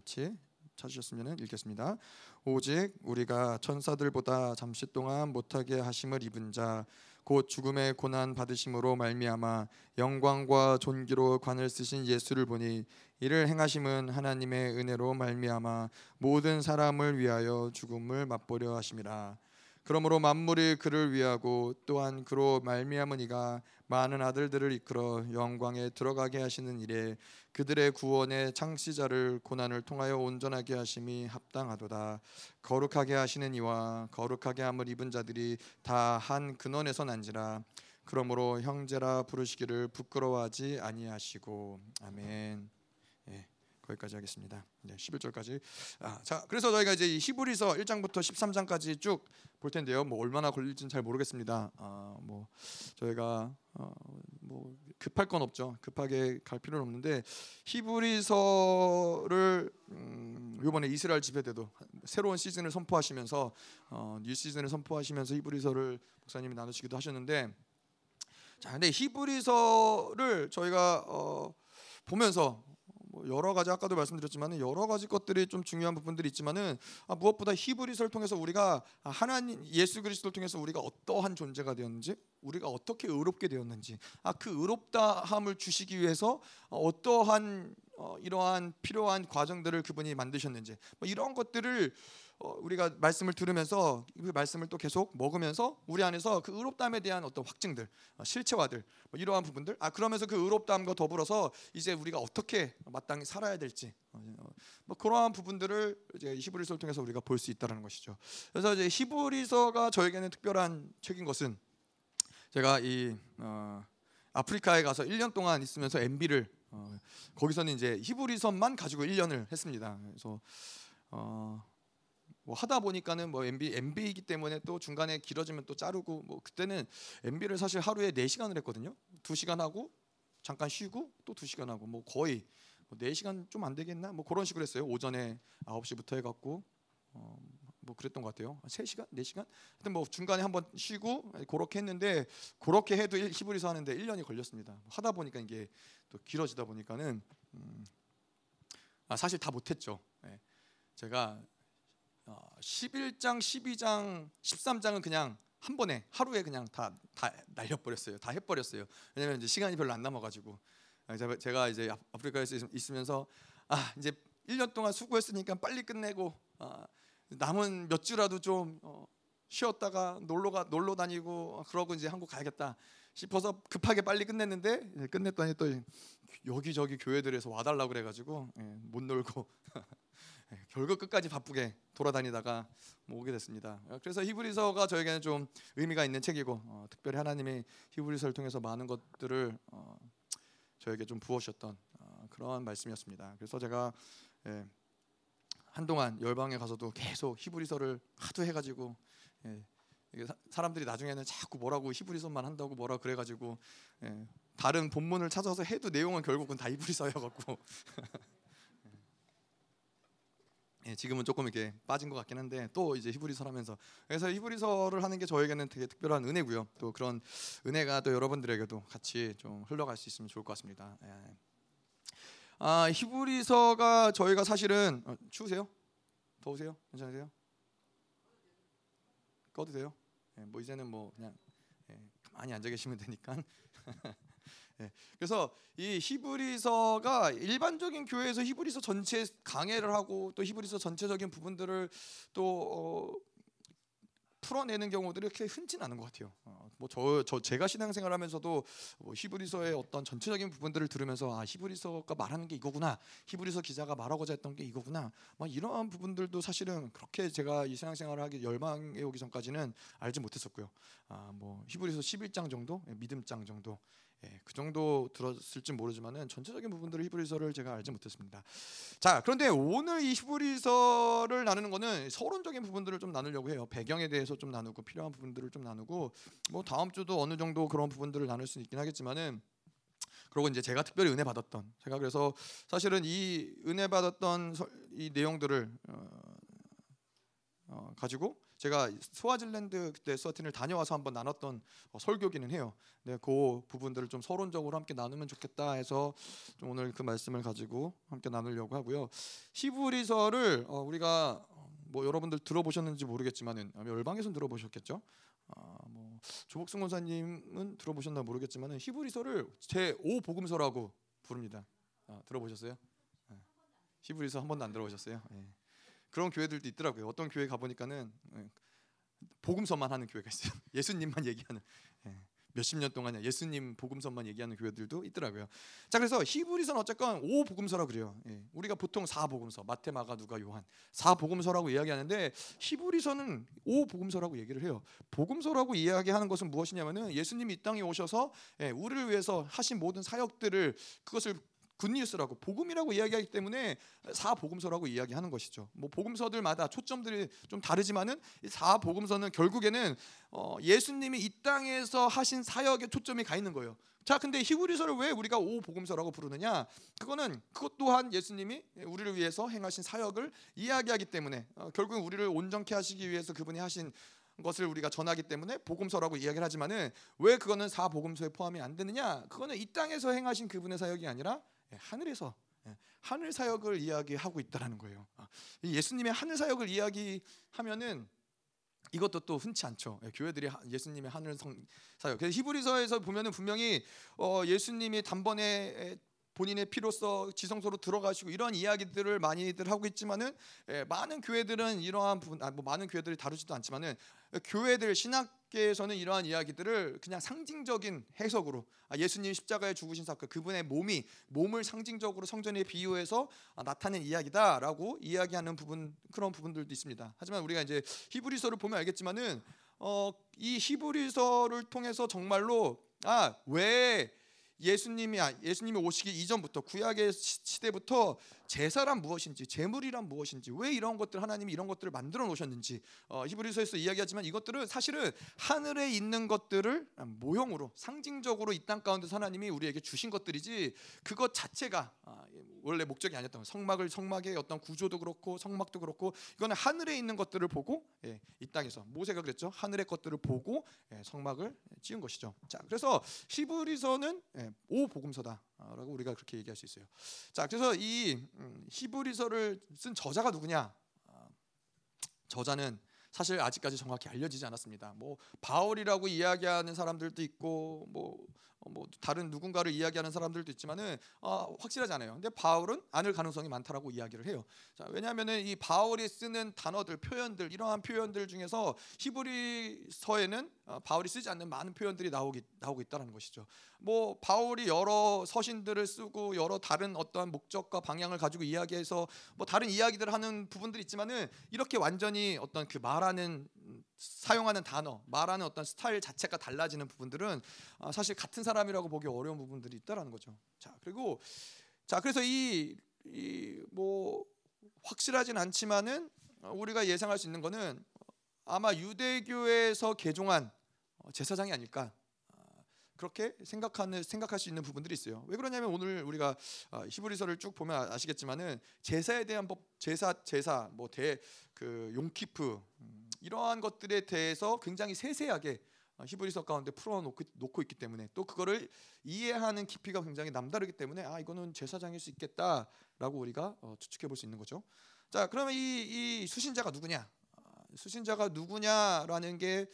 같이 찾으셨으면 읽겠습니다. 오직 우리가 천사들보다 잠시 동안 못하게 하심을 입은 자 곧 죽음의 고난 받으심으로 말미암아 영광과 존귀로 관을 쓰신 예수를 보니 이를 행하심은 하나님의 은혜로 말미암아 모든 사람을 위하여 죽음을 맛보려 하심이라. 그러므로 만물이 그를 위하고 또한 그로 말미암은 이가 많은 아들들을 이끌어 영광에 들어가게 하시는 일에 그들의 구원의 창시자를 고난을 통하여 온전하게 하심이 합당하도다. 거룩하게 하시는 이와 거룩하게 함을 입은 자들이 다 한 근원에서 난지라. 그러므로 형제라 부르시기를 부끄러워하지 아니하시고 아멘. 예, 거기까지 하겠습니다. 네, 11절까지. 아, 자, 그래서 저희가 이제 히브리서 1장부터 13장까지 쭉 볼 텐데요. 뭐 얼마나 걸릴지는 잘 모르겠습니다. 아, 뭐 저희가 어, 뭐 급할 건 없죠. 급하게 갈 필요는 없는데 히브리서를 음, 이번에 이스라엘 집회 때도 새로운 시즌을 선포하시면서 어, new season을 선포하시면서 히브리서를 목사님이 나누시기도 하셨는데 자, 근데 히브리서를 저희가 어, 보면서 뭐 여러 가지 아까도 말씀드렸지만 여러 가지 것들이 좀 중요한 부분들이 있지만은 아, 무엇보다 히브리서를 통해서 우리가 하나님 예수 그리스도를 통해서 우리가 어떠한 존재가 되었는지 우리가 어떻게 의롭게 되었는지 아, 그 의롭다함을 주시기 위해서 어떠한 어, 이러한 필요한 과정들을 그분이 만드셨는지 뭐 이런 것들을 어, 우리가 말씀을 들으면서 그 말씀을 또 계속 먹으면서 우리 안에서 그 의롭다함에 대한 어떤 확증들, 어, 실체화들, 뭐 이러한 부분들, 아 그러면서 그 의롭다함과 더불어서 이제 우리가 어떻게 마땅히 살아야 될지, 어, 뭐 그러한 부분들을 이제 히브리서를 통해서 우리가 볼 수 있다라는 것이죠. 그래서 이제 히브리서가 저에게는 특별한 책인 것은 제가 이 어, 아프리카에 가서 1년 동안 있으면서 MB를 어, 거기서는 이제 히브리서만 가지고 1년을 했습니다. 그래서 어, 뭐 하다 보니까는 뭐 MB MB이기 때문에 또 중간에 길어지면 또 자르고 뭐 그때는 MB를 사실 하루에 4시간을 했거든요. 2시간 하고 잠깐 쉬고 또 2시간 하고 뭐 거의 뭐 4시간 좀 안 되겠나? 뭐 그런 식으로 했어요. 오전에 9시부터 해 갖고 어, 뭐 그랬던 것 같아요. 3시간, 4시간? 하여튼 뭐 중간에 한번 쉬고 그렇게 했는데 그렇게 해도 히브리서 하는데 1년이 걸렸습니다. 하다 보니까 이게 또 길어지다 보니까는 음, 아, 사실 다 못 했죠. 네. 제가 11장, 어, 12장, 13장은 그냥 한 번에 하루에 그냥 다, 다 날려버렸어요. 다 해버렸어요. 왜냐면 이제 시간이 별로 안 남아가지고 제가 이제 아프리카에서 있으면서 아 이제 1년 동안 수고했으니까 빨리 끝내고 아, 남은 몇 주라도 좀 어, 쉬었다가 놀러가 놀러 다니고 그러고 이제 한국 가야겠다 싶어서 급하게 빨리 끝냈는데 끝냈더니 또 여기저기 교회들에서 와달라고 그래가지고 예, 못 놀고 예, 결국 끝까지 바쁘게 돌아다니다가 뭐 오게 됐습니다. 그래서 히브리서가 저에게는 좀 의미가 있는 책이고 어, 특별히 하나님이 히브리서를 통해서 많은 것들을 어, 저에게 좀 부어주셨던 어, 그런 말씀이었습니다. 그래서 제가 예, 한동안 열방에 가서도 계속 히브리서를 하도 해가지고 예, 사람들이 나중에는 자꾸 뭐라고 히브리서만 한다고 뭐라 그래가지고 예, 다른 본문을 찾아서 해도 내용은 결국은 다 히브리서여갖고 예, 지금은 조금 이렇게 빠진 것 같긴 한데 또 이제 히브리서를 하면서 그래서 히브리서를 하는 게 저에게는 되게 특별한 은혜고요. 또 그런 은혜가 또 여러분들에게도 같이 좀 흘러갈 수 있으면 좋을 것 같습니다. 예. 아 히브리서가 저희가 사실은 어, 추우세요? 더우세요? 괜찮으세요? 꺼도 돼요? 예, 뭐 이제는 뭐 그냥 예, 가만히 앉아 계시면 되니까 네. 그래서 이 히브리서가 일반적인 교회에서 히브리서 전체 강해를 하고 또 히브리서 전체적인 부분들을 또 어, 풀어내는 경우들이 그렇게 흔치는 않은 것 같아요. 어, 뭐저 저 제가 신앙생활하면서도 뭐 히브리서의 어떤 전체적인 부분들을 들으면서 아 히브리서가 말하는 게 이거구나, 히브리서 기자가 말하고자 했던 게 이거구나, 막 이러한 부분들도 사실은 그렇게 제가 이 신앙생활을 하기 열망에 오기 전까지는 알지 못했었고요. 아뭐 히브리서 11장 정도, 예, 믿음장 정도 예, 그 정도 들었을지 모르지만은 전체적인 부분들을 히브리서를 제가 알지 못했습니다. 자, 그런데 오늘 이 히브리서를 나누는 거는 서론적인 부분들을 좀 나누려고 해요. 배경에 대해서 좀 나누고 필요한 부분들을 좀 나누고 뭐 다음 주도 어느 정도 그런 부분들을 나눌 수 있긴 하겠지만은 그리고 이제 제가 특별히 은혜 받았던 제가 그래서 사실은 이 은혜 받았던 이 내용들을 어, 어, 가지고 제가 스와질랜드 그때 스와틴을 다녀와서 한번 나눴던 어, 설교기는 해요. 네, 그 부분들을 좀 서론적으로 함께 나누면 좋겠다 해서 좀 오늘 그 말씀을 가지고 함께 나누려고 하고요. 히브리서를 어, 우리가 뭐 여러분들 들어보셨는지 모르겠지만은 열방에서 들어보셨겠죠. 아, 뭐 조복승 원사님은 들어보셨나 모르겠지만은 히브리서를 제5 복음서라고 부릅니다. 아, 들어보셨어요? 네. 히브리서 한 번도 안 들어보셨어요? 네. 그런 교회들도 있더라고요. 어떤 교회 가 보니까는 네. 복음서만 하는 교회가 있어요. 예수님만 얘기하는. 네. 몇십 년 동안 예수님 복음서만 얘기하는 교회들도 있더라고요. 자 그래서 히브리서는 어쨌건 오 복음서라 그래요. 예. 우리가 보통 사 복음서 마태, 마가, 누가, 요한 사 복음서라고 이야기하는데 히브리서는 오 복음서라고 얘기를 해요. 복음서라고 이야기하는 것은 무엇이냐면은 예수님이 이 땅에 오셔서 예, 우리를 위해서 하신 모든 사역들을 그것을 굿뉴스라고 복음이라고 이야기하기 때문에 사 복음서라고 이야기하는 것이죠. 뭐 복음서들마다 초점들이 좀 다르지만은 사 복음서는 결국에는 어 예수님이 이 땅에서 하신 사역에 초점이 가 있는 거예요. 자, 근데 히브리서를 왜 우리가 오 복음서라고 부르느냐? 그거는 그것 또한 예수님이 우리를 위해서 행하신 사역을 이야기하기 때문에 어, 결국 우리를 온전케 하시기 위해서 그분이 하신 것을 우리가 전하기 때문에 복음서라고 이야기를 하지만은 왜 그거는 사 복음서에 포함이 안 되느냐? 그거는 이 땅에서 행하신 그분의 사역이 아니라 예, 하늘에서 예, 하늘 사역을 이야기하고 있다라는 거예요. 아, 예수님의 하늘 사역을 이야기하면은 이것도 또 흔치 않죠. 예, 교회들이 예수님의 하늘 성 사역. 그래서 히브리서에서 보면은 분명히 어 예수님이 단번에 본인의 피로써 지성소로 들어가시고 이런 이야기들을 많이들 하고 있지만은 예, 많은 교회들은 이러한 아, 뭐 많은 교회들이 다루지도 않지만은 교회들 신학 계에서는 이러한 이야기들을 그냥 상징적인 해석으로 아, 예수님 십자가에 죽으신 사건, 그분의 몸이 몸을 상징적으로 성전에 비유해서 아, 나타낸 이야기다라고 이야기하는 부분 그런 부분들도 있습니다. 하지만 우리가 이제 히브리서를 보면 알겠지만은 어, 이 히브리서를 통해서 정말로 아 왜 예수님이 예수님이 오시기 이전부터 구약의 시대부터 제사란 무엇인지 제물이란 무엇인지 왜 이런 것들 하나님이 이런 것들을 만들어 놓으셨는지 어, 히브리서에서 이야기하지만 이것들은 사실은 하늘에 있는 것들을 모형으로 상징적으로 이 땅 가운데 하나님이 우리에게 주신 것들이지 그것 자체가 아, 원래 목적이 아니었던 성막을 성막의 어떤 구조도 그렇고 성막도 그렇고 이거는 하늘에 있는 것들을 보고 예, 이 땅에서 모세가 그랬죠. 하늘의 것들을 보고 예, 성막을 지은 것이죠. 자 그래서 히브리서는 예, 오 복음서다 라고 우리가 그렇게 얘기할 수 있어요. 자 그래서 이 음, 히브리서를 쓴 저자가 누구냐? 아, 저자는 사실 아직까지 정확히 알려지지 않았습니다. 뭐 바울이라고 이야기하는 사람들도 있고 뭐, 어, 뭐 다른 누군가를 이야기하는 사람들도 있지만은 어, 확실하지 않아요. 근데 바울은 아닐 가능성이 많다라고 이야기를 해요. 자, 왜냐하면은 이 바울이 쓰는 단어들, 표현들 이러한 표현들 중에서 히브리서에는 어, 바울이 쓰지 않는 많은 표현들이 나오기 나오고 있다는 것이죠. 뭐 바울이 여러 서신들을 쓰고 여러 다른 어떤 목적과 방향을 가지고 이야기해서 뭐 다른 이야기들을 하는 부분들이 있지만은 이렇게 완전히 어떤 그 말하는 사용하는 단어, 말하는 어떤 스타일 자체가 달라지는 부분들은 어, 사실 같은 사람이라고 보기 어려운 부분들이 있다라는 거죠. 자 그리고 자 그래서 이 이 뭐 확실하진 않지만은 우리가 예상할 수 있는 거는 아마 유대교에서 개종한 어, 제사장이 아닐까 그렇게 생각하는 생각할 수 있는 부분들이 있어요. 왜 그러냐면 오늘 우리가 어, 히브리서를 쭉 보면 아시겠지만은 제사에 대한 법, 제사 제사 뭐 대 그 용키프 음, 이러한 것들에 대해서 굉장히 세세하게 어, 히브리서 가운데 풀어놓고 놓고 있기 때문에 또 그거를 이해하는 깊이가 굉장히 남다르기 때문에 아 이거는 제사장일 수 있겠다라고 우리가 어, 추측해 볼 수 있는 거죠. 자 그러면 이, 이 수신자가 누구냐? 아, 수신자가 누구냐라는 게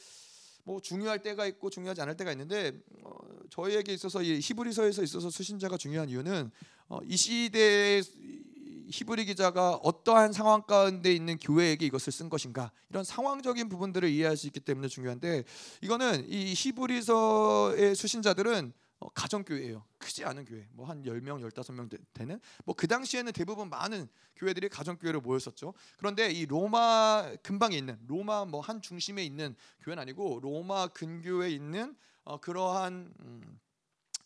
뭐 중요할 때가 있고 중요하지 않을 때가 있는데 어, 저희에게 있어서 이 히브리서에서 있어서 수신자가 중요한 이유는 어, 이 시대의 히브리 기자가 어떠한 상황 가운데 있는 교회에게 이것을 쓴 것인가 이런 상황적인 부분들을 이해할 수 있기 때문에 중요한데 이거는 이 히브리서의 수신자들은 어, 가정교회예요. 크지 않은 교회. 뭐 한 10명, 15명 되는 뭐 그 당시에는 대부분 많은 교회들이 가정교회로 모였었죠. 그런데 이 로마 근방에 있는 로마 뭐 한 중심에 있는 교회는 아니고 로마 근교에 있는 어, 그러한 음,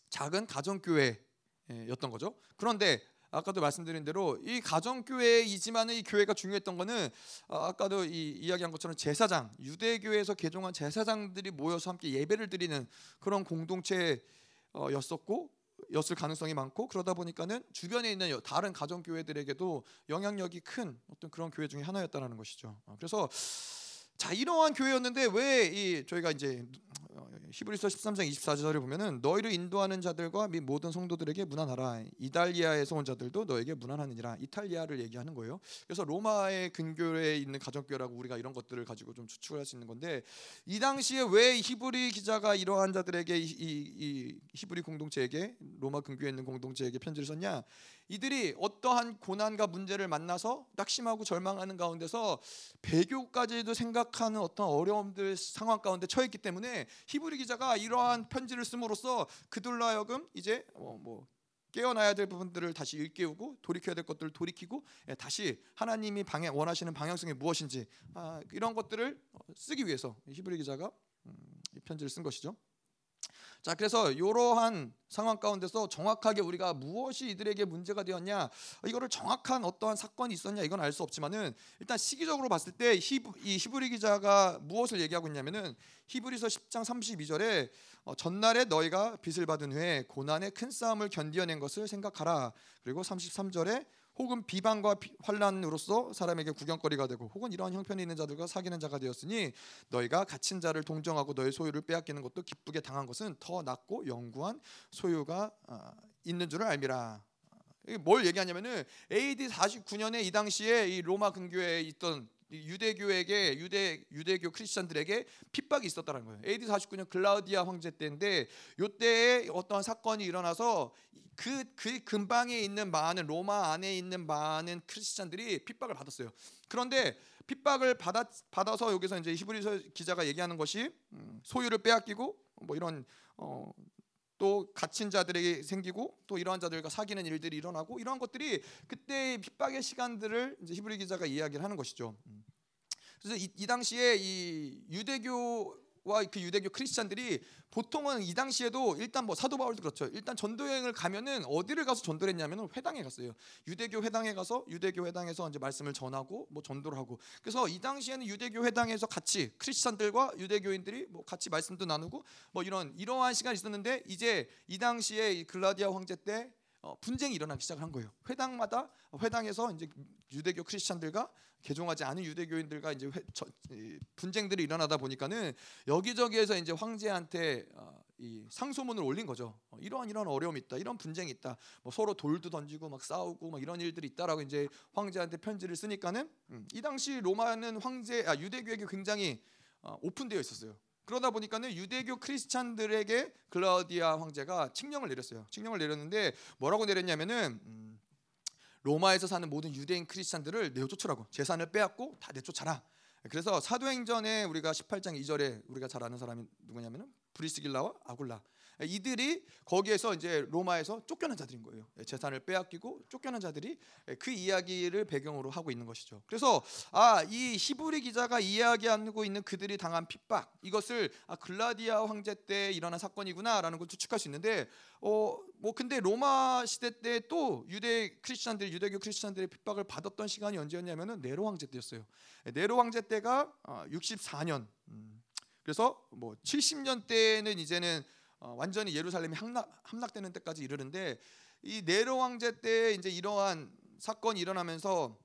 작은 가정교회였던 거죠. 그런데 아까도 말씀드린 대로 이 가정교회이지만은 이 교회가 중요했던 거는 어, 아까도 이 이야기한 것처럼 제사장 유대교회에서 개종한 제사장들이 모여서 함께 예배를 드리는 그런 공동체 어, 였었고 였을 가능성이 많고 그러다 보니까는 주변에 있는 다른 가정 교회들에게도 영향력이 큰 어떤 그런 교회 중에 하나였다라는 것이죠. 어, 그래서 자 이러한 교회였는데 왜 이 저희가 이제 히브리서 13장 24절을 보면은 너희를 인도하는 자들과 및 모든 성도들에게 문안하라. 이달리아에서 온 자들도 너에게 문안하느니라. 이탈리아를 얘기하는 거예요. 그래서 로마의 근교에 있는 가정교라고 우리가 이런 것들을 가지고 좀 추측을 할 수 있는 건데 이 당시에 왜 히브리 기자가 이러한 자들에게 이, 이, 이 히브리 공동체에게 로마 근교에 있는 공동체에게 편지를 썼냐? 이들이 어떠한 고난과 문제를 만나서 낙심하고 절망하는 가운데서 배교까지도 생각하는 어떤 어려움들 상황 가운데 처했기 때문에 히브리 기자가 이러한 편지를 씀으로써 그들로 하여금 이제 어, 뭐 깨어나야 될 부분들을 다시 일깨우고 돌이켜야 될 것들을 돌이키고 예, 다시 하나님이 방향 원하시는 방향성이 무엇인지 아, 이런 것들을 어, 쓰기 위해서 히브리 기자가 음, 이 편지를 쓴 것이죠. 자, 그래서 이러한 상황 가운데서 정확하게 우리가 무엇이 이들에게 문제가 되었냐, 이거를 정확한 어떠한 사건이 있었냐 이건 알 수 없지만은 일단 시기적으로 봤을 때 히브, 이 히브리 기자가 무엇을 얘기하고 있냐면은 히브리서 10장 32절에 어, 전날에 너희가 빚을 받은 후에 고난의 큰 싸움을 견디어낸 것을 생각하라. 그리고 33절에 혹은 비방과 환란으로서 사람에게 구경거리가 되고 혹은 이러한 형편이 있는 자들과 사귀는 자가 되었으니 너희가 갇힌 자를 동정하고 너의 소유를 빼앗기는 것도 기쁘게 당한 것은 더 낫고 영구한 소유가 아, 있는 줄을 알미라. 뭘 얘기하냐면은 AD 49년에 이 당시에 이 로마 근교에 있던 유대교에게 유대 유대교 크리스천들에게 핍박이 있었다는 거예요. AD 49년 글라우디아 황제 때인데 요때에 어떠한 사건이 일어나서 그, 그 근방에 있는 많은 로마 안에 있는 많은 크리스천들이 핍박을 받았어요. 그런데 핍박을 받아, 받아서 여기서 이제 히브리서 기자가 얘기하는 것이 음, 소유를 빼앗기고 뭐 이런 어, 또 갇힌 자들에게 생기고 또 이러한 자들과 사귀는 일들이 일어나고 이러한 것들이 그때 핍박의 시간들을 이제 히브리 기자가 이야기를 하는 것이죠. 음. 그래서 이, 이 당시에 이 유대교 와 그 유대교 크리스찬들이 보통은 이 당시에도 일단 뭐 사도 바울도 그렇죠. 일단 전도 여행을 가면은 어디를 가서 전도를 했냐면은 회당에 갔어요. 유대교 회당에 가서 유대교 회당에서 이제 말씀을 전하고 뭐 전도를 하고. 그래서 이 당시에는 유대교 회당에서 같이 크리스찬들과 유대교인들이 뭐 같이 말씀도 나누고 뭐 이런 이러한 시간이 있었는데 이제 이 당시에 글라디아 황제 때 어, 분쟁이 일어나기 시작을 한 거예요. 회당마다 회당에서 이제 유대교 크리스찬들과 개종하지 않은 유대교인들과 이제 회, 저, 분쟁들이 일어나다 보니까는 여기저기에서 이제 황제한테 어, 이 상소문을 올린 거죠. 어, 이러한 이런 어려움이 있다, 이런 분쟁이 있다. 뭐 서로 돌도 던지고 막 싸우고 막 이런 일들이 있다라고 이제 황제한테 편지를 쓰니까는 음, 이 당시 로마는 황제 아, 유대교에게 굉장히 어, 오픈되어 있었어요. 그러다 보니까는 유대교 크리스찬들에게 글라우디아 황제가 칙령을 내렸어요. 칙령을 내렸는데 뭐라고 내렸냐면은 음, 로마에서 사는 모든 유대인 크리스찬들을 내쫓으라고 재산을 빼앗고 다 내쫓아라. 그래서 사도행전에 우리가 18장 2절에 우리가 잘 아는 사람이 누구냐면은 브리스길라와 아굴라 이들이 거기에서 이제 로마에서 쫓겨난 자들인 거예요. 예, 재산을 빼앗기고 쫓겨난 자들이 예, 그 이야기를 배경으로 하고 있는 것이죠. 그래서 아 이 히브리 기자가 이야기하고 있는 그들이 당한 핍박 이것을 아, 글라디아 황제 때 일어난 사건이구나라는 걸 추측할 수 있는데 어 뭐 근데 로마 시대 때 또 유대 크리스천들 유대교 크리스천들의 핍박을 받았던 시간이 언제였냐면은 네로 황제 때였어요. 예, 네로 황제 때가 64년. 어, 음, 그래서 뭐 70년 때는 이제는 어, 완전히 예루살렘이 함락, 함락 되는 때까지 이르는데 이 네로 황제 때 이제 이러한 사건이 일어나면서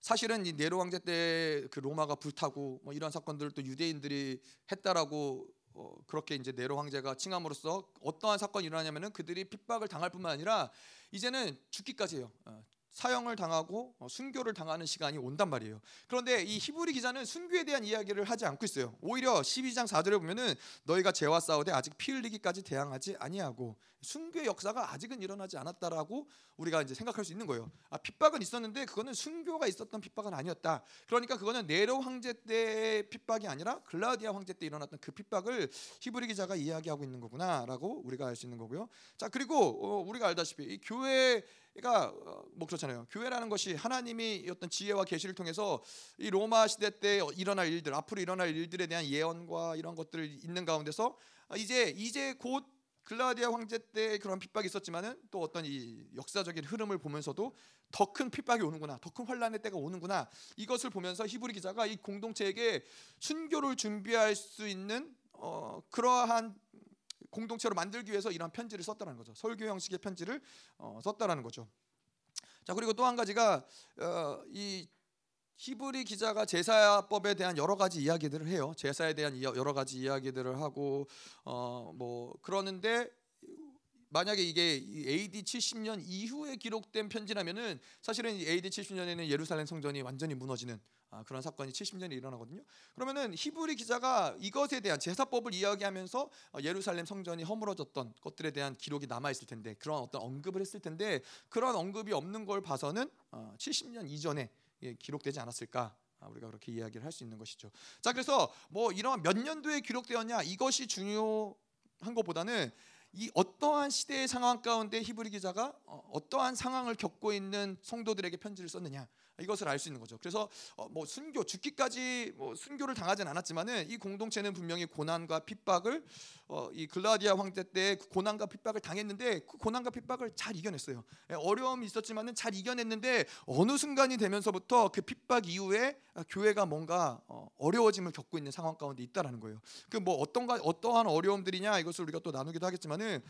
사실은 이 네로 황제 때 그 로마가 불타고 뭐 이런 사건들을 또 유대인들이 했다라고 어, 그렇게 이제 네로 황제가 칭함으로써 어떠한 사건이 일어나냐면은 그들이 핍박을 당할 뿐만 아니라 이제는 죽기까지예요. 어, 사형을 당하고 어, 순교를 당하는 시간이 온단 말이에요. 그런데 이 히브리 기자는 순교에 대한 이야기를 하지 않고 있어요. 오히려 12장 4절에 보면은 너희가 죄와 싸우되 아직 피 흘리기까지 대항하지 아니하고 순교의 역사가 아직은 일어나지 않았다라고 우리가 이제 생각할 수 있는 거예요. 아, 핍박은 있었는데 그거는 순교가 있었던 핍박은 아니었다. 그러니까 그거는 네로 황제 때 핍박이 아니라 글라디아 황제 때 일어났던 그 핍박을 히브리 기자가 이야기하고 있는 거구나라고 우리가 알 수 있는 거고요. 자 그리고 어, 우리가 알다시피 이 교회 가 어, 뭐 그렇잖아요. 교회라는 것이 하나님이 어떤 지혜와 계시를 통해서 이 로마 시대 때 일어날 일들, 앞으로 일어날 일들에 대한 예언과 이런 것들을 있는 가운데서 이제 이제 곧 글라디아 황제 때 그런 핍박이 있었지만은 또 어떤 이 역사적인 흐름을 보면서도 더 큰 핍박이 오는구나, 더 큰 환란의 때가 오는구나 이것을 보면서 히브리 기자가 이 공동체에게 순교를 준비할 수 있는 어, 그러한 공동체로 만들기 위해서 이런 편지를 썼다는 거죠. 설교 형식의 편지를 어, 썼다라는 거죠. 자 그리고 또 한 가지가 어, 이 히브리 기자가 제사법에 대한 여러 가지 이야기들을 해요. 제사에 대한 여러 가지 이야기들을 하고 어 뭐 그러는데 만약에 이게 AD 70년 이후에 기록된 편지라면은 사실은 AD 70년에는 예루살렘 성전이 완전히 무너지는 아, 그런 사건이 70년에 일어나거든요. 그러면은 히브리 기자가 이것에 대한 제사법을 이야기하면서 어, 예루살렘 성전이 허물어졌던 것들에 대한 기록이 남아 있을 텐데 그런 어떤 언급을 했을 텐데 그런 언급이 없는 걸 봐서는 70년 어, 이전에 기록되지 않았을까 아, 우리가 그렇게 이야기를 할 수 있는 것이죠. 자, 그래서 뭐 이런 몇 년도에 기록되었냐 이것이 중요한 것보다는 이 어떠한 시대의 상황 가운데 히브리 기자가 어, 어떠한 상황을 겪고 있는 성도들에게 편지를 썼느냐 이것을 알 수 있는 거죠. 그래서 어, 뭐 순교 죽기까지 뭐 순교를 당하진 않았지만은 이 공동체는 분명히 고난과 핍박을 어, 이 글라디아 황제 때그 고난과 핍박을 당했는데 그 고난과 핍박을 잘 이겨냈어요. 예, 어려움이 있었지만은 잘 이겨냈는데 어느 순간이 되면서부터 그 핍박 이후에 교회가 뭔가 어, 어려워짐을 겪고 있는 상황 가운데 있다라는 거예요. 그 뭐 어떤가 어떠한 어려움들이냐 이것을 우리가 또 나누기도 하겠지만은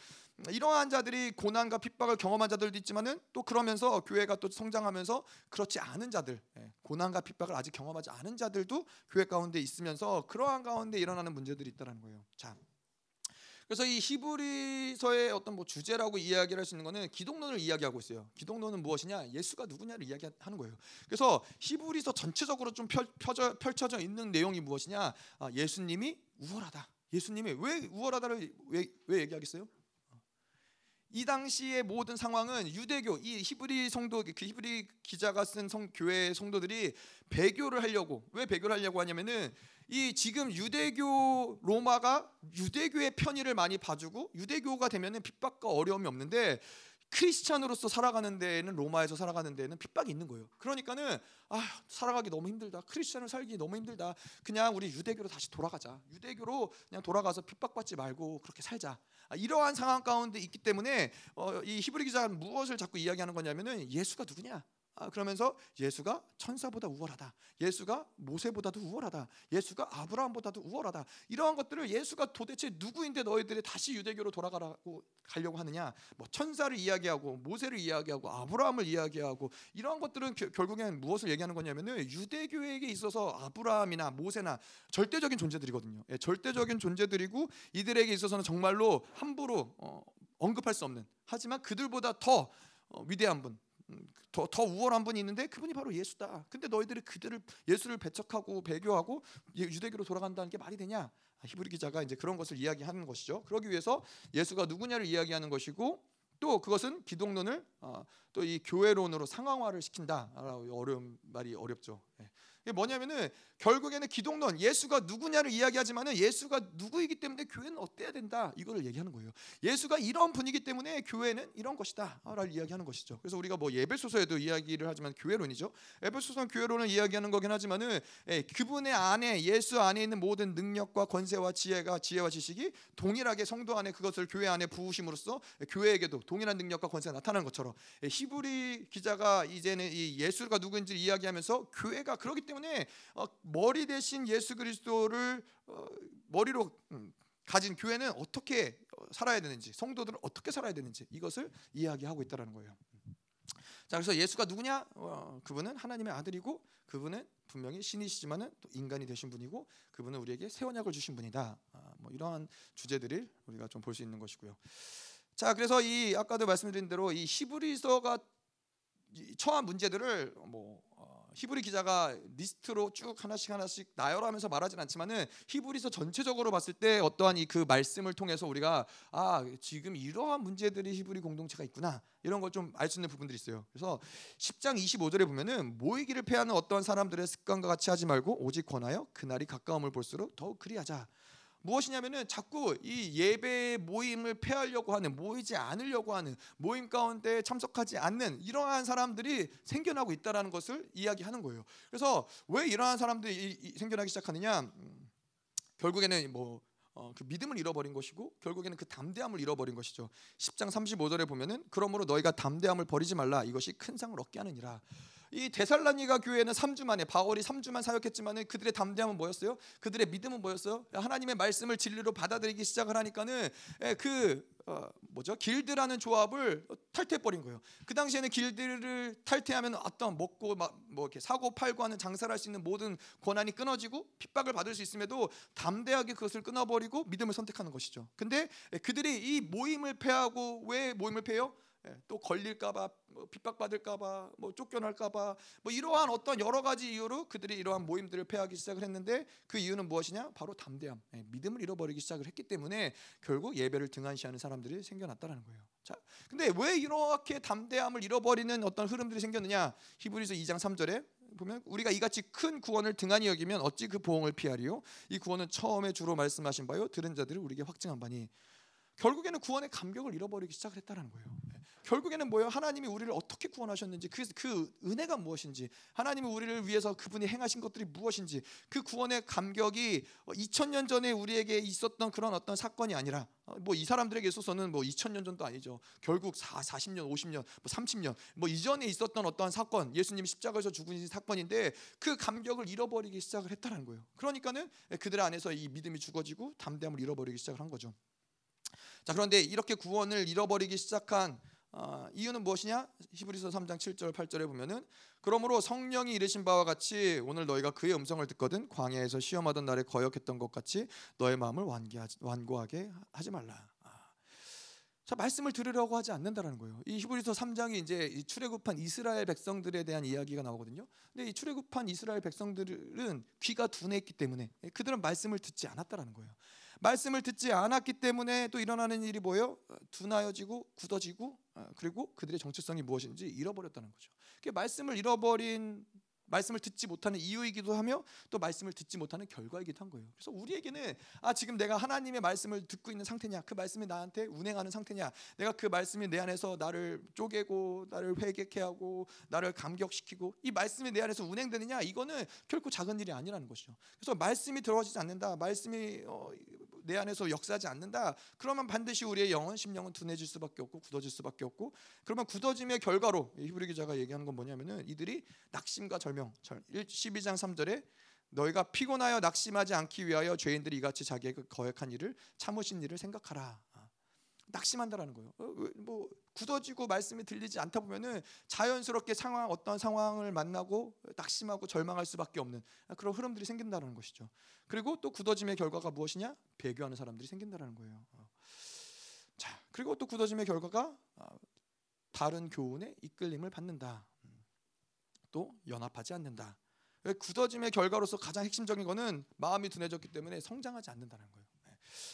이러한 자들이 고난과 핍박을 경험한 자들도 있지만은 또 그러면서 교회가 또 성장하면서 그렇지 않은 자들, 예, 고난과 핍박을 아직 경험하지 않은 자들도 교회 가운데 있으면서 그러한 가운데 일어나는 문제들이 있다라는 거예요. 자. 그래서 이 히브리서의 어떤 뭐 주제라고 이야기를 할 수 있는 거는 기독론을 이야기하고 있어요. 기독론은 무엇이냐? 예수가 누구냐를 이야기하는 거예요. 그래서 히브리서 전체적으로 좀 펼, 펼쳐져 있는 내용이 무엇이냐? 아, 예수님이 우월하다. 예수님이 왜 우월하다를 왜, 왜 얘기하겠어요? 이 당시의 모든 상황은 유대교 이 히브리 성도 그 히브리 기자가 쓴 성, 교회 성도들이 배교를 하려고 왜 배교를 하려고 하냐면은 이 지금 유대교 로마가 유대교의 편의를 많이 봐주고 유대교가 되면은 핍박과 어려움이 없는데 크리스찬으로서 살아가는 데에는 로마에서 살아가는 데에는 핍박이 있는 거예요. 그러니까는 아 살아가기 너무 힘들다. 크리스찬을 살기 너무 힘들다. 그냥 우리 유대교로 다시 돌아가자. 유대교로 그냥 돌아가서 핍박받지 말고 그렇게 살자. 아, 이러한 상황 가운데 있기 때문에 어, 이 히브리 기자가 무엇을 자꾸 이야기하는 거냐면은 예수가 누구냐? 아, 그러면서 예수가 천사보다 우월하다. 예수가 모세보다도 우월하다. 예수가 아브라함보다도 우월하다. 이러한 것들을 예수가 도대체 누구인데 너희들이 다시 유대교로 돌아가라고 가려고 하느냐? 뭐 천사를 이야기하고 모세를 이야기하고 아브라함을 이야기하고 이러한 것들은 겨, 결국엔 무엇을 얘기하는 거냐면은 유대교에게 있어서 아브라함이나 모세나 절대적인 존재들이거든요. 예, 절대적인 존재들이고 이들에게 있어서는 정말로 함부로 어, 언급할 수 없는 하지만 그들보다 더 어, 위대한 분 더, 더 우월한 분이 있는데 그분이 바로 예수다. 근데 너희들이 그들을 예수를 배척하고 배교하고 유대교로 돌아간다는 게 말이 되냐? 아, 히브리 기자가 이제 그런 것을 이야기하는 것이죠. 그러기 위해서 예수가 누구냐를 이야기하는 것이고 또 그것은 기독론을 어, 또이 교회론으로 상황화를 시킨다. 어려운 말이 어렵죠. 예. 이게 뭐냐면은 결국에는 기독론 예수가 누구냐를 이야기하지만은 예수가 누구이기 때문에 교회는 어때야 된다 이거를 얘기하는 거예요. 예수가 이런 분이기 때문에 교회는 이런 것이다라를 이야기하는 것이죠. 그래서 우리가 뭐 예배소서에도 이야기를 하지만 교회론이죠. 예배소서는 교회론을 이야기하는 거긴 하지만은 예, 그분의 안에 예수 안에 있는 모든 능력과 권세와 지혜가 지혜와 지식이 동일하게 성도 안에 그것을 교회 안에 부으심으로써 교회에게도 동일한 능력과 권세가 나타나는 것처럼 예, 히브리 기자가 이제는 이 예수가 누구인지 이야기하면서 교회가 그렇기 때문에 어, 머리 대신 예수 그리스도를 어, 머리로 음, 가진 교회는 어떻게 어, 살아야 되는지 성도들은 어떻게 살아야 되는지 이것을 이야기하고 있다라는 거예요. 자 그래서 예수가 누구냐? 어, 그분은 하나님의 아들이고 그분은 분명히 신이시지만은 또 인간이 되신 분이고 그분은 우리에게 새 언약을 주신 분이다. 아, 뭐 이러한 주제들을 우리가 좀 볼 수 있는 것이고요. 자 그래서 이 아까도 말씀드린 대로 이 히브리서가 처한 문제들을 뭐 히브리 기자가 리스트로 쭉 하나씩 하나씩 나열하면서 말하진 않지만은 히브리서 전체적으로 봤을 때 어떠한 이 그 말씀을 통해서 우리가 아 지금 이러한 문제들이 히브리 공동체가 있구나 이런 걸 좀 알 수 있는 부분들이 있어요. 그래서 10장 25절에 보면은 모이기를 패하는 어떠한 사람들의 습관과 같이 하지 말고 오직 권하여 그날이 가까움을 볼수록 더욱 그리하자. 무엇이냐면은 자꾸 이 예배 모임을 폐하려고 하는 모이지 않으려고 하는 모임 가운데 참석하지 않는 이러한 사람들이 생겨나고 있다라는 것을 이야기하는 거예요. 그래서 왜 이러한 사람들이 생겨나기 시작하느냐? 음, 결국에는 뭐 어, 그 믿음을 잃어버린 것이고 결국에는 그 담대함을 잃어버린 것이죠. 10장 35절에 보면은 그러므로 너희가 담대함을 버리지 말라 이것이 큰 상을 얻게 하느니라. 이 데살라니가 교회는 3주 만에 바울이 3주만 사역했지만은 그들의 담대함은 뭐였어요? 그들의 믿음은 뭐였어요? 하나님의 말씀을 진리로 받아들이기 시작을 하니까는 예, 그 어, 뭐죠? 길드라는 조합을 탈퇴해 버린 거예요. 그 당시에는 길드를 탈퇴하면 어떤 먹고 막, 뭐 이렇게 사고 팔고 하는 장사를 할 수 있는 모든 권한이 끊어지고 핍박을 받을 수 있음에도 담대하게 그것을 끊어버리고 믿음을 선택하는 것이죠. 근데 그들이 이 모임을 폐하고 왜 모임을 폐요? 예, 또 걸릴까봐 뭐 핍박받을까봐 뭐 쫓겨날까봐 뭐 이러한 어떤 여러 가지 이유로 그들이 이러한 모임들을 폐하기 시작을 했는데 그 이유는 무엇이냐? 바로 담대함. 예, 믿음을 잃어버리기 시작을 했기 때문에 결국 예배를 등한시하는 사람들이 생겨났다는 거예요. 자 근데 왜 이렇게 담대함을 잃어버리는 어떤 흐름들이 생겼느냐? 히브리서 2장 3절에 보면 우리가 이같이 큰 구원을 등한히 여기면 어찌 그 보응을 피하리요? 이 구원은 처음에 주로 말씀하신 바요. 들은 자들을 우리에게 확증한 바니 결국에는 구원의 감격을 잃어버리기 시작을 했다는 거예요. 결국에는 뭐예요? 하나님이 우리를 어떻게 구원하셨는지 그, 그 은혜가 무엇인지 하나님이 우리를 위해서 그분이 행하신 것들이 무엇인지 그 구원의 감격이 2000년 전에 우리에게 있었던 그런 어떤 사건이 아니라 어, 뭐이 사람들에게 있어서는 뭐 2000년 전도 아니죠. 결국 4, 40년, 50년, 뭐 30년 뭐 이전에 있었던 어떠한 사건, 예수님이 십자가에서 죽으신 사건인데 그 감격을 잃어버리기 시작을 했다는 거예요. 그러니까는 그들 안에서 이 믿음이 죽어지고 담대함을 잃어버리기 시작을 한 거죠. 자 그런데 이렇게 구원을 잃어버리기 시작한 어, 이유는 무엇이냐? 히브리서 3장 7절 8절에 보면은 그러므로 성령이 이르신 바와 같이 오늘 너희가 그의 음성을 듣거든 광야에서 시험하던 날에 거역했던 것 같이 너의 마음을 완기하지, 완고하게 하지 말라. 아. 자 말씀을 들으려고 하지 않는다라는 거예요. 이 히브리서 3장이 이제 출애굽한 이스라엘 백성들에 대한 이야기가 나오거든요. 근데 이 출애굽한 이스라엘 백성들은 귀가 둔했기 때문에 그들은 말씀을 듣지 않았다라는 거예요. 말씀을 듣지 않았기 때문에 또 일어나는 일이 뭐예요? 둔하여지고 굳어지고 어, 그리고 그들의 정체성이 무엇인지 잃어버렸다는 거죠. 그 말씀을 잃어버린 말씀을 듣지 못하는 이유이기도 하며 또 말씀을 듣지 못하는 결과이기도 한 거예요. 그래서 우리에게는 아 지금 내가 하나님의 말씀을 듣고 있는 상태냐, 그 말씀이 나한테 운행하는 상태냐, 내가 그 말씀이 내 안에서 나를 쪼개고 나를 회개케 하고 나를 감격시키고 이 말씀이 내 안에서 운행되느냐, 이거는 결코 작은 일이 아니라는 것이죠. 그래서 말씀이 들어지지 않는다, 말씀이 어, 내 안에서 역사하지 않는다. 그러면 반드시 우리의 영혼, 심령은 둔해질 수밖에 없고 굳어질 수밖에 없고 그러면 굳어짐의 결과로 히브리 기자가 얘기하는 건 뭐냐면은 이들이 낙심과 절명. 12장 3절에 너희가 피곤하여 낙심하지 않기 위하여 죄인들이 이같이 자기의 거역한 일을 참으신 일을 생각하라. 낙심한다라는 거예요. 어, 뭐 굳어지고 말씀이 들리지 않다 보면은 자연스럽게 상황 어떤 상황을 만나고 낙심하고 절망할 수밖에 없는 그런 흐름들이 생긴다는 것이죠. 그리고 또 굳어짐의 결과가 무엇이냐? 배교하는 사람들이 생긴다는 거예요. 어. 자, 그리고 또 굳어짐의 결과가 어, 다른 교훈에 이끌림을 받는다. 음. 또 연합하지 않는다. 굳어짐의 결과로서 가장 핵심적인 것은 마음이 둔해졌기 때문에 성장하지 않는다는 거예요.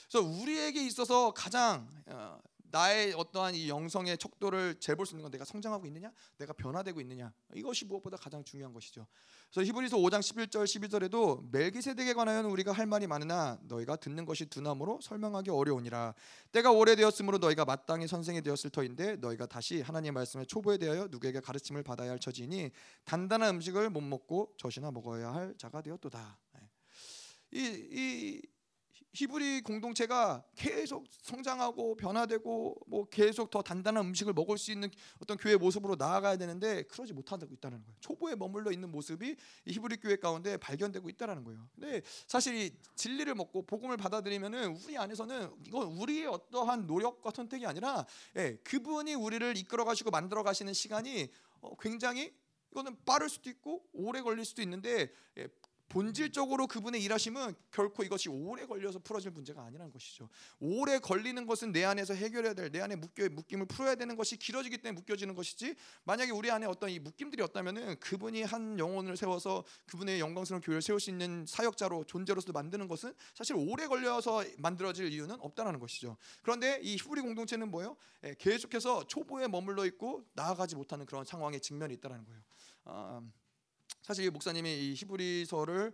그래서 우리에게 있어서 가장 어, 나의 어떠한 이 영성의 척도를 재볼 수 있는 건 내가 성장하고 있느냐, 내가 변화되고 있느냐 이것이 무엇보다 가장 중요한 것이죠. 그래서 히브리서 5장 11절 12절에도 멜기세덱에 관하여는 우리가 할 말이 많으나 너희가 듣는 것이 두나무로 설명하기 어려우니라. 때가 오래되었으므로 너희가 마땅히 선생이 되었을 터인데 너희가 다시 하나님의 말씀에 초보에 대하여 누구에게 가르침을 받아야 할 처지니 단단한 음식을 못 먹고 젖이나 먹어야 할 자가 되었도다. 네. 이, 이 히브리 공동체가 계속 성장하고 변화되고 뭐 계속 더 단단한 음식을 먹을 수 있는 어떤 교회 모습으로 나아가야 되는데 그러지 못하고 있다는 거예요. 초보에 머물러 있는 모습이 히브리 교회 가운데 발견되고 있다는 거예요. 근데 사실 이 진리를 먹고 복음을 받아들이면은 우리 안에서는 이건 우리의 어떠한 노력과 선택이 아니라 예, 그분이 우리를 이끌어 가시고 만들어 가시는 시간이 어, 굉장히 이거는 빠를 수도 있고 오래 걸릴 수도 있는데 예, 본질적으로 그분의 일하심은 결코 이것이 오래 걸려서 풀어질 문제가 아니라는 것이죠. 오래 걸리는 것은 내 안에서 해결해야 될 내 안에 묶여 묶임을 풀어야 되는 것이 길어지기 때문에 묶여지는 것이지. 만약에 우리 안에 어떤 이 묶임들이 없다면은 그분이 한 영혼을 세워서 그분의 영광스러운 교회를 세울 수 있는 사역자로 존재로서 만드는 것은 사실 오래 걸려서 만들어질 이유는 없다라는 것이죠. 그런데 이 히브리 공동체는 뭐예요? 예, 계속해서 초보에 머물러 있고 나아가지 못하는 그런 상황에 직면이 있다라는 거예요. 아, 사실 목사님이 이 히브리서를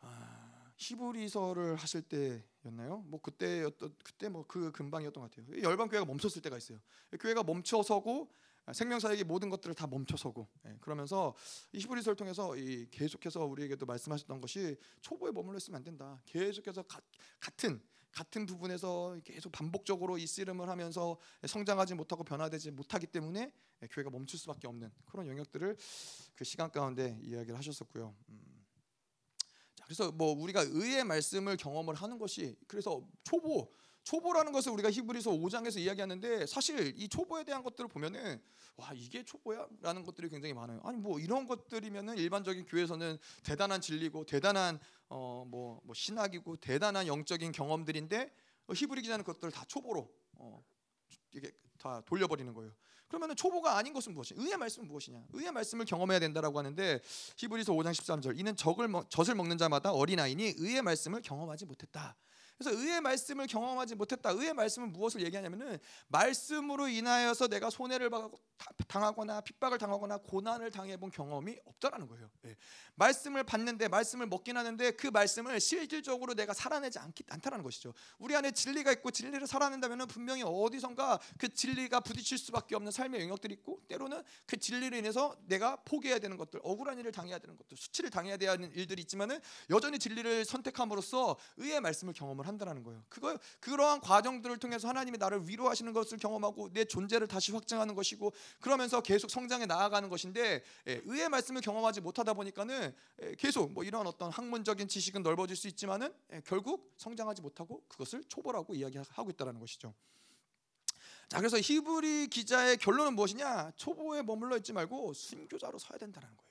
아, 히브리서를 하실 때였나요? 뭐 그때였던 그때 뭐 그 근방이었던 것 같아요. 열방 교회가 멈췄을 때가 있어요. 교회가 멈춰서고 생명사역의 모든 것들을 다 멈춰서고 예, 그러면서 이 히브리서를 통해서 이 계속해서 우리에게도 말씀하셨던 것이 초보에 머물러 있으면 안 된다. 계속해서 가, 같은 같은 부분에서 계속 반복적으로 이 씨름을 하면서 성장하지 못하고 변화되지 못하기 때문에 교회가 멈출 수밖에 없는 그런 영역들을 그 시간 가운데 이야기를 하셨었고요. 음. 자, 그래서 뭐 우리가 의의 말씀을 경험을 하는 것이 그래서 초보 초보라는 것을 우리가 히브리서 5장에서 이야기하는데 사실 이 초보에 대한 것들을 보면은 와 이게 초보야라는 것들이 굉장히 많아요. 아니 뭐 이런 것들이면은 일반적인 교회에서는 대단한 진리고 대단한 어뭐 뭐 신학이고 대단한 영적인 경험들인데 어, 히브리 기자는 그것들을 다 초보로 어 이게 다 돌려버리는 거예요. 그러면은 초보가 아닌 것은 무엇이냐? 의의 말씀은 무엇이냐? 의의 말씀을 경험해야 된다라고 하는데 히브리서 5장 13절 이는 적을 젖을 먹는 자마다 어린 아이니 의의 말씀을 경험하지 못했다. 그래서 의의 말씀을 경험하지 못했다. 의의 말씀은 무엇을 얘기하냐면은 말씀으로 인하여서 내가 손해를 당하거나 핍박을 당하거나 고난을 당해본 경험이 없다라는 거예요. 네. 말씀을 받는데 말씀을 먹긴 하는데 그 말씀을 실질적으로 내가 살아내지 않기 않다라는 것이죠. 우리 안에 진리가 있고 진리를 살아낸다면은 분명히 어디선가 그 진리가 부딪힐 수밖에 없는 삶의 영역들이 있고 때로는 그 진리로 인해서 내가 포기해야 되는 것들, 억울한 일을 당해야 되는 것들, 수치를 당해야 되는 일들이 있지만은 여전히 진리를 선택함으로써 의의 말씀을 경험을 한다라는 거예요. 그거 그러한 과정들을 통해서 하나님이 나를 위로하시는 것을 경험하고 내 존재를 다시 확증하는 것이고 그러면서 계속 성장해 나아가는 것인데 예, 의의 말씀을 경험하지 못하다 보니까는 예, 계속 뭐 이런 어떤 학문적인 지식은 넓어질 수 있지만은 예, 결국 성장하지 못하고 그것을 초보라고 이야기하고 있다는 것이죠. 자 그래서 히브리 기자의 결론은 무엇이냐? 초보에 머물러 있지 말고 순교자로 서야 된다는 거예요.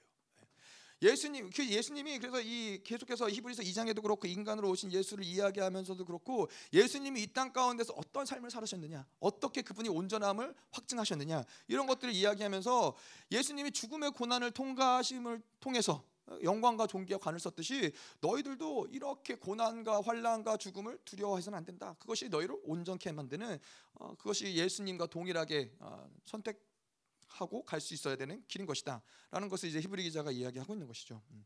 예수님 그 예수님이 그래서 이 계속해서 히브리서 2장에도 그렇고 인간으로 오신 예수를 이야기하면서도 그렇고 예수님이 이 땅 가운데서 어떤 삶을 살으셨느냐 어떻게 그분이 온전함을 확증하셨느냐 이런 것들을 이야기하면서 예수님이 죽음의 고난을 통과하심을 통해서 영광과 존귀와 관을 썼듯이 너희들도 이렇게 고난과 환란과 죽음을 두려워해서는 안 된다. 그것이 너희를 온전케 만드는 어, 그것이 예수님과 동일하게 어, 선택 하고 갈 수 있어야 되는 길인 것이다라는 것을 이제 히브리 기자가 이야기하고 있는 것이죠. 음.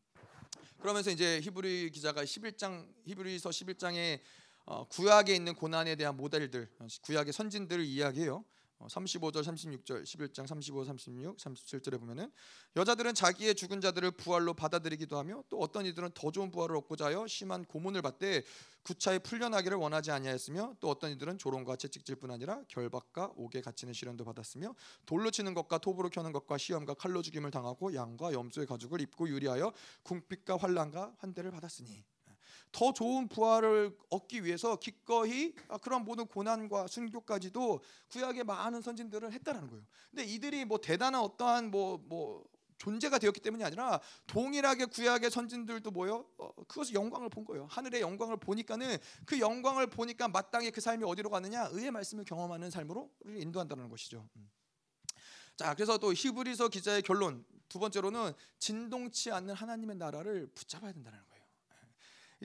그러면서 이제 히브리 기자가 11장 히브리서 11장에 어, 구약에 있는 고난에 대한 모델들, 어, 구약의 선진들을 이야기해요. 35절, 36절, 11장 35, 36, 37절에 보면은 여자들은 자기의 죽은 자들을 부활로 받아들이기도 하며 또 어떤 이들은 더 좋은 부활을 얻고자 하여 심한 고문을 받되 구차에 풀려나기를 원하지 아니하였으며 또 어떤 이들은 조롱과 채찍질뿐 아니라 결박과 옥에 갇히는 시련도 받았으며 돌로 치는 것과 톱으로 켜는 것과 시험과 칼로 죽임을 당하고 양과 염소의 가죽을 입고 유리하여 궁핍과 환란과 환대를 받았으니 더 좋은 부활을 얻기 위해서 기꺼이 아, 그런 모든 고난과 순교까지도 구약의 많은 선진들을 했다라는 거예요. 근데 이들이 뭐 대단한 어떠한 뭐뭐 뭐 존재가 되었기 때문이 아니라 동일하게 구약의 선진들도 뭐요? 어, 그것을 영광을 본 거예요. 하늘의 영광을 보니까는 그 영광을 보니까 마땅히 그 삶이 어디로 가느냐? 의의 말씀을 경험하는 삶으로 인도한다는 것이죠. 음. 자, 그래서 또 히브리서 기자의 결론 두 번째로는 진동치 않는 하나님의 나라를 붙잡아야 된다는 거예요.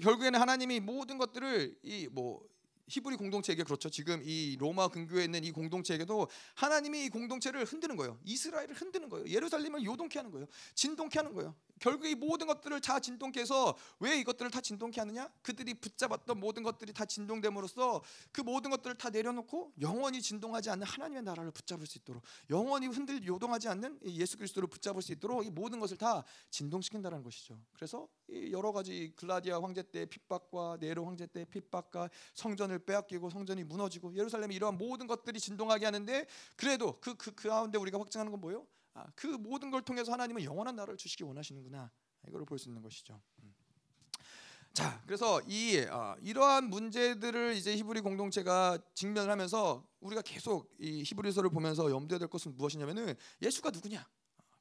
결국에는 하나님이 모든 것들을 이 뭐 히브리 공동체에게 그렇죠. 지금 이 로마 근교에 있는 이 공동체에게도 하나님이 이 공동체를 흔드는 거예요. 이스라엘을 흔드는 거예요. 예루살렘을 요동케 하는 거예요. 진동케 하는 거예요. 결국 이 모든 것들을 다 진동케 해서 왜 이것들을 다 진동케 하느냐? 그들이 붙잡았던 모든 것들이 다 진동됨으로써 그 모든 것들을 다 내려놓고 영원히 진동하지 않는 하나님의 나라를 붙잡을 수 있도록 영원히 흔들 요동하지 않는 예수 그리스도를 붙잡을 수 있도록 이 모든 것을 다 진동시킨다는 것이죠. 그래서 여러 가지 글라디아 황제 때 핍박과 네로 황제 때 핍박과 성전을 빼앗기고 성전이 무너지고 예루살렘이 이러한 모든 것들이 진동하게 하는데 그래도 그, 그, 그 가운데 우리가 확증하는 건 뭐예요? 아, 그 모든 걸 통해서 하나님은 영원한 나라를 주시기 원하시는구나 이걸 볼수 있는 것이죠. 음. 자, 그래서 이 어, 이러한 문제들을 이제 히브리 공동체가 직면하면서 우리가 계속 이 히브리서를 보면서 염두에 될 것은 무엇이냐면은 예수가 누구냐,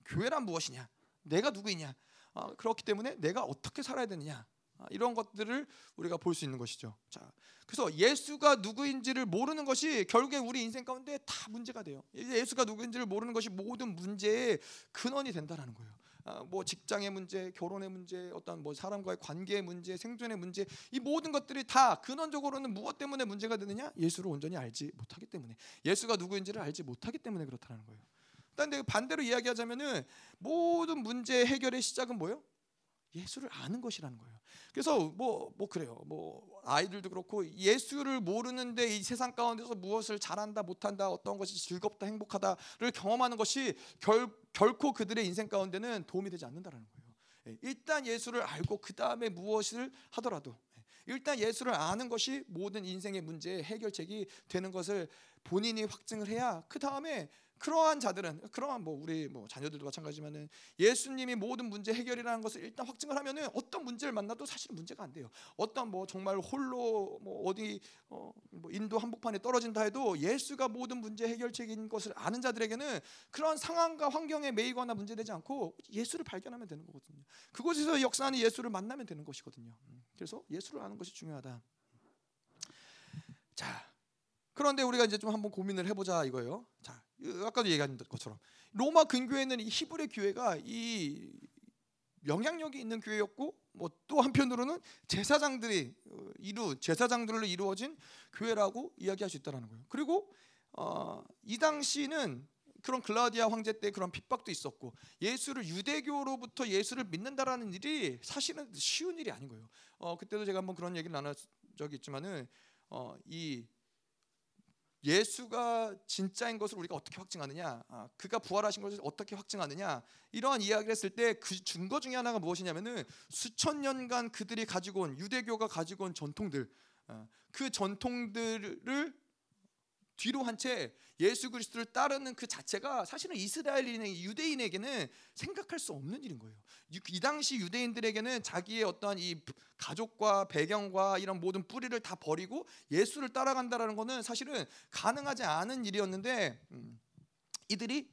교회란 무엇이냐, 내가 누구이냐. 어, 그렇기 때문에 내가 어떻게 살아야 되느냐 어, 이런 것들을 우리가 볼 수 있는 것이죠. 자, 그래서 예수가 누구인지를 모르는 것이 결국에 우리 인생 가운데 다 문제가 돼요. 예수가 누구인지를 모르는 것이 모든 문제의 근원이 된다라는 거예요. 아, 뭐 직장의 문제, 결혼의 문제, 어떤 뭐 사람과의 관계의 문제, 생존의 문제, 이 모든 것들이 다 근원적으로는 무엇 때문에 문제가 되느냐? 예수를 온전히 알지 못하기 때문에, 예수가 누구인지를 알지 못하기 때문에 그렇다는 거예요. 그런데 반대로 이야기하자면은 모든 문제 해결의 시작은 뭐예요? 예수를 아는 것이라는 거예요. 그래서 뭐뭐 뭐 그래요. 뭐 아이들도 그렇고 예수를 모르는데 이 세상 가운데서 무엇을 잘한다 못한다 어떤 것이 즐겁다 행복하다를 경험하는 것이 결, 결코 그들의 인생 가운데는 도움이 되지 않는다라는 거예요. 예, 일단 예수를 알고 그 다음에 무엇을 하더라도 일단 예수를 아는 것이 모든 인생의 문제의 해결책이 되는 것을 본인이 확증을 해야 그 다음에 그러한 자들은 그러한 뭐 우리 뭐 자녀들도 마찬가지지만은 예수님이 모든 문제 해결이라는 것을 일단 확증을 하면은 어떤 문제를 만나도 사실은 문제가 안 돼요. 어떤 뭐 정말 홀로 뭐 어디 어 뭐 인도 한복판에 떨어진다 해도 예수가 모든 문제 해결책인 것을 아는 자들에게는 그런 상황과 환경에 매이거나 문제되지 않고 예수를 발견하면 되는 거거든요. 그곳에서 역사하는 예수를 만나면 되는 것이거든요. 음, 그래서 예수를 아는 것이 중요하다. 자, 그런데 우리가 이제 좀 한번 고민을 해보자 이거예요. 자, 아까도 얘기한 것처럼 로마 근교에는 이 히브리 교회가 이 영향력이 있는 교회였고 뭐 또 한편으로는 제사장들이 어, 이루 제사장들로 이루어진 교회라고 이야기할 수 있다라는 거예요. 그리고 어, 이 당시는 그런 글라디아 황제 때 그런 핍박도 있었고 예수를 유대교로부터 예수를 믿는다라는 일이 사실은 쉬운 일이 아닌 거예요. 어, 그때도 제가 한번 그런 얘기를 나눈 적이 있지만은 어, 이 예수가 진짜인 것을 우리가 어떻게 확증하느냐, 아, 그가 부활하신 것을 어떻게 확증하느냐 이러한 이야기를 했을 때 그 증거 중에 하나가 무엇이냐면은 수천 년간 그들이 가지고 온 유대교가 가지고 온 전통들, 아, 그 전통들을 뒤로 한 채 예수 그리스도를 따르는 그 자체가 사실은 이스라엘인 유대인에게는 생각할 수 없는 일인 거예요. 이 당시 유대인들에게는 자기의 어떠한 이 가족과 배경과 이런 모든 뿌리를 다 버리고 예수를 따라간다라는 것은 사실은 가능하지 않은 일이었는데 음, 이들이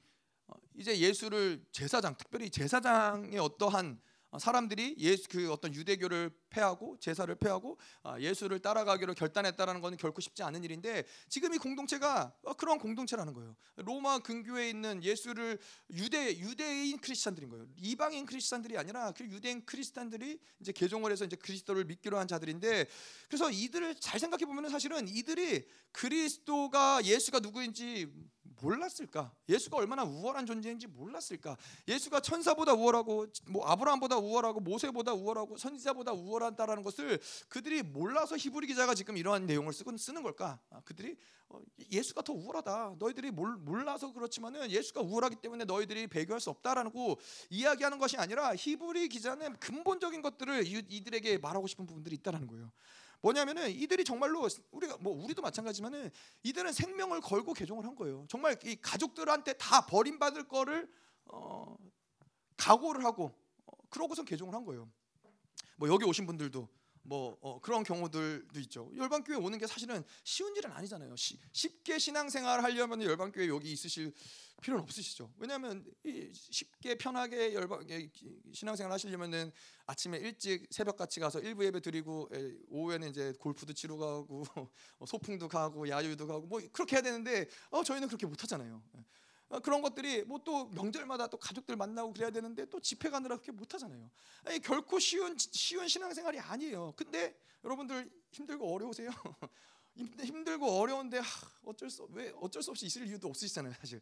어, 이제 예수를 제사장, 특별히 제사장의 어떠한 어, 사람들이 예수 그 어떤 유대교를 폐하고 제사를 폐하고 아, 예수를 따라가기로 결단했다라는 것은 결코 쉽지 않은 일인데 지금 이 공동체가 어, 그런 공동체라는 거예요. 로마 근교에 있는 예수를 유대 유대인 크리스천들인 거예요. 이방인 크리스천들이 아니라 그 유대인 크리스천들이 이제 개종을 해서 이제 그리스도를 믿기로 한 자들인데 그래서 이들을 잘 생각해 보면은 사실은 이들이 그리스도가 예수가 누구인지 몰랐을까? 예수가 얼마나 우월한 존재인지 몰랐을까? 예수가 천사보다 우월하고 뭐 아브라함보다 우월하고 모세보다 우월하고 선지자보다 우월하다라는 것을 그들이 몰라서 히브리 기자가 지금 이러한 내용을 쓰고 쓰는 걸까? 아, 그들이 어, 예수가 더 우월하다. 너희들이 몰, 몰라서 그렇지만은 예수가 우월하기 때문에 너희들이 배교할 수 없다라고 이야기하는 것이 아니라 히브리 기자는 근본적인 것들을 이들에게 말하고 싶은 부분들이 있다라는 거예요. 뭐냐면은 이들이 정말로 우리가 뭐 우리도 마찬가지지만은 이들은 생명을 걸고 개종을 한 거예요. 정말 이 가족들한테 다 버림받을 거를 어, 각오를 하고 어, 그러고선 개종을 한 거예요. 뭐 여기 오신 분들도 뭐 어, 그런 경우들도 있죠. 열방교회 오는 게 사실은 쉬운 일은 아니잖아요. 시, 쉽게 신앙생활 하려면 열방교회 여기 있으실 필요는 없으시죠. 왜냐하면 쉽게 편하게 열방 신앙생활 하시려면은 아침에 일찍 새벽 같이 가서 일부 예배 드리고 오후에는 이제 골프도 치러 가고 뭐 소풍도 가고 야유도 가고 뭐 그렇게 해야 되는데 어, 저희는 그렇게 못 하잖아요. 어, 그런 것들이 뭐 또 명절마다 또 가족들 만나고 그래야 되는데 또 집회 가느라 그렇게 못 하잖아요. 아니, 결코 쉬운 쉬운 신앙생활이 아니에요. 근데 여러분들 힘들고 어려우세요. 힘들고 어려운데 하, 어쩔 수 왜 어쩔 수 없이 있을 이유도 없으시잖아요, 사실.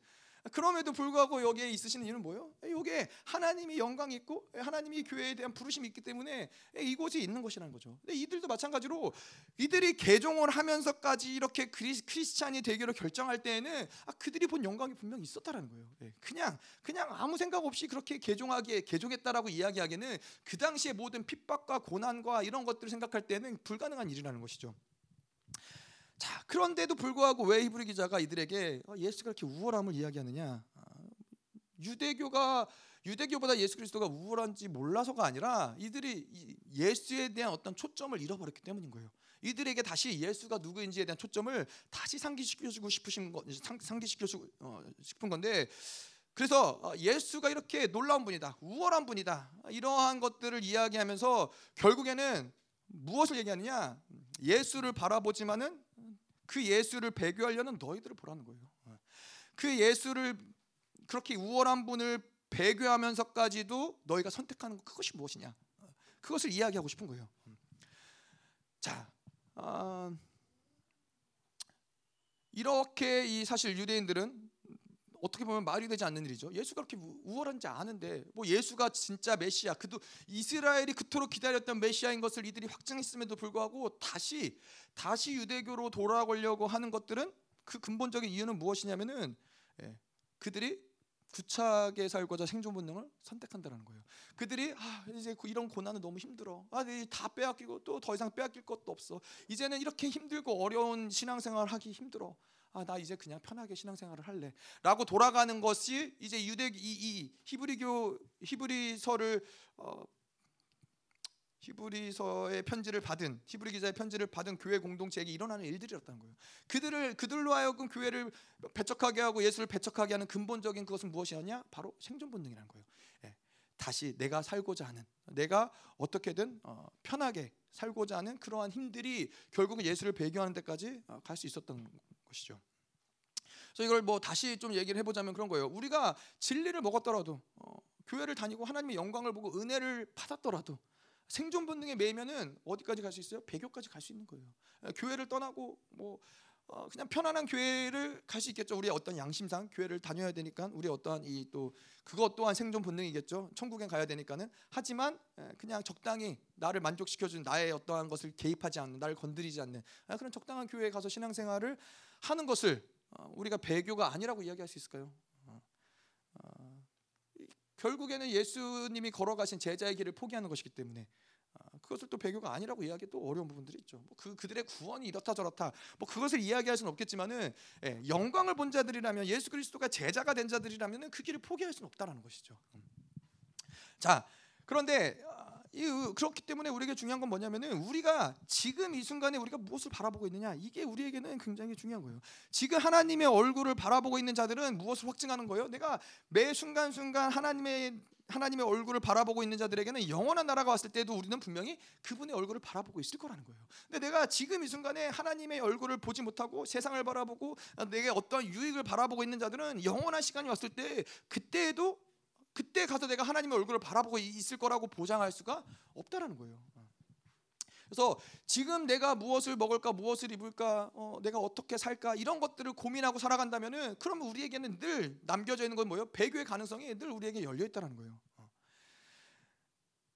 그럼에도 불구하고 여기에 있으시는 이유는 뭐예요? 이게 하나님이 영광이 있고 하나님이 교회에 대한 부르심이 있기 때문에 이곳에 있는 것이라는 거죠. 근데 이들도 마찬가지로 이들이 개종을 하면서까지 이렇게 크리스, 크리스찬이 되기로 결정할 때에는 아, 그들이 본 영광이 분명 있었다라는 거예요. 예, 그냥 그냥 아무 생각 없이 그렇게 개종하기에 개종했다라고 이야기하기에는 그 당시의 모든 핍박과 고난과 이런 것들을 생각할 때는 불가능한 일이라는 것이죠. 자, 그런데도 불구하고 왜 히브리 기자가 이들에게 어, 예수가 그렇게 우월함을 이야기하느냐? 아, 유대교가 유대교보다 예수 그리스도가 우월한지 몰라서가 아니라 이들이 예수에 대한 어떤 초점을 잃어버렸기 때문인 거예요. 이들에게 다시 예수가 누구인지에 대한 초점을 다시 상기시켜주고 싶으신 거, 상기시켜주고 어, 싶은 건데 그래서 어, 예수가 이렇게 놀라운 분이다, 우월한 분이다 이러한 것들을 이야기하면서 결국에는 무엇을 얘기하느냐? 예수를 바라보지만은 그 예수를 배교하려는 너희들을 보라는 거예요. 그 예수를 그렇게 우월한 분을 배교하면서까지도 너희가 선택하는 그것이 무엇이냐? 그것을 이야기하고 싶은 거예요. 자, 어, 이렇게 이 사실 유대인들은 어떻게 보면 말이 되지 않는 일이죠. 예수가 그렇게 우월한지 아는데 뭐 예수가 진짜 메시아 그도 이스라엘이 그토록 기다렸던 메시아인 것을 이들이 확증했음에도 불구하고 다시 다시 유대교로 돌아가려고 하는 것들은 그 근본적인 이유는 무엇이냐면은 예, 그들이 구차하게 살고자 생존 본능을 선택한다는 거예요. 그들이 아, 이제 이런 고난은 너무 힘들어. 아, 다 빼앗기고 또 더 이상 빼앗길 것도 없어. 이제는 이렇게 힘들고 어려운 신앙생활 하기 힘들어. 아, 나 이제 그냥 편하게 신앙생활을 할래.라고 돌아가는 것이 이제 유대 이, 이 히브리교 히브리서를 어, 히브리서의 편지를 받은 히브리 기자의 편지를 받은 교회 공동체에게 일어나는 일들이었다는 거예요. 그들을 그들로 하여금 교회를 배척하게 하고 예수를 배척하게 하는 근본적인 그것은 무엇이었냐? 바로 생존 본능이라는 거예요. 예. 다시 내가 살고자 하는 내가 어떻게든 어, 편하게 살고자 하는 그러한 힘들이 결국은 예수를 배교하는 데까지 어, 갈수 있었던 것이죠. 그래서 이걸 뭐 다시 좀 얘기를 해보자면 그런 거예요. 우리가 진리를 먹었더라도 어, 교회를 다니고 하나님의 영광을 보고 은혜를 받았더라도 생존 본능에 매이면은 어디까지 갈 수 있어요? 배교까지 갈 수 있는 거예요. 교회를 떠나고 뭐 어, 그냥 편안한 교회를 갈 수 있겠죠. 우리의 어떤 양심상 교회를 다녀야 되니까 우리 어떠한 이 또 그것 또한 생존 본능이겠죠. 천국에 가야 되니까는 하지만 그냥 적당히 나를 만족시켜준 나의 어떠한 것을 개입하지 않는 나를 건드리지 않는 그런 적당한 교회에 가서 신앙생활을 하는 것을 어, 우리가 배교가 아니라고 이야기할 수 있을까요? 어, 결국에는 예수님이 걸어가신 제자의 길을 포기하는 것이기 때문에 그것을 또 배교가 아니라고 이야기 또 어려운 부분들이 있죠. 뭐 그 그들의 구원이 이렇다 저렇다. 뭐 그것을 이야기할 수는 없겠지만은 예, 영광을 본 자들이라면 예수 그리스도가 제자가 된 자들이라면은 그 길을 포기할 수는 없다라는 것이죠. 음. 자 그런데 그렇기 때문에 우리에게 중요한 건 뭐냐면은 우리가 지금 이 순간에 우리가 무엇을 바라보고 있느냐 이게 우리에게는 굉장히 중요한 거예요. 지금 하나님의 얼굴을 바라보고 있는 자들은 무엇을 확증하는 거예요? 내가 매 순간 순간 하나님의 하나님의 얼굴을 바라보고 있는 자들에게는 영원한 나라가 왔을 때도 우리는 분명히 그분의 얼굴을 바라보고 있을 거라는 거예요. 근데 내가 지금 이 순간에 하나님의 얼굴을 보지 못하고 세상을 바라보고 내게 어떤 유익을 바라보고 있는 자들은 영원한 시간이 왔을 때 그때에도 그때 가서 내가 하나님의 얼굴을 바라보고 있을 거라고 보장할 수가 없다라는 거예요. 그래서 지금 내가 무엇을 먹을까, 무엇을 입을까, 어, 내가 어떻게 살까 이런 것들을 고민하고 살아간다면은 그러면 우리에게는 늘 남겨져 있는 건 뭐예요? 배교의 가능성이 늘 우리에게 열려 있다는 거예요. 어.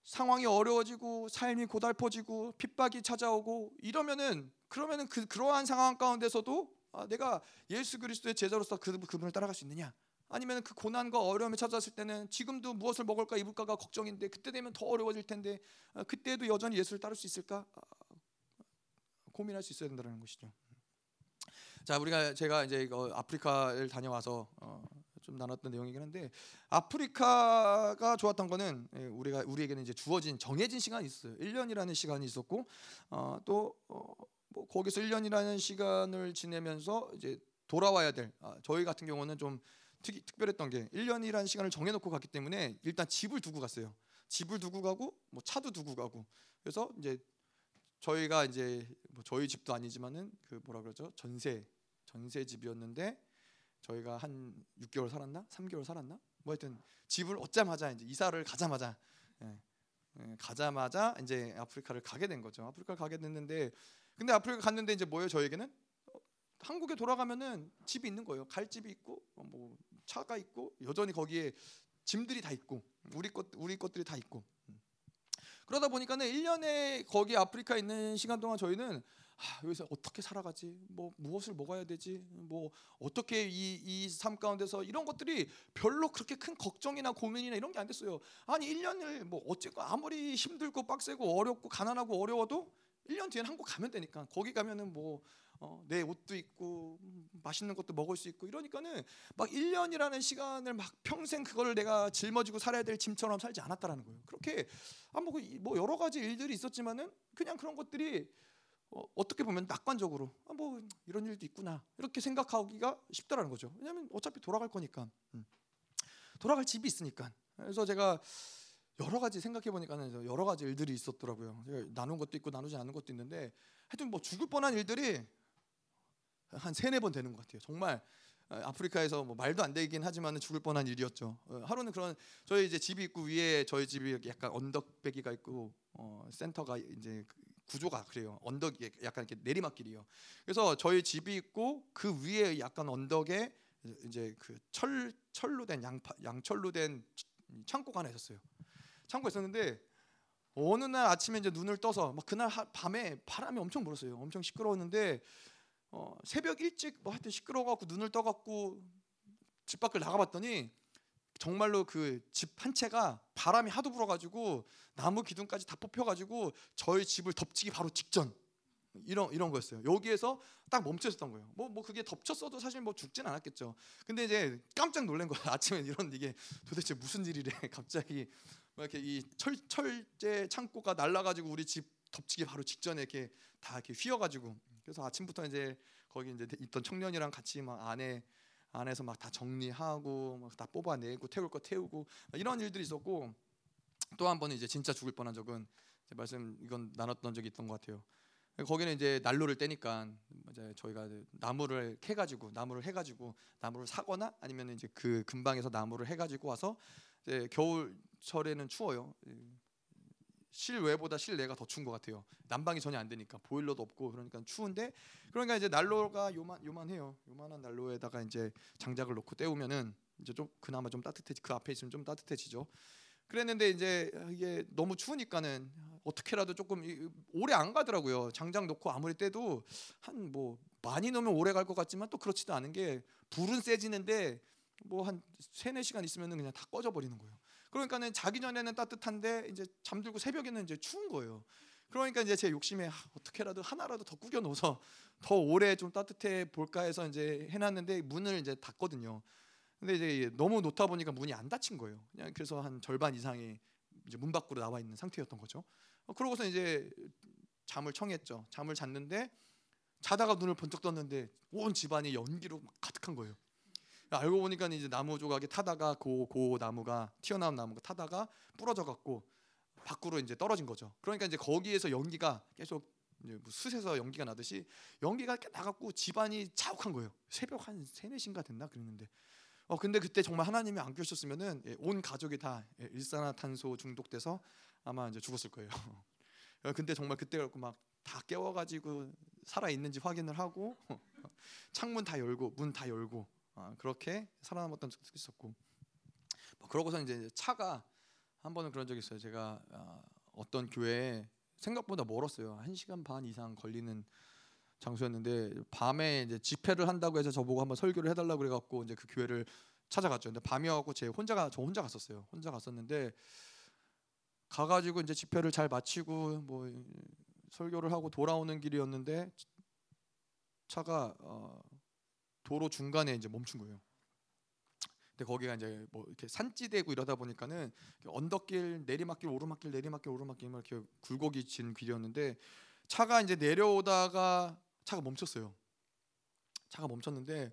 상황이 어려워지고 삶이 고달퍼지고 핍박이 찾아오고 이러면은 그러면은 그 그러한 상황 가운데서도 아, 내가 예수 그리스도의 제자로서 그, 그분을 따라갈 수 있느냐? 아니면 그 고난과 어려움이 찾아왔을 때는 지금도 무엇을 먹을까 입을까가 걱정인데 그때 되면 더 어려워질 텐데 아, 그때도 여전히 예수를 따를 수 있을까 아, 고민할 수 있어야 된다는 것이죠. 자 우리가 제가 이제 아프리카를 다녀와서 어, 좀 나눴던 내용이긴 한데 아프리카가 좋았던 거는 예, 우리가 우리에게는 이제 주어진 정해진 시간이 있어요. 1년이라는 시간이 있었고 어, 또 어, 뭐 거기서 1년이라는 시간을 지내면서 이제 돌아와야 될 아, 저희 같은 경우는 좀 특, 특별했던 게 1년이라는 시간을 정해놓고 갔기 때문에 일단 집을 두고 갔어요. 집을 두고 가고 뭐 차도 두고 가고. 그래서 이제 저희가 이제 뭐 저희 집도 아니지만은 그 뭐라 그러죠? 전세 전세 집이었는데 저희가 한 6개월 살았나? 3개월 살았나? 뭐 하여튼 집을 얻자마자 이제 이사를 가자마자 예, 예, 가자마자 이제 아프리카를 가게 된 거죠. 아프리카 가게 됐는데 근데 아프리카 갔는데 이제 뭐예요? 저에게는? 어, 한국에 돌아가면은 집이 있는 거예요 갈 집이 있고 어, 뭐 차가 있고 여전히 거기에 짐들이 다 있고 우리 것 우리 것들이 다 있고 음. 그러다 보니까는 1년에 거기 아프리카에 있는 시간 동안 저희는 아, 여기서 어떻게 살아가지? 뭐 무엇을 먹어야 되지? 뭐 어떻게 이 이 삶 가운데서 이런 것들이 별로 그렇게 큰 걱정이나 고민이나 이런 게 안 됐어요. 아니 1년을 뭐 어쨌고 아무리 힘들고 빡세고 어렵고 가난하고 어려워도 1년 뒤엔 한국 가면 되니까 거기 가면은 뭐 어, 내 옷도 음, 맛있는 것도 먹을 수 있고 이러니까는 막 1년이라는 시간을 막 평생 그걸 내가 짊어지고 살아야 될 짐처럼 살지 않았다라는 거예요. 그렇게 아, 뭐, 그뭐 여러 가지 일들이 있었지만은 그냥 그런 것들이 어, 어떻게 보면 낙관적으로 아, 뭐 이런 일도 있구나 이렇게 생각하기가 쉽다라는 거죠. 왜냐하면 어차피 돌아갈 거니까 음. 돌아갈 집이 있으니까. 그래서 제가 여러 가지 생각해 보니까는 여러 가지 일들이 있었더라고요. 나눈 것도 있고 나누지 않은 것도 있는데 하여튼 뭐 죽을 뻔한 일들이 한 세네 번 되는 것 같아요. 정말 어, 아프리카에서 뭐 말도 안 되긴 하지만 죽을 뻔한 일이었죠. 어, 하루는 그런 저희 이제 집이 있고 위에 저희 집이 약간 언덕배기가 있고 어, 센터가 이제 그 구조가 그래요. 언덕이 약간 이렇게 내리막길이요. 그래서 저희 집이 있고 그 위에 약간 언덕에 이제 그 철 철로 된 양파 양철로 된 창고가 하나 있었어요. 창고 있었는데 어느 날 아침에 이제 눈을 떠서 막 그날 밤에 바람이 엄청 불었어요. 엄청 시끄러웠는데 어, 새벽 일찍 뭐 하여튼 시끄러워갖고 눈을 떠갖고 집 밖을 나가봤더니 정말로 그 집 한 채가 바람이 하도 불어가지고 나무 기둥까지 다 뽑혀가지고 저희 집을 덮치기 바로 직전 이런 이런 거였어요. 여기에서 딱 멈춰 있었던 거예요. 뭐뭐 그게 덮쳤어도 사실 뭐 죽진 않았겠죠. 근데 이제 깜짝 놀란 거야. 아침에 이런 이게 도대체 무슨 일이래. 갑자기 막 이렇게 이 철 철제 창고가 날라가지고 우리 집 덮치기 바로 직전에 이렇게 다 이렇게 휘어가지고 그래서 아침부터 이제 거기 이제 있던 청년이랑 같이 막 안에 안에서 막 다 정리하고 막 다 뽑아내고 태울 거 태우고 이런 일들이 있었고 또 한 번은 이제 진짜 죽을 뻔한 적은 제 말씀 이건 나눴던 적이 있던 것 같아요. 거기는 이제 난로를 떼니까 이제 저희가 나무를 캐가지고 나무를 해가지고 나무를 사거나 아니면 이제 그 근방에서 나무를 해가지고 와서 이제 겨울철에는 추워요. 실외보다 실내가 더 추운 것 같아요. 난방이 전혀 안 되니까 보일러도 없고 그러니까 추운데 그러니까 이제 난로가 요만 요만해요. 요만한 난로에다가 이제 장작을 놓고 때우면은 이제 좀 그나마 좀 따뜻해지 그 앞에 있으면 좀 따뜻해지죠. 그랬는데 이제 이게 너무 추우니까는 어떻게라도 조금 오래 안 가더라고요. 장작 놓고 아무리 떼도 한 뭐 많이 넣으면 오래 갈 것 같지만 또 그렇지도 않은 게 불은 세지는데 뭐 한 세네 시간 있으면은 그냥 다 꺼져 버리는 거예요. 그러니까는 자기 전에는 따뜻한데 이제 잠들고 새벽에는 이제 추운 거예요. 그러니까 이제 제 욕심에 어떻게라도 하나라도 더 구겨 놓어서 더 오래 좀 따뜻해 볼까 해서 이제 해놨는데 문을 이제 닫거든요. 근데 이제 너무 놓다 보니까 문이 안 닫힌 거예요. 그냥 그래서 한 절반 이상이 이제 문 밖으로 나와 있는 상태였던 거죠. 어, 그러고서 이제 잠을 청했죠. 잠을 잤는데 자다가 눈을 번쩍 떴는데 온 집안이 연기로 가득한 거예요. 알고 보니까 이제 나무 조각이 타다가 고, 고 나무가 튀어나온 나무가 타다가 부러져 갖고 밖으로 이제 떨어진 거죠. 그러니까 이제 거기에서 연기가 계속 이제 뭐 숯에서 연기가 나듯이 연기가 나갖고 집안이 자욱한 거예요. 새벽 한 세네 시인가 됐나 그랬는데. 어 근데 그때 정말 하나님이 안 계셨으면은 예, 온 가족이 다 예, 일산화탄소 중독돼서 아마 이제 죽었을 거예요. 어, 근데 정말 그때 갖고 막 다 깨워가지고 살아 있는지 확인을 하고 창문 다 열고 문 다 열고 아, 그렇게 살아남았던 적도 있었고 뭐 그러고서 이제 차가 한 번은 그런 적이 있어요. 제가 아, 어떤 교회에 생각보다 멀었어요. 한 시간 반 이상 걸리는 장소였는데 밤에 이제 집회를 한다고 해서 저보고 한번 설교를 해달라고 그래갖고 이제 그 교회를 찾아갔죠. 근데 밤이었고 제 혼자가 저 혼자 갔었어요. 혼자 갔었는데 가가지고 이제 집회를 잘 마치고 뭐 설교를 하고 돌아오는 길이었는데 차가 어, 도로 중간에 이제 멈춘 거예요. 근데 거기가 이제 뭐 이렇게 산지대고 이러다 보니까는 언덕길, 내리막길, 오르막길, 내리막길, 오르막길 이렇게 굴곡이 진 길이었는데 차가 이제 내려오다가 차가 멈췄어요. 차가 멈췄는데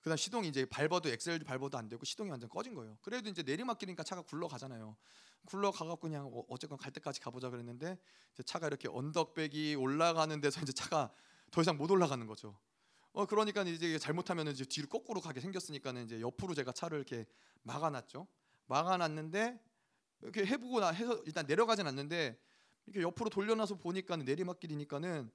그다음 시동이 이제 밟아도 엑셀 밟아도 안 되고 시동이 완전 꺼진 거예요. 그래도 이제 내리막길이니까 차가 굴러가잖아요. 굴러가갖고 그냥 어, 어쨌건 갈 때까지 가보자 그랬는데 차가 이렇게 언덕백이 올라가는 데서 이제 차가 더 이상 못 올라가는 거죠. 어 그러니까 이제 잘못하면 이제 뒤로 거꾸로 가게 생겼으니까는 이제 옆으로 제가 차를 이렇게 막아놨죠. 막아놨는데 이렇게 해보고 나 해서 일단 내려가진 않는데 이렇게 옆으로 돌려놔서 보니까는 내리막길이니까는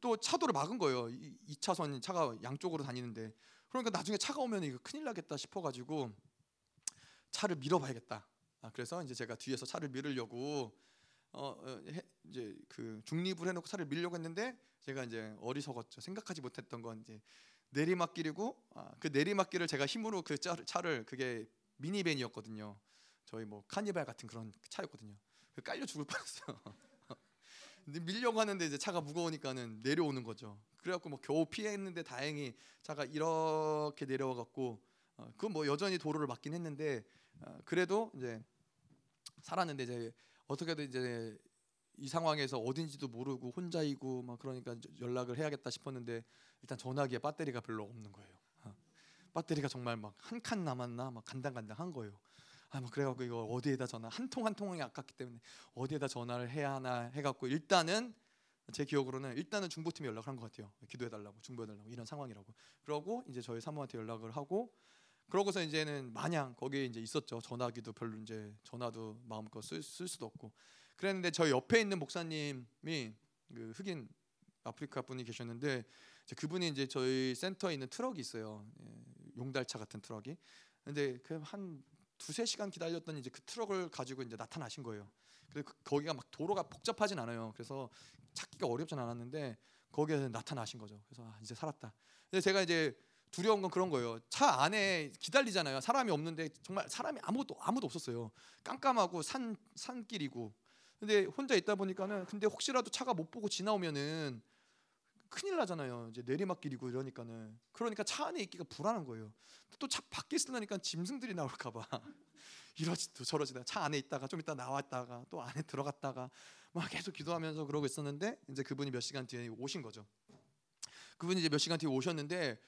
또 차도를 막은 거예요. 이, 2차선 차가 양쪽으로 다니는데 그러니까 나중에 차가 오면 이거 큰일 나겠다 싶어가지고 차를 밀어봐야겠다. 아, 그래서 이제 제가 뒤에서 차를 밀으려고 어, 어 해, 이제 그 중립을 해놓고 차를 밀려고 했는데 제가 이제 어리석었죠. 생각하지 못했던 건 이제 내리막길이고 아, 그 내리막길을 제가 힘으로 그 차, 차를 그게 미니밴이었거든요. 저희 뭐 카니발 같은 그런 차였거든요. 그 깔려 죽을 뻔했어요. 근데 밀려고 하는데 이제 차가 무거우니까는 내려오는 거죠. 그래갖고 뭐 겨우 피했는데 다행히 차가 이렇게 내려와 갖고 어, 그건 뭐 여전히 도로를 막긴 했는데 어, 그래도 이제 살았는데 이제 어떻게든 이제 이 상황에서 어딘지도 모르고 혼자이고 막 그러니까 연락을 해야겠다 싶었는데 일단 전화기에 배터리가 별로 없는 거예요. 어. 배터리가 정말 막 한 칸 남았나 막 간당간당한 거예요. 아, 뭐 그래갖고 이거 어디에다 전화 한 통 한 통이 아깝기 때문에 어디에다 전화를 해야 하나 해갖고 일단은 제 기억으로는 일단은 중보팀에 연락을 한 것 같아요. 기도해달라고 중보해달라고 이런 상황이라고. 그러고 이제 저희 사모한테 연락을 하고 그러고서 이제는 마냥 거기에 이제 있었죠. 전화기도 별로 이제 전화도 마음껏 쓸, 쓸 수도 없고 그랬는데 저 옆에 있는 목사님이 그 흑인 아프리카 분이 계셨는데 이제 그분이 이제 저희 센터에 있는 트럭이 있어요. 예, 용달차 같은 트럭이. 근데 그 한 두세 시간 기다렸더니 이제 그 트럭을 가지고 이제 나타나신 거예요. 그래서 그, 거기가 막 도로가 복잡하진 않아요. 그래서 찾기가 어렵진 않았는데 거기에 나타나신 거죠. 그래서 아, 이제 살았다. 근데 제가 이제 두려운 건 그런 거예요. 차 안에 기다리잖아요. 사람이 없는데 정말 사람이 아무도 아무도 없었어요. 깜깜하고 산 산길이고. 근데 혼자 있다 보니까는 근데 혹시라도 차가 못 보고 지나오면은 큰일 나잖아요. 이제 내리막길이고 이러니까는 그러니까 차 안에 있기가 불안한 거예요. 또 차 밖에 있으려니까 짐승들이 나올까봐 이러지도 저러지다 차 안에 있다가 좀 이따 나왔다가 또 안에 들어갔다가 막 계속 기도하면서 그러고 있었는데 이제 그분이 몇 시간 뒤에 오신 거죠. 그분이 이제 몇 시간 뒤에 오셨는데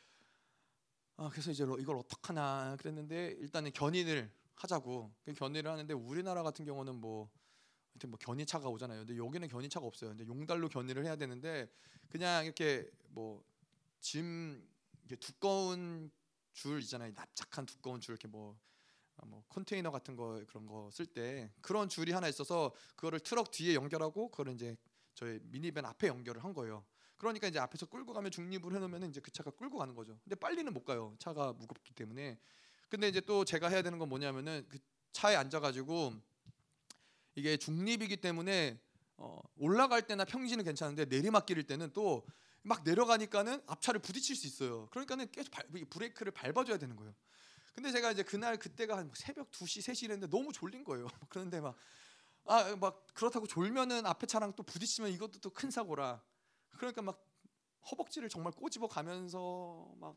아 그래서 이제 이걸 어떡하나 그랬는데 일단은 견인을 하자고 그 견인을 하는데 우리나라 같은 경우는 뭐 하여튼 뭐 견인차가 오잖아요. 근데 여기는 견인차가 없어요. 근데 용달로 견인을 해야 되는데 그냥 이렇게 뭐짐 두꺼운 줄 있잖아요. 납작한 두꺼운 줄 이렇게 뭐, 아, 뭐 컨테이너 같은 거 그런 거 쓸 때 그런 줄이 하나 있어서 그거를 트럭 뒤에 연결하고 그걸 이제 저희 미니밴 앞에 연결을 한 거예요. 그러니까 이제 앞에서 끌고 가면 중립을 해놓으면 이제 그 차가 끌고 가는 거죠. 근데 빨리는 못 가요. 차가 무겁기 때문에. 근데 이제 또 제가 해야 되는 건 뭐냐면은 그 차에 앉아가지고 이게 중립이기 때문에 어, 올라갈 때나 평지는 괜찮은데 내리막길일 때는 또 막 내려가니까는 앞차를 부딪힐 수 있어요. 그러니까는 계속 발, 브레이크를 밟아줘야 되는 거예요. 근데 제가 이제 그날 그때가 한 새벽 2시, 3시 이랬는데 너무 졸린 거예요. 그런데 막 아, 막 그렇다고 졸면은 앞에 차랑 또 부딪히면 이것도 또 큰 사고라. 그러니까 막 허벅지를 정말 꼬집어 가면서 막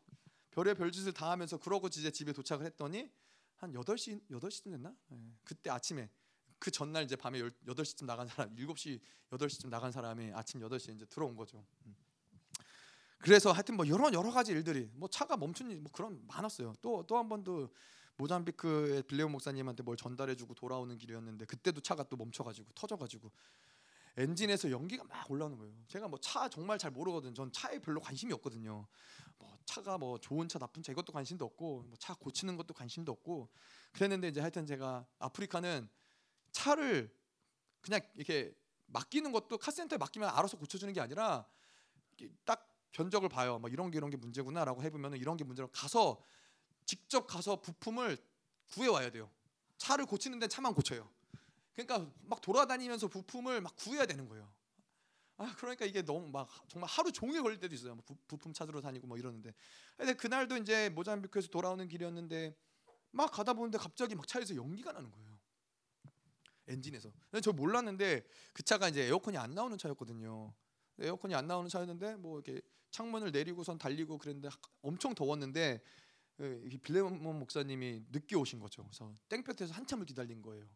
별의 별짓을 다 하면서 그러고 이제 집에 도착을 했더니 한 8시 8시쯤 됐나? 네. 그때 아침에 그 전날 이제 밤에 8시쯤 나간 사람 7시 8시쯤 나간 사람이 아침 8시에 이제 들어온 거죠. 음. 그래서 하여튼 뭐 여러 여러 가지 일들이 뭐 차가 멈춘 일뭐 그런 많았어요. 또 또 한 번도 모잠비크의 빌레오 목사님한테 뭘 전달해주고 돌아오는 길이었는데 그때도 차가 또 멈춰가지고 터져가지고 엔진에서 연기가 막 올라오는 거예요. 제가 뭐 차 정말 잘 모르거든. 전 차에 별로 관심이 없거든요. 뭐 차가 뭐 좋은 차 나쁜 차 이것도 관심도 없고 뭐 차 고치는 것도 관심도 없고 그랬는데 이제 하여튼 제가 아프리카는 차를 그냥 이렇게 맡기는 것도 카센터에 맡기면 알아서 고쳐주는 게 아니라 딱 견적을 봐요. 뭐 이런 게 이런 게 문제구나라고 해보면 이런 게 문제로 가서 직접 가서 부품을 구해 와야 돼요. 차를 고치는 데 차만 고쳐요. 그러니까 막 돌아다니면서 부품을 막 구해야 되는 거예요. 아 그러니까 이게 너무 막 정말 하루 종일 걸릴 때도 있어요. 뭐 부, 품 찾으러 다니고 뭐 이러는데. 근데 그날도 이제 모잠비크에서 돌아오는 길이었는데 막 가다 보는데 갑자기 막 차에서 연기가 나는 거예요. 엔진에서. 저 몰랐는데 그 차가 이제 에어컨이 안 나오는 차였거든요. 에어컨이 안 나오는 차였는데 뭐 이렇게 창문을 내리고선 달리고 그랬는데 엄청 더웠는데 빌레몬 목사님이 늦게 오신 거죠. 그래서 땡볕에서 한참을 기다린 거예요.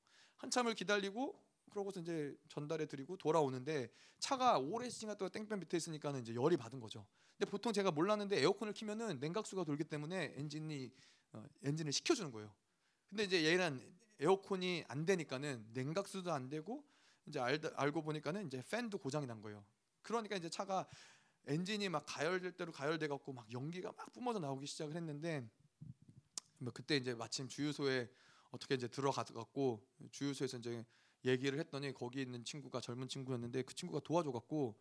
한참을 기다리고 그러고서 이제 전달해 드리고 돌아오는데 차가 오래 시간 동안 땡볕 밑에 있으니까는 이제 열이 받은 거죠. 근데 보통 제가 몰랐는데 에어컨을 키면은 냉각수가 돌기 때문에 엔진이 어, 엔진을 식혀주는 거예요. 근데 이제 얘는 에어컨이 안 되니까는 냉각수도 안 되고 이제 알, 알고 보니까는 이제 팬도 고장이 난 거예요. 그러니까 이제 차가 엔진이 막 가열될 대로 가열돼 갖고 막 연기가 막 뿜어져 나오기 시작을 했는데 뭐 그때 이제 마침 주유소에 어떻게 이제 들어가 갖고 주유소에서 이제 얘기를 했더니 거기 있는 친구가 젊은 친구였는데 그 친구가 도와줘 갖고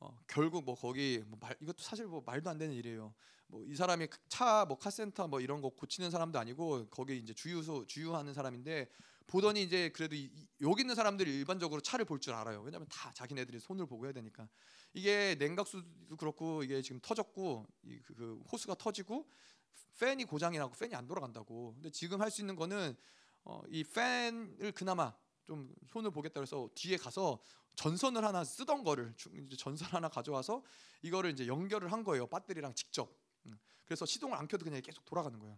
어, 결국 뭐 거기 뭐 말, 이것도 사실 뭐 말도 안 되는 일이에요. 뭐 이 사람이 차 뭐 카센터 뭐 이런 거 고치는 사람도 아니고 거기 이제 주유소 주유하는 사람인데 보더니 이제 그래도 이, 여기 있는 사람들이 일반적으로 차를 볼 줄 알아요. 왜냐하면 다 자기네들이 손을 보고 해야 되니까. 이게 냉각수도 그렇고 이게 지금 터졌고 이, 그, 그 호스가 터지고 팬이 고장이 나고 팬이 안 돌아간다고. 근데 지금 할 수 있는 거는 어, 이 팬을 그나마 좀 손을 보겠다 그래서 뒤에 가서 전선을 하나 쓰던 거를 전선 하나 가져와서 이거를 이제 연결을 한 거예요. 배터리랑 직접. 음. 그래서 시동을 안 켜도 그냥 계속 돌아가는 거예요.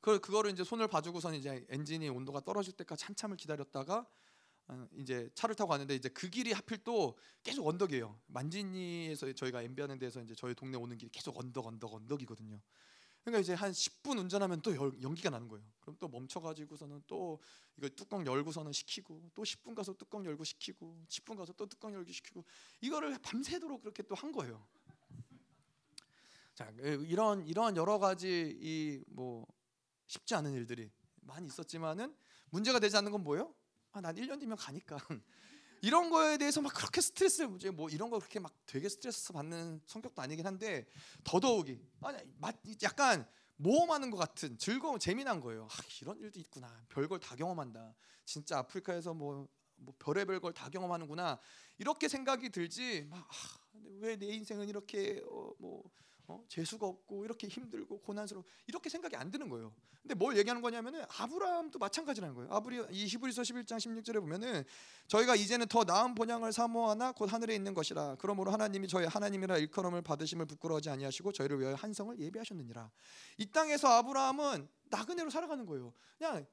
그 그거를 이제 손을 봐주고선 이제 엔진이 온도가 떨어질 때까지 한참을 기다렸다가 어, 이제 차를 타고 갔는데 이제 그 길이 하필 또 계속 언덕이에요. 만진리에서 저희가 엠비하는 데서 이제 저희 동네 오는 길이 계속 언덕 언덕 언덕이거든요. 그러니까 이제 한 10분 운전하면 또 연기가 나는 거예요. 그럼 또 멈춰가지고서는 또 이거 뚜껑 열고서는 식히고 또 10분 가서 뚜껑 열고 식히고 10분 가서 또 뚜껑 열기 식히고 이거를 밤새도록 그렇게 또 한 거예요. 자 이런 이런 여러 가지 이 뭐 쉽지 않은 일들이 많이 있었지만은 문제가 되지 않는 건 뭐예요? 아, 난 1년 뒤면 가니까 이런 거에 대해서 막 그렇게 스트레스 문제 뭐 이런 거 그렇게 막 되게 스트레스 받는 성격도 아니긴 한데 더더욱이 아니 약간 모험하는 것 같은 즐거운 재미난 거예요. 아, 이런 일도 있구나. 별걸 다 경험한다. 진짜 아프리카에서 뭐, 뭐 별의별 걸 다 경험하는구나. 이렇게 생각이 들지. 아, 왜내 인생은 이렇게 어, 뭐 어? 재수가 없고 이렇게 힘들고 고난스러워 이렇게 생각이 안 드는 거예요. 근데 뭘 얘기하는 거냐면은 아브라함도 마찬가지라는 거예요. 아브리 이 히브리서 11장 16절에 보면은 저희가 이제는 더 나은 본향을 사모하나 곧 하늘에 있는 것이라. 그러므로 하나님이 저희 하나님이라 일컬음을 받으심을 부끄러워하지 아니하시고 저희를 위하여 한성을 예비하셨느니라. 이 땅에서 아브라함은 나그네로 살아가는 거예요. 그냥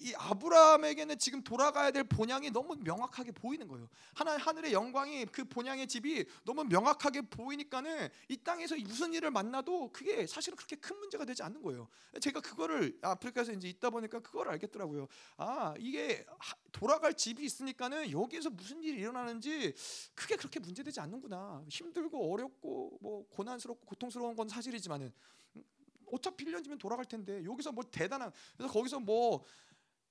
이 아브라함에게는 지금 돌아가야 될 본향이 너무 명확하게 보이는 거예요. 하나 하늘의 영광이 그 본향의 집이 너무 명확하게 보이니까는 이 땅에서 무슨 일을 만나도 그게 사실은 그렇게 큰 문제가 되지 않는 거예요. 제가 그거를 아프리카에서 이제 있다 보니까 그걸 알겠더라고요. 아 이게 돌아갈 집이 있으니까는 여기에서 무슨 일이 일어나는지 그게 그렇게 문제되지 않는구나. 힘들고 어렵고 뭐 고난스럽고 고통스러운 건 사실이지만은 어차피 1년 뒤면 돌아갈 텐데 여기서 뭐 대단한 그래서 거기서 뭐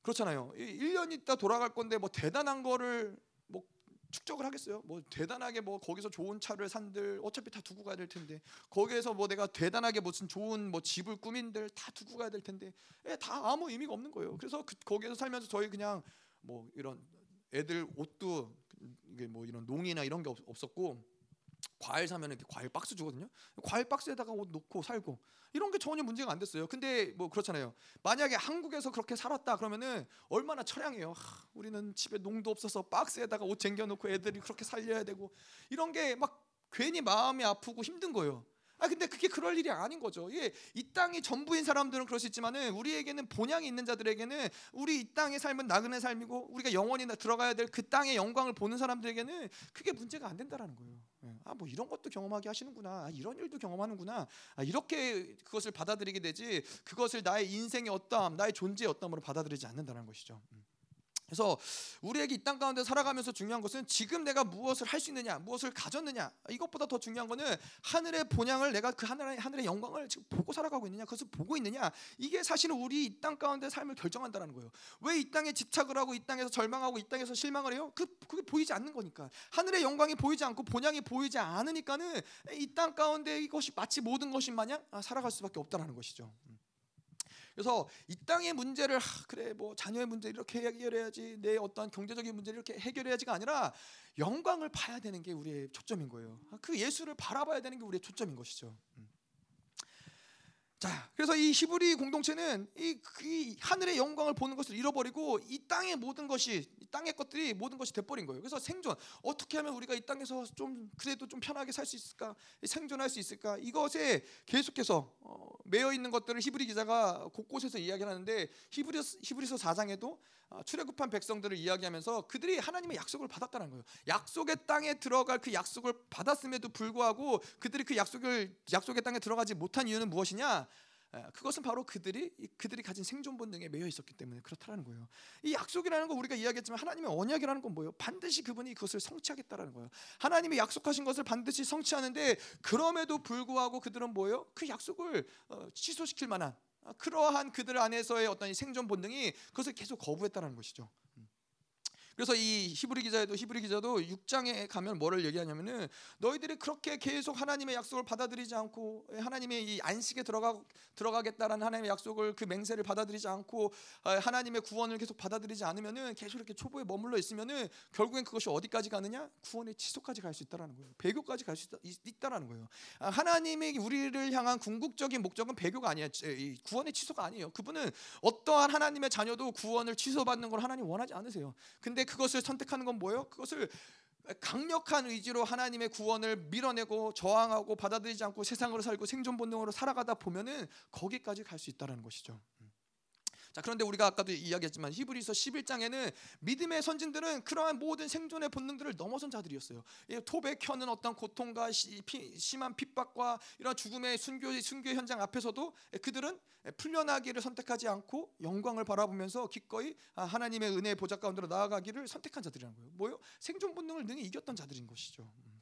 그렇잖아요. 1년 있다 돌아갈 건데 뭐 대단한 거를 뭐 축적을 하겠어요. 뭐 대단하게 뭐 거기서 좋은 차를 산들 어차피 다 두고 가야 될 텐데 거기에서 뭐 내가 대단하게 무슨 좋은 뭐 집을 꾸민들 다 두고 가야 될 텐데 예, 다 아무 의미가 없는 거예요. 그래서 그, 거기에서 살면서 저희 그냥 뭐 이런 애들 옷도 이게 뭐 이런 농이나 이런 게 없, 없었고 과일 사면 이렇게 과일 박스 주거든요. 과일 박스에다가 옷 놓고 살고 이런 게 전혀 문제가 안 됐어요. 근데 뭐 그렇잖아요. 만약에 한국에서 그렇게 살았다 그러면은 얼마나 처량해요. 하, 우리는 집에 농도 없어서 박스에다가 옷 쟁겨 놓고 애들이 그렇게 살려야 되고 이런 게 막 괜히 마음이 아프고 힘든 거예요. 아 근데 그게 그럴 일이 아닌 거죠. 예, 이 땅이 전부인 사람들은 그럴 수 있지만은 우리에게는 본향이 있는 자들에게는 우리 이 땅의 삶은 나그네 삶이고 우리가 영원히 들어가야 될 그 땅의 영광을 보는 사람들에게는 그게 문제가 안 된다라는 거예요. 예, 아뭐 이런 것도 경험하게 하시는구나. 아, 이런 일도 경험하는구나. 아, 이렇게 그것을 받아들이게 되지 그것을 나의 인생의 어떠함, 나의 존재의 어떠함으로 받아들이지 않는다는 것이죠. 음. 그래서 우리에게 이 땅 가운데 살아가면서 중요한 것은 지금 내가 무엇을 할 수 있느냐, 무엇을 가졌느냐. 이것보다 더 중요한 것은 하늘의 본향을 내가 그 하늘의 하늘의 영광을 지금 보고 살아가고 있느냐, 그것을 보고 있느냐. 이게 사실은 우리 이 땅 가운데 삶을 결정한다는 거예요. 왜 이 땅에 집착을 하고 이 땅에서 절망하고 이 땅에서 실망을 해요? 그 그게 보이지 않는 거니까. 하늘의 영광이 보이지 않고 본향이 보이지 않으니까는 이 땅 가운데 이것이 마치 모든 것인 마냥 아, 살아갈 수밖에 없다라는 것이죠. 그래서 이 땅의 문제를 하, 그래 뭐 자녀의 문제 이렇게 해결해야지 내 어떠한 경제적인 문제를 이렇게 해결해야지가 아니라 영광을 봐야 되는 게 우리의 초점인 거예요. 아, 그 예수를 바라봐야 되는 게 우리의 초점인 것이죠. 음. 자, 그래서 이 히브리 공동체는 이, 이, 하늘의 영광을 보는 것을 잃어버리고 이 땅의 모든 것이 이 땅의 것들이 모든 것이 돼버린 거예요. 그래서 생존 어떻게 하면 우리가 이 땅에서 좀 그래도 좀 편하게 살 수 있을까, 생존할 수 있을까 이것에 계속해서 어, 매여 있는 것들을 히브리 기자가 곳곳에서 이야기하는데 히브리 히브리서 4장에도 어, 출애굽한 백성들을 이야기하면서 그들이 하나님의 약속을 받았다는 거예요. 약속의 땅에 들어갈 그 약속을 받았음에도 불구하고 그들이 그 약속을 약속의 땅에 들어가지 못한 이유는 무엇이냐? 그것은 바로 그들이 그들이 가진 생존 본능에 매여 있었기 때문에 그렇다라는 거예요. 이 약속이라는 거 우리가 이야기했지만 하나님의 언약이라는 건 뭐예요? 반드시 그분이 그것을 성취하겠다라는 거예요. 하나님이 약속하신 것을 반드시 성취하는데 그럼에도 불구하고 그들은 뭐예요? 그 약속을 어, 취소시킬 만한 아, 그러한 그들 안에서의 어떤 생존 본능이 그것을 계속 거부했다는 것이죠. 그래서 이 히브리 기자에도 히브리 기자도 6장에 가면 뭐를 얘기하냐면은 너희들이 그렇게 계속 하나님의 약속을 받아들이지 않고 하나님의 이 안식에 들어가 들어가겠다라는 하나님의 약속을 그 맹세를 받아들이지 않고 아, 하나님의 구원을 계속 받아들이지 않으면은 계속 이렇게 초보에 머물러 있으면은 결국엔 그것이 어디까지 가느냐? 구원의 지속까지 갈 수 있다라는 거예요. 배교까지 갈 수 있다라는 거예요. 아, 하나님의 우리를 향한 궁극적인 목적은 배교가 아니야. 구원의 취소가 아니에요. 그분은 어떠한 하나님의 자녀도 구원을 취소받는 걸 하나님 원하지 않으세요. 근데 그것을 선택하는 건 뭐예요? 그것을 강력한 의지로 하나님의 구원을 밀어내고 저항하고 받아들이지 않고 세상으로 살고 생존 본능으로 살아가다 보면은 거기까지 갈 수 있다라는 것이죠. 자, 그런데 우리가 아까도 이야기했지만 히브리서 11장에는 믿음의 선진들은 그러한 모든 생존의 본능들을 넘어선 자들이었어요. 톱에 켜는 어떤 고통과 시, 피, 심한 핍박과 이런 죽음의 순교 순교 현장 앞에서도 그들은 풀려나기를 선택하지 않고 영광을 바라보면서 기꺼이 아, 하나님의 은혜의 보좌 가운데로 나아가기를 선택한 자들이라는 거예요. 뭐요? 생존 본능을 능히 이겼던 자들인 것이죠. 음.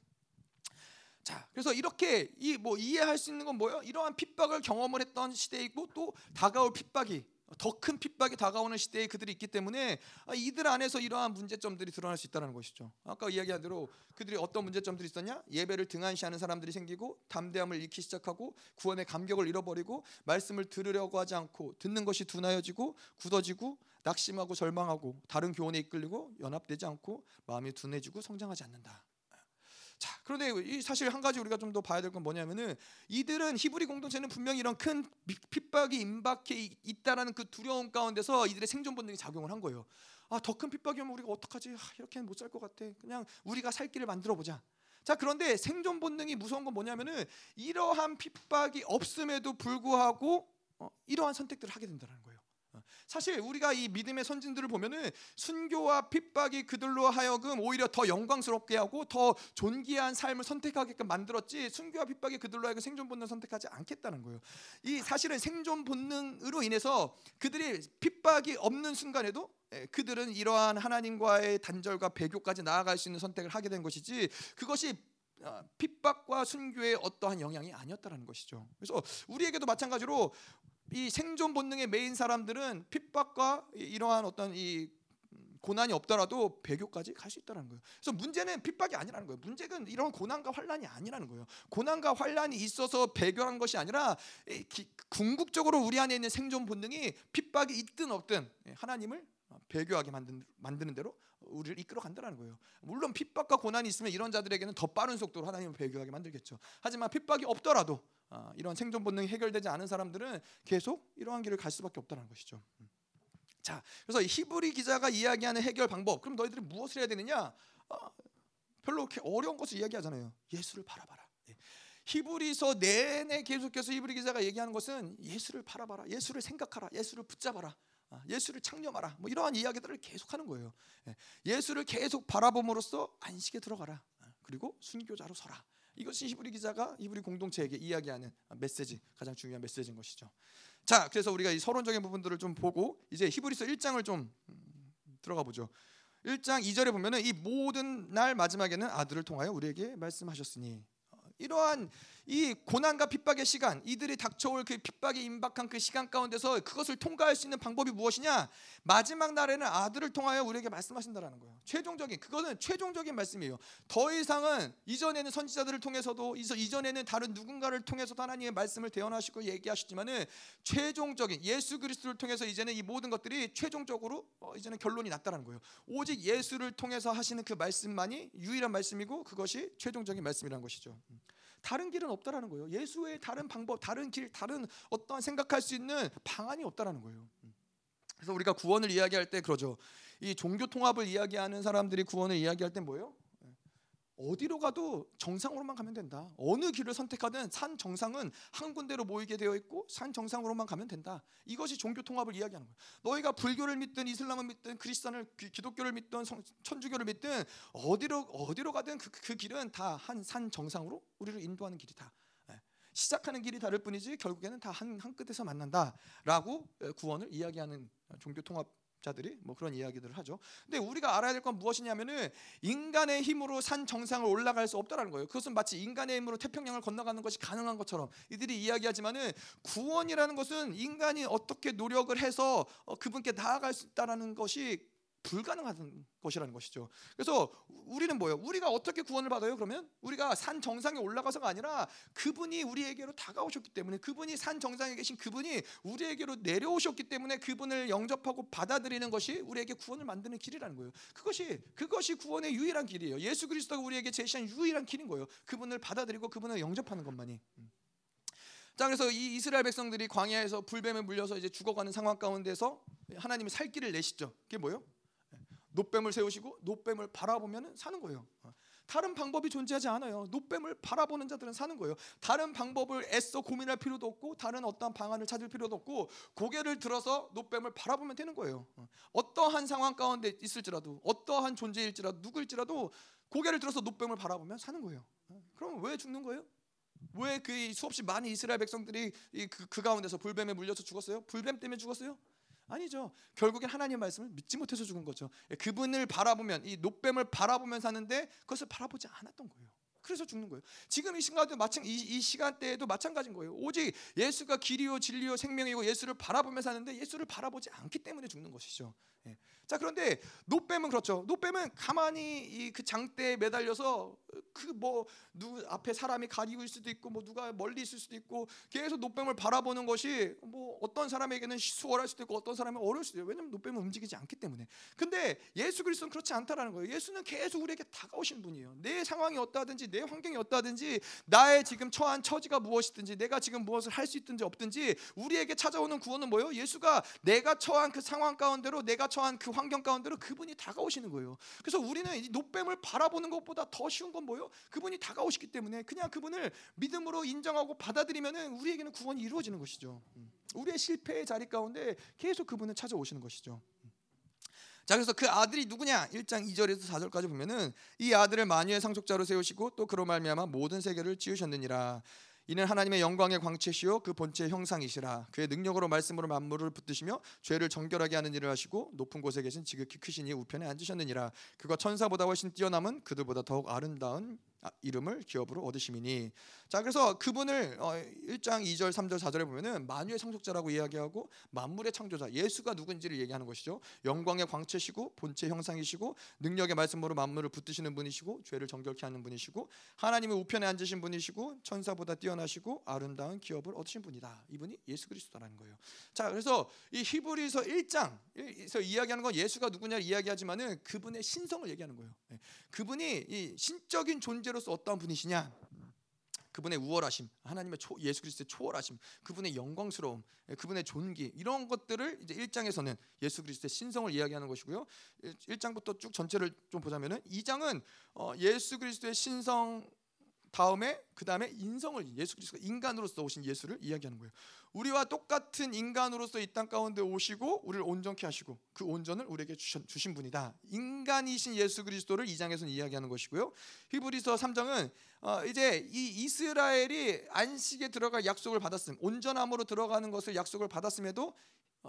자, 그래서 이렇게 이 뭐 이해할 수 있는 건 뭐예요? 이러한 핍박을 경험을 했던 시대이고 또 다가올 핍박이 더 큰 핍박이 다가오는 시대에 그들이 있기 때문에 아, 이들 안에서 이러한 문제점들이 드러날 수 있다는 것이죠. 아까 이야기한 대로 그들이 어떤 문제점들이 있었냐? 예배를 등한시하는 사람들이 생기고 담대함을 잃기 시작하고 구원의 감격을 잃어버리고 말씀을 들으려고 하지 않고 듣는 것이 둔하여지고 굳어지고 낙심하고 절망하고 다른 교훈에 이끌리고 연합되지 않고 마음이 둔해지고 성장하지 않는다. 자, 그런데 이 사실 한 가지 우리가 좀 더 봐야 될 건 뭐냐면은 이들은 히브리 공동체는 분명히 이런 큰 핍박이 임박해 있다라는 그 두려움 가운데서 이들의 생존 본능이 작용을 한 거예요. 아, 더 큰 핍박이 오면 우리가 어떡하지? 아, 이렇게는 못 살 것 같아. 그냥 우리가 살 길을 만들어 보자. 자, 그런데 생존 본능이 무서운 건 뭐냐면은 이러한 핍박이 없음에도 불구하고 어, 이러한 선택들을 하게 된다는 거예요. 사실 우리가 이 믿음의 선진들을 보면은 순교와 핍박이 그들로 하여금 오히려 더 영광스럽게 하고 더 존귀한 삶을 선택하게끔 만들었지 순교와 핍박이 그들로 하여금 생존 본능 선택하지 않겠다는 거예요. 이 사실은 생존 본능으로 인해서 그들이 핍박이 없는 순간에도 예, 그들은 이러한 하나님과의 단절과 배교까지 나아갈 수 있는 선택을 하게 된 것이지 그것이 아, 핍박과 순교의 어떠한 영향이 아니었다는 것이죠. 그래서 우리에게도 마찬가지로 이 생존 본능에 매인 사람들은 핍박과 이러한 어떤 이 고난이 없더라도 배교까지 갈 수 있다는 거예요. 그래서 문제는 핍박이 아니라는 거예요. 문제는 이런 고난과 환란이 아니라는 거예요. 고난과 환란이 있어서 배교한 것이 아니라 궁극적으로 우리 안에 있는 생존 본능이 핍박이 있든 없든 하나님을 배교하게 만든, 만드는 대로 우리를 이끌어 간다는 거예요. 물론 핍박과 고난이 있으면 이런 자들에게는 더 빠른 속도로 하나님을 배교하게 만들겠죠. 하지만 핍박이 없더라도 아, 이런 생존 본능이 해결되지 않은 사람들은 계속 이러한 길을 갈 수밖에 없다는 것이죠. 음. 자, 그래서 히브리 기자가 이야기하는 해결 방법. 그럼 너희들이 무엇을 해야 되느냐? 어, 별로 그렇게 어려운 것을 이야기하잖아요. 예수를 바라봐라. 예. 히브리서 내내 계속해서 히브리 기자가 얘기하는 것은 예수를 바라봐라. 예수를 생각하라. 예수를 붙잡아라. 아, 예수를 창념하라. 뭐 이러한 이야기들을 계속하는 거예요. 예. 예수를 계속 바라봄으로써 안식에 들어가라. 아, 그리고 순교자로 서라. 이것이 히브리 기자가 히브리 공동체에게 이야기하는 메시지 가장 중요한 메시지인 것이죠. 자, 그래서 우리가 이 서론적인 부분들을 좀 보고 이제 히브리서 1장을 좀 음, 들어가 보죠. 1장 2절에 보면은 이 모든 날 마지막에는 아들을 통하여 우리에게 말씀하셨으니 이러한 이 고난과 핍박의 시간, 이들이 닥쳐올 그 핍박이 임박한 그 시간 가운데서 그것을 통과할 수 있는 방법이 무엇이냐? 마지막 날에는 아들을 통하여 우리에게 말씀하신다라는 거예요. 최종적인 그거는 최종적인 말씀이에요. 더 이상은 이전에는 선지자들을 통해서도 이전에는 다른 누군가를 통해서도 하나님의 말씀을 대언하시고 얘기하셨지만은 최종적인 예수 그리스도를 통해서 이제는 이 모든 것들이 최종적으로 어, 이제는 결론이 났다라는 거예요. 오직 예수를 통해서 하시는 그 말씀만이 유일한 말씀이고 그것이 최종적인 말씀이라는 것이죠. 다른 길은 없다라는 거예요. 예수의 다른 방법, 다른 길, 다른 어떠한 생각할 수 있는 방안이 없다라는 거예요. 그래서 우리가 구원을 이야기할 때 그러죠. 이 종교 통합을 이야기하는 사람들이 구원을 이야기할 때 뭐예요? 어디로 가도 정상으로만 가면 된다. 어느 길을 선택하든 산 정상은 한 군데로 모이게 되어 있고 산 정상으로만 가면 된다. 이것이 종교 통합을 이야기하는 거예요. 너희가 불교를 믿든 이슬람을 믿든 크리스천을 기독교를 믿든 천주교를 믿든 어디로 어디로 가든 그, 그 길은 다 한 산 정상으로 우리를 인도하는 길이다. 예. 시작하는 길이 다를 뿐이지 결국에는 다 한 한 끝에서 만난다라고 구원을 이야기하는 종교 통합 자들이 뭐 그런 이야기들을 하죠. 근데 우리가 알아야 될 건 무엇이냐면은 인간의 힘으로 산 정상을 올라갈 수 없다라는 거예요. 그것은 마치 인간의 힘으로 태평양을 건너가는 것이 가능한 것처럼 이들이 이야기하지만은 구원이라는 것은 인간이 어떻게 노력을 해서 어, 그분께 나아갈 수 있다라는 것이 불가능한 것이라는 것이죠. 그래서 우리는 뭐예요? 우리가 어떻게 구원을 받아요? 그러면 우리가 산 정상에 올라가서가 아니라 그분이 우리에게로 다가오셨기 때문에 그분이 산 정상에 계신 그분이 우리에게로 내려오셨기 때문에 그분을 영접하고 받아들이는 것이 우리에게 구원을 만드는 길이라는 거예요. 그것이 그것이 구원의 유일한 길이에요. 예수 그리스도가 우리에게 제시한 유일한 길인 거예요. 그분을 받아들이고 그분을 영접하는 것만이. 음. 자 그래서 이 이스라엘 백성들이 광야에서 불뱀에 물려서 이제 죽어가는 상황 가운데서 하나님이 살 길을 내시죠. 그게 뭐예요? 노뱀을 세우시고 노뱀을 바라보면 사는 거예요. 어. 다른 방법이 존재하지 않아요. 노뱀을 바라보는 자들은 사는 거예요. 다른 방법을 애써 고민할 필요도 없고 다른 어떠한 방안을 찾을 필요도 없고 고개를 들어서 노뱀을 바라보면 되는 거예요. 어. 어떠한 상황 가운데 있을지라도 어떠한 존재일지라도 누구일지라도 고개를 들어서 노뱀을 바라보면 사는 거예요. 어. 그럼 왜 죽는 거예요? 왜 그 수없이 많은 이스라엘 백성들이 그, 그 가운데서 불뱀에 물려서 죽었어요? 불뱀 때문에 죽었어요? 아니죠. 결국엔 하나님의 말씀을 믿지 못해서 죽은 거죠. 예, 그분을 바라보면 이 노뱀을 바라보면 사는데 그것을 바라보지 않았던 거예요. 그래서 죽는 거예요. 지금 이 시간도 마찬 이, 이 시간대에도 마찬가지인 거예요. 오직 예수가 길이요 진리요 생명이고 예수를 바라보며 사는데 예수를 바라보지 않기 때문에 죽는 것이죠. 예. 자 그런데 노뱀은 그렇죠. 노뱀은 가만히 이 그 장대에 매달려서 그 뭐누 앞에 사람이 가리고 있을 수도 있고 뭐 누가 멀리 있을 수도 있고 계속 노뱀을 바라보는 것이 뭐 어떤 사람에게는 수월할 수도 있고 어떤 사람은 어려울 수도 있어요. 왜냐면 노뱀은 움직이지 않기 때문에. 근데 예수 그리스도는 그렇지 않다라는 거예요. 예수는 계속 우리에게 다가오신 분이에요. 내 상황이 어떠하든지 내 환경이 어떠하든지 나의 지금 처한 처지가 무엇이든지 내가 지금 무엇을 할 수 있든지 없든지 우리에게 찾아오는 구원은 뭐예요? 예수가 내가 처한 그 상황 가운데로 내가 처한 그 환경 가운데로 그분이 다가오시는 거예요. 그래서 우리는 이 노뱀을 바라보는 것보다 더 쉬운 건 뭐예요? 그분이 다가오시기 때문에 그냥 그분을 믿음으로 인정하고 받아들이면은 우리에게는 구원이 이루어지는 것이죠. 음. 우리의 실패의 자리 가운데 계속 그분은 찾아오시는 것이죠. 자 그래서 그 아들이 누구냐? 1장 2절에서 4절까지 보면은 이 아들을 만유의 상속자로 세우시고 또 그로 말미암아 모든 세계를 지으셨느니라. 이는 하나님의 영광의 광채시요 그 본체 형상이시라 그의 능력으로 말씀으로 만물을 붙드시며 죄를 정결하게 하는 일을 하시고 높은 곳에 계신 지극히 크시니 우편에 앉으셨느니라 그가 천사보다 훨씬 뛰어남은 그들보다 더욱 아름다운 아, 이름을 기업으로 얻으심이니. 자 그래서 그분을 어, 1장 2절 3절 4절에 보면은 만유의 창속자라고 이야기하고 만물의 창조자 예수가 누군지를 얘기하는 것이죠. 영광의 광채시고 본체 형상이시고 능력의 말씀으로 만물을 붙드시는 분이시고 죄를 정결케 하는 분이시고 하나님의 우편에 앉으신 분이시고 천사보다 뛰어나시고 아름다운 기업을 얻으신 분이다. 이분이 예수 그리스도라는 거예요. 자 그래서 이 히브리서 1장에서 이야기하는 건 예수가 누구냐를 이야기하지만은 그분의 신성을 얘기하는 거예요. 네. 그분이 이 신적인 존재로 서 어떠한 분이시냐? 그분의 우월하심, 하나님의 초, 예수 그리스도의 초월하심, 그분의 영광스러움, 예, 그분의 존귀 이런 것들을 이제 1장에서는 예수 그리스도의 신성을 이야기하는 것이고요. 1장부터 쭉 전체를 좀 보자면은 2장은 어, 예수 그리스도의 신성 다음에 그 다음에 인성을 예수 그리스도가 인간으로서 오신 예수를 이야기하는 거예요. 우리와 똑같은 인간으로서 이 땅 가운데 오시고 우리를 온전케 하시고 그 온전을 우리에게 주신, 주신 분이다. 인간이신 예수 그리스도를 2장에서는 이야기하는 것이고요. 히브리서 3장은 어, 이제 이 이스라엘이 안식에 들어갈 약속을 받았음, 온전함으로 들어가는 것을 약속을 받았음에도 어,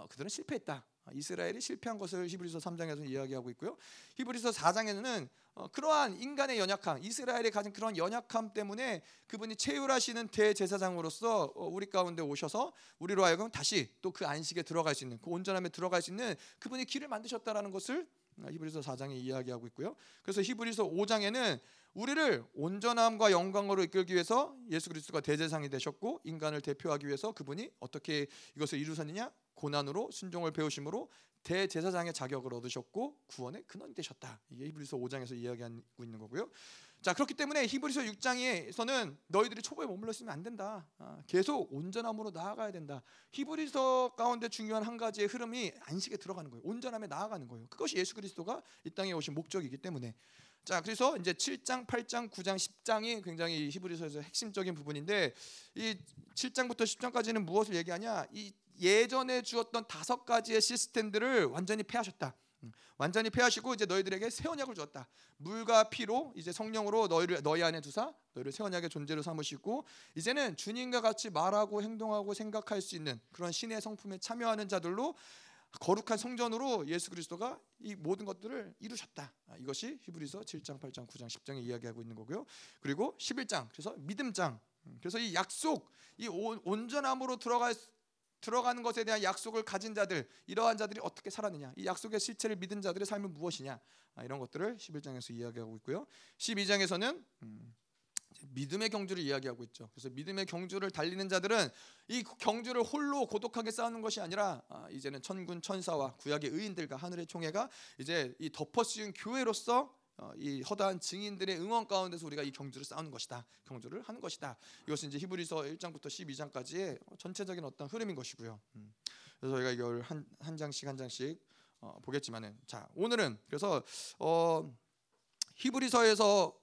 그들은 실패했다. 어, 이스라엘이 실패한 것을 히브리서 3장에서 이야기하고 있고요. 히브리서 4장에는 어, 그러한 인간의 연약함, 이스라엘이 가진 그런 연약함 때문에 그분이 체휼하시는 대제사장으로서 어, 우리 가운데 오셔서 우리로 하여금 다시 또 그 안식에 들어갈 수 있는 그 온전함에 들어갈 수 있는 그분이 길을 만드셨다라는 것을 히브리서 4장에 이야기하고 있고요. 그래서 히브리서 5장에는 우리를 온전함과 영광으로 이끌기 위해서 예수 그리스도가 대제사장이 되셨고 인간을 대표하기 위해서 그분이 어떻게 이것을 이루셨느냐? 고난으로 순종을 배우심으로 대제사장의 자격을 얻으셨고 구원의 근원이 되셨다. 이게 히브리서 5장에서 이야기하고 있는 거고요. 자 그렇기 때문에 히브리서 6장에서는 너희들이 초보에 머물러 있으면 안 된다. 아, 계속 온전함으로 나아가야 된다. 히브리서 가운데 중요한 한 가지의 흐름이 안식에 들어가는 거예요. 온전함에 나아가는 거예요. 그것이 예수 그리스도가 이 땅에 오신 목적이기 때문에 자, 그래서 이제 7장, 8장, 9장, 10장이 굉장히 히브리서에서 핵심적인 부분인데 이 7장부터 10장까지는 무엇을 얘기하냐? 이 예전에 주었던 다섯 가지의 시스템들을 완전히 폐하셨다. 음, 완전히 폐하시고 이제 너희들에게 새 언약을 주었다. 물과 피로 이제 성령으로 너희를 너희 안에 두사 너희를 새 언약의 존재로 삼으시고 이제는 주님과 같이 말하고 행동하고 생각할 수 있는 그런 신의 성품에 참여하는 자들로 거룩한 성전으로 예수 그리스도가 이 모든 것들을 이루셨다. 아, 이것이 히브리서 7장, 8장, 9장, 10장에 이야기하고 있는 거고요. 그리고 11장 그래서 믿음장. 음, 그래서 이 약속, 이 온전함으로 들어갈 들어가는 것에 대한 약속을 가진 자들 이러한 자들이 어떻게 살았느냐? 이 약속의 실체를 믿은 자들의 삶은 무엇이냐? 아, 이런 것들을 11장에서 이야기하고 있고요. 12장에서는 음, 믿음의 경주를 이야기하고 있죠. 그래서 믿음의 경주를 달리는 자들은 이 경주를 홀로 고독하게 싸우는 것이 아니라 아, 이제는 천군 천사와 구약의 의인들과 하늘의 총회가 이제 이 덮어씌운 교회로서 어, 이 허다한 증인들의 응원 가운데서 우리가 이 경주를 싸우는 것이다. 경주를 하는 것이다. 이것은 이제 히브리서 1장부터 12장까지의 전체적인 어떤 흐름인 것이고요. 음. 그래서 저희가 이걸 한, 한 장씩 한 장씩 어, 보겠지만은 자 오늘은 그래서 어, 히브리서에서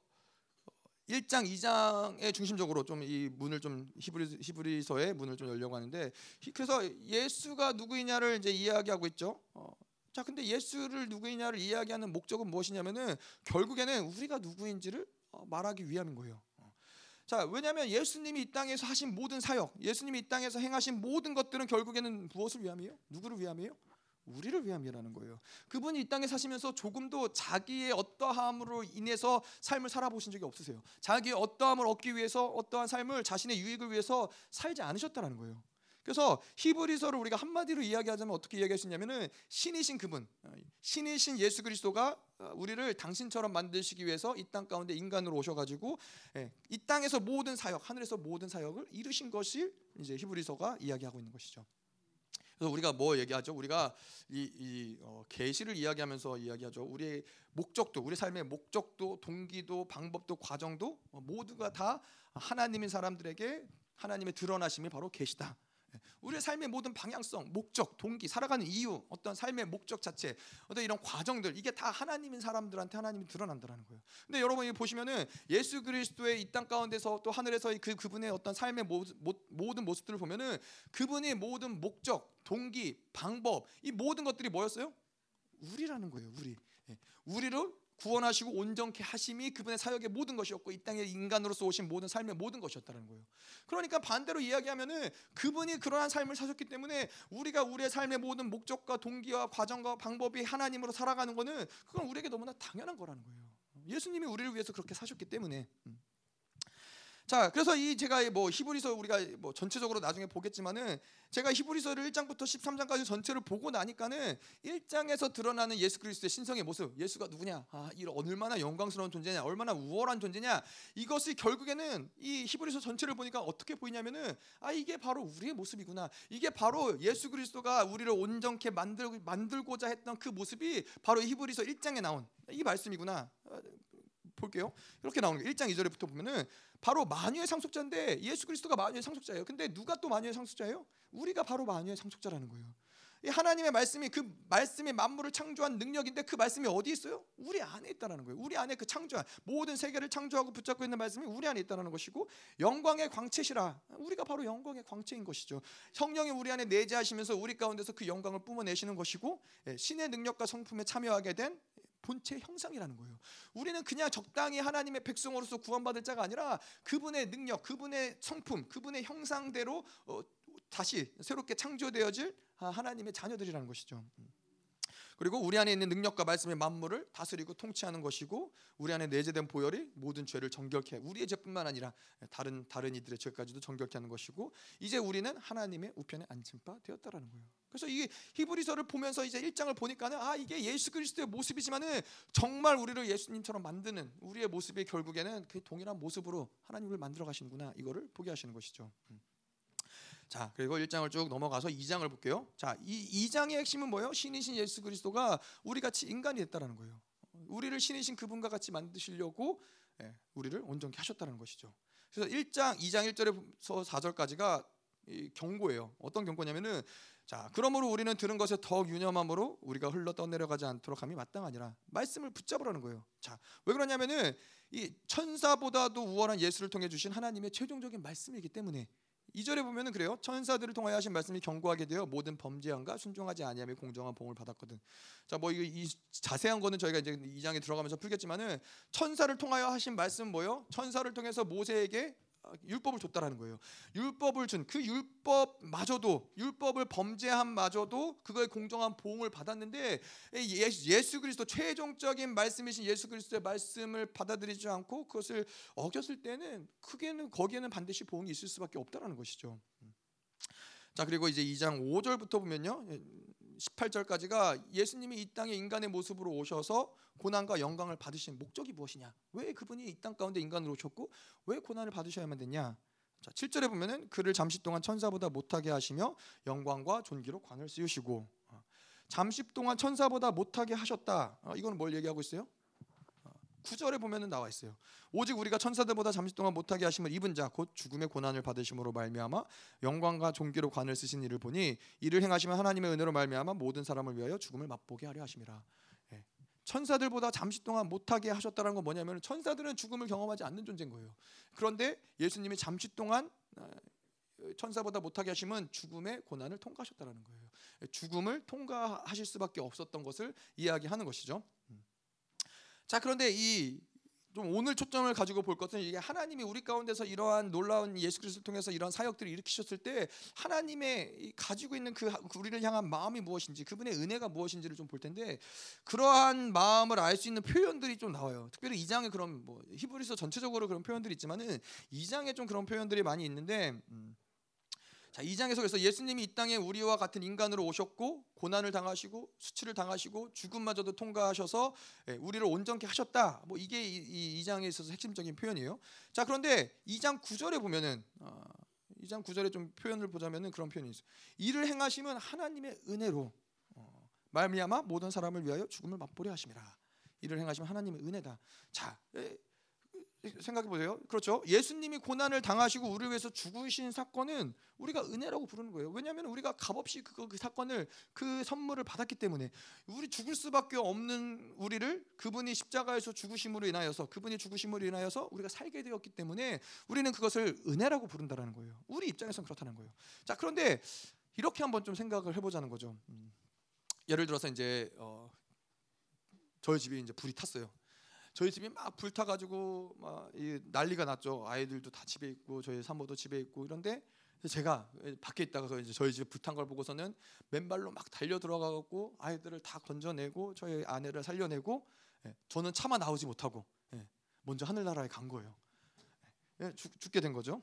1장, 2장의 중심적으로 좀 이 문을 좀 히브리, 히브리서의 문을 좀 열려고 하는데 그래서 예수가 누구이냐를 이제 이야기하고 있죠. 어, 자, 근데 예수를 누구이냐를 이야기하는 목적은 무엇이냐면은 결국에는 우리가 누구인지를 어, 말하기 위함인 거예요. 어. 자, 왜냐하면 예수님이 이 땅에서 하신 모든 사역, 예수님이 이 땅에서 행하신 모든 것들은 결국에는 무엇을 위함이에요? 누구를 위함이에요? 우리를 위함이라는 거예요. 그분이 이 땅에 사시면서 조금도 자기의 어떠함으로 인해서 삶을 살아보신 적이 없으세요. 자기의 어떠함을 얻기 위해서 어떠한 삶을 자신의 유익을 위해서 살지 않으셨다는 거예요. 그래서 히브리서를 우리가 한마디로 이야기하자면 어떻게 있냐면은 신이신 그분, 어, 신이신 예수 그리스도가 어, 우리를 당신처럼 만드시기 위해서 이 땅 가운데 인간으로 오셔가지고 예, 이 땅에서 모든 사역, 하늘에서 모든 사역을 이루신 것이 이제 히브리서가 이야기하고 있는 것이죠. 그래서 우리가 뭐 얘기하죠? 우리가 이, 이 어, 계시를 이야기하면서 이야기하죠. 우리의 목적도, 우리 삶의 목적도, 동기도, 방법도, 과정도 어, 모두가 다 하나님인 사람들에게 하나님의 드러나심이 바로 계시다. 예, 우리의 삶의 모든 방향성, 목적, 동기, 살아가는 이유, 어떤 삶의 목적 자체, 어떤 이런 과정들 이게 다 하나님인 사람들한테 하나님이 드러난다는 거예요. 근데 여러분이 보시면은 예수 그리스도의 이 땅 가운데서 또 하늘에서의 그 그분의 어떤 삶의 모든 모습들을 보면은 그분의 모든 목적, 동기, 방법 이 모든 것들이 뭐였어요? 우리라는 거예요. 우리. 예, 우리를 구원하시고 온전케 하심이 그분의 사역의 모든 것이었고 이 땅에 인간으로서 오신 모든 삶의 모든 것이었다는 거예요. 그러니까 반대로 이야기하면은 그분이 그러한 삶을 사셨기 때문에 우리가 우리의 삶의 모든 목적과 동기와 과정과 방법이 하나님으로 살아가는 거는 그건 우리에게 너무나 당연한 거라는 거예요. 예수님이 우리를 위해서 그렇게 사셨기 때문에. 음. 자, 그래서 이 제가 뭐 히브리서 우리가 뭐 전체적으로 나중에 보겠지만은 제가 히브리서를 1장부터 13장까지 전체를 보고 나니까는 1장에서 드러나는 예수 그리스도의 신성의 모습, 예수가 누구냐? 아, 이 얼마나 영광스러운 존재냐? 얼마나 우월한 존재냐? 이것이 결국에는 이 히브리서 전체를 보니까 어떻게 보이냐면은 아, 이게 바로 우리의 모습이구나. 이게 바로 예수 그리스도가 우리를 온전케 만들 만들고자 했던 그 모습이 바로 히브리서 1장에 나온 이 말씀이구나. 볼게요. 이렇게 나오는 거예요. 1장 2절부터 보면은 바로 마녀의 상속자인데 예수 그리스도가 마녀의 상속자예요. 근데 누가 또 마녀의 상속자예요? 우리가 바로 마녀의 상속자라는 거예요. 이 하나님의 말씀이 그 말씀이 만물을 창조한 능력인데 그 말씀이 어디 있어요? 우리 안에 있다라는 거예요. 우리 안에 그 창조한 모든 세계를 창조하고 붙잡고 있는 말씀이 우리 안에 있다라는 것이고 영광의 광채시라. 우리가 바로 영광의 광채인 것이죠. 성령이 우리 안에 내재하시면서 우리 가운데서 그 영광을 뿜어내시는 것이고 예, 신의 능력과 성품에 참여하게 된 본체 형상이라는 거예요. 우리는 그냥 적당히 하나님의 백성으로서 구원받을 자가 아니라 그분의 능력, 그분의 성품, 그분의 형상대로 어, 다시 새롭게 창조되어질 하나님의 자녀들이라는 것이죠. 음. 그리고 우리 안에 있는 능력과 말씀의 만물을 다스리고 통치하는 것이고 우리 안에 내재된 보혈이 모든 죄를 정결케 우리의 죄뿐만 아니라 다른 다른 이들의 죄까지도 정결케 하는 것이고 이제 우리는 하나님의 우편에 앉힌 바 되었다라는 거예요. 그래서 이 히브리서를 보면서 이제 1장을 보니까는 아 이게 예수 그리스도의 모습이지만은 정말 우리를 예수님처럼 만드는 우리의 모습이 결국에는 그 동일한 모습으로 하나님을 만들어 가시는구나 이거를 보게 하시는 것이죠. 음. 자, 그리고 1장을 쭉 넘어가서 2장을 볼게요. 자, 이 2장의 핵심은 뭐예요? 신이신 예수 그리스도가 우리 같이 인간이 됐다라는 거예요. 우리를 신이신 그분과 같이 만드시려고 예, 우리를 온전케 하셨다는 것이죠. 그래서 1장, 2장 1절에서 4절까지가 경고예요. 어떤 경고냐면은 자, 그러므로 우리는 들은 것에 더 유념함으로 우리가 흘러 떠내려가지 않도록 함이 마땅하니라. 말씀을 붙잡으라는 거예요. 자, 왜 그러냐면은 이 천사보다도 우월한 예수를 통해 주신 하나님의 최종적인 말씀이기 때문에 2절에 보면은 그래요. 천사들을 통하여 하신 말씀이 경고하게 되어 모든 범죄함과 순종하지 아니함에 공정한 봉을 받았거든. 자, 뭐 이 자세한 거는 저희가 이제 2장에 들어가면서 풀겠지만은 천사를 통하여 하신 말씀 뭐요? 천사를 통해서 모세에게 율법을 줬다라는 거예요. 율법을 준 그 율법마저도 율법을 범죄한 마저도 그거에 공정한 보응을 받았는데 예수 그리스도 최종적인 말씀이신 예수 그리스도의 말씀을 받아들이지 않고 그것을 어겼을 때는 크게는 거기에는 반드시 보응이 있을 수밖에 없다라는 것이죠. 자 그리고 이제 2장 5절부터 보면요 18절까지가 예수님이 이 땅에 인간의 모습으로 오셔서 고난과 영광을 받으신 목적이 무엇이냐? 왜 그분이 이 땅 가운데 인간으로 오셨고 왜 고난을 받으셔야만 됐냐? 자, 7절에 보면은 그를 잠시 동안 천사보다 못하게 하시며 영광과 존귀로 관을 씌우시고 어, 잠시 동안 천사보다 못하게 하셨다. 어, 이거는 뭘 얘기하고 있어요? 9절에 보면은 나와 있어요. 오직 우리가 천사들보다 잠시 동안 못하게 하심을 입은 자 곧 죽음의 고난을 받으심으로 말미암아 영광과 존귀로 관을 쓰신 이를 보니 이를 행하시면 하나님의 은혜로 말미암아 모든 사람을 위하여 죽음을 맛보게 하려 하심이라. 예. 천사들보다 잠시 동안 못하게 하셨다는 건 뭐냐면 천사들은 죽음을 경험하지 않는 존재인 거예요. 그런데 예수님이 잠시 동안 어, 천사보다 못하게 하시면 죽음의 고난을 통과하셨다는 거예요. 죽음을 통과하실 수밖에 없었던 것을 이야기하는 것이죠. 자 그런데 이 좀 오늘 초점을 가지고 볼 것은 이게 하나님이 우리 가운데서 이러한 놀라운 예수 그리스도를 통해서 이러한 사역들을 일으키셨을 때 하나님의 가지고 있는 그 우리를 향한 마음이 무엇인지 그분의 은혜가 무엇인지를 좀 볼 텐데 그러한 마음을 알 수 있는 표현들이 좀 나와요. 특별히 2장에 그런 뭐 히브리서 전체적으로 그런 표현들이 있지만은 2장에 좀 그런 표현들이 많이 있는데 음. 자, 2장에서 그래서 예수님이 이 땅에 우리와 같은 인간으로 오셨고 고난을 당하시고 수치를 당하시고 죽음마저도 통과하셔서 예, 우리를 온전케 하셨다. 뭐 이게 이, 이 2장에 있어서 핵심적인 표현이에요. 자, 그런데 2장 9절에 보면은 어, 2장 9절에 좀 표현을 보자면은 그런 표현이 있어요. 이를 행하시면 하나님의 은혜로 어, 말미암아 모든 사람을 위하여 죽음을 맛보려 하심이라. 이를 행하시면 하나님의 은혜다. 자, 에, 생각해 보세요. 그렇죠? 예수님이 고난을 당하시고 우리를 위해서 죽으신 사건은 우리가 은혜라고 부르는 거예요. 왜냐하면 우리가 값없이 그, 그 사건을 그 선물을 받았기 때문에 우리 죽을 수밖에 없는 우리를 그분이 십자가에서 죽으심으로 인하여서 그분이 죽으심으로 인하여서 우리가 살게 되었기 때문에 우리는 그것을 은혜라고 부른다라는 거예요. 우리 입장에서는 그렇다는 거예요. 자 그런데 이렇게 한번 좀 생각을 해보자는 거죠. 음. 예를 들어서 이제 어, 저희 집이 이제 불이 탔어요. 저희 집이 막 불타가지고 막 난리가 났죠. 아이들도 다 집에 있고 저희 사모도 집에 있고 이런데 제가 밖에 있다가 이제 저희 집 불탄 걸 보고서는 맨발로 막 달려 들어가고 아이들을 다 건져내고 저희 아내를 살려내고 예, 저는 차마 나오지 못하고 예, 먼저 하늘나라에 간 거예요. 예, 죽, 죽게 된 거죠.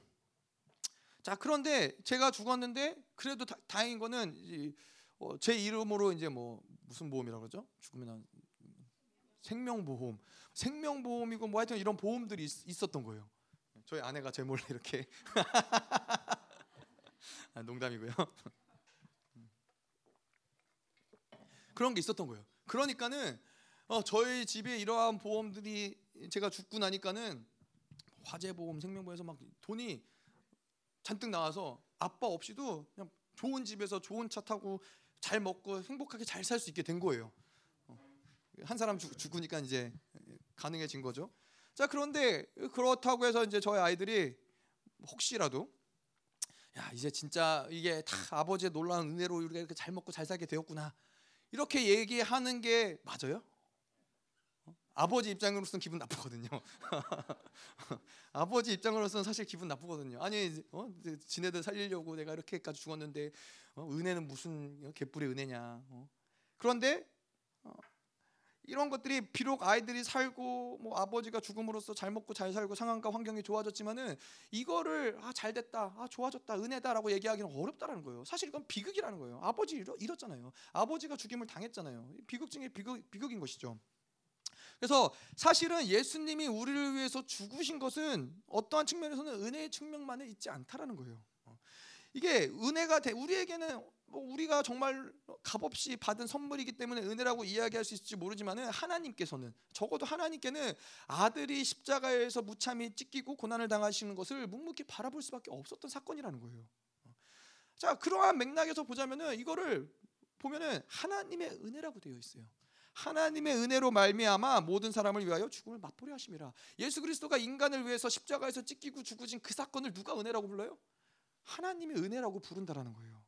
자 그런데 제가 죽었는데 그래도 다, 행인 거는 어, 제 이름으로 이제 뭐 무슨 보험이라고 그러죠? 죽으면 생명보험, 생명보험이고 뭐 하여튼 이런 보험들이 있, 었던 거예요. 저희 아내가 제 몰래 이렇게 아, 농담이고요. 그런 게 있었던 거예요. 그러니까는 어, 저희 집에 이러한 보험들이 제가 죽고 나니까는 화재 보험, 생명보험에서 막 돈이 잔뜩 나와서 아빠 없이도 그냥 좋은 집에서 좋은 차 타고 잘 먹고 행복하게 잘 살 수 있게 된 거예요. 한 사람 죽, 죽으니까 이제 가능해진 거죠. 자 그런데 그렇다고 해서 이제 저희 아이들이 혹시라도 야 이제 진짜 이게 다 아버지의 놀라운 은혜로 우리가 이렇게 잘 먹고 잘 살게 되었구나 이렇게 얘기하는 게 맞아요? 어? 아버지 입장으로서는 기분 나쁘거든요. 아버지 입장으로서는 사실 기분 나쁘거든요. 아니, 어? 지네들 살리려고 내가 이렇게까지 죽었는데 어? 은혜는 무슨 개뿔의 은혜냐? 어? 그런데 어, 이런 것들이 비록 아이들이 살고 뭐 아버지가 죽음으로써 잘 먹고 잘 살고 상황과 환경이 좋아졌지만은 이거를 아 잘 됐다 아 좋아졌다 은혜다라고 얘기하기는 어렵다라는 거예요. 사실 이건 비극이라는 거예요. 아버지 잃었잖아요. 아버지가 죽임을 당했잖아요. 비극 중에 비극 비극인 것이죠. 그래서 사실은 예수님이 우리를 위해서 죽으신 것은 어떠한 측면에서는 은혜의 측면만에 있지 않다라는 거예요. 이게 은혜가 우리에게는 뭐 우리가 정말 값없이 받은 선물이기 때문에 은혜라고 이야기할 수 있을지 모르지만은 하나님께서는 적어도 하나님께는 아들이 십자가에서 무참히 찢기고 고난을 당하시는 것을 묵묵히 바라볼 수밖에 없었던 사건이라는 거예요. 자 그러한 맥락에서 보자면은 이거를 보면은 하나님의 은혜라고 되어 있어요. 하나님의 은혜로 말미암아 모든 사람을 위하여 죽음을 맛보려 하심이라. 예수 그리스도가 인간을 위해서 십자가에서 찢기고 죽으신 그 사건을 누가 은혜라고 불러요? 하나님의 은혜라고 부른다라는 거예요.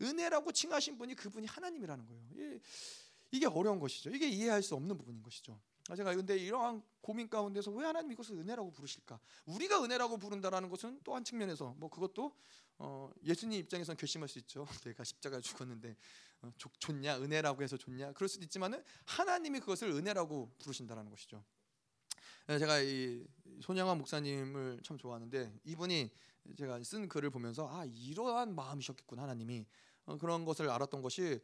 은혜라고 칭하신 분이 그분이 하나님이라는 거예요. 이게 어려운 것이죠. 이게 이해할 수 없는 부분인 것이죠. 아, 제가 근데 이러한 고민 가운데서 왜 하나님 이것을 은혜라고 부르실까? 우리가 은혜라고 부른다라는 것은 또 한 측면에서 뭐 그것도 어, 예수님 입장에서는 결심할 수 있죠. 내가 십자가에 죽었는데 어, 좋냐 은혜라고 해서 좋냐 그럴 수도 있지만은 하나님이 그것을 은혜라고 부르신다라는 것이죠. 네, 제가 이 손양환 목사님을 참 좋아하는데 이분이 제가 쓴 글을 보면서 아 이러한 마음이셨겠구나 하나님이 어, 그런 것을 알았던 것이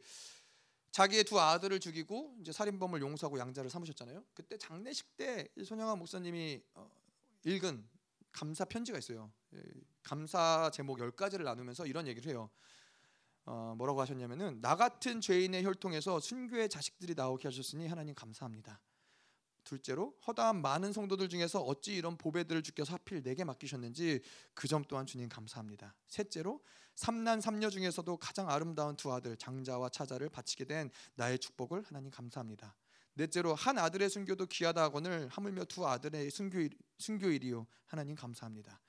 자기의 두 아들을 죽이고 이제 살인범을 용서하고 양자를 삼으셨잖아요. 그때 장례식 때 손영환 목사님이 어, 읽은 감사 편지가 있어요. 예, 감사 제목 열 가지를 나누면서 이런 얘기를 해요. 어, 뭐라고 하셨냐면은 나 같은 죄인의 혈통에서 순교의 자식들이 나오게 하셨으니 하나님 감사합니다. 둘째로 허다한 많은 성도들 중에서 어찌 이런 보배들을 주께서 하필 내게 맡기셨는지 그 점 또한 주님 감사합니다. 셋째로 삼난 삼녀 중에서도 가장 아름다운 두 아들 장자와 차자를 바치게 된 나의 축복을 하나님 감사합니다. 넷째로 한 아들의 순교도 귀하다 하거늘 하물며 두 아들의 순교 순교일이요 하나님 감사합니다.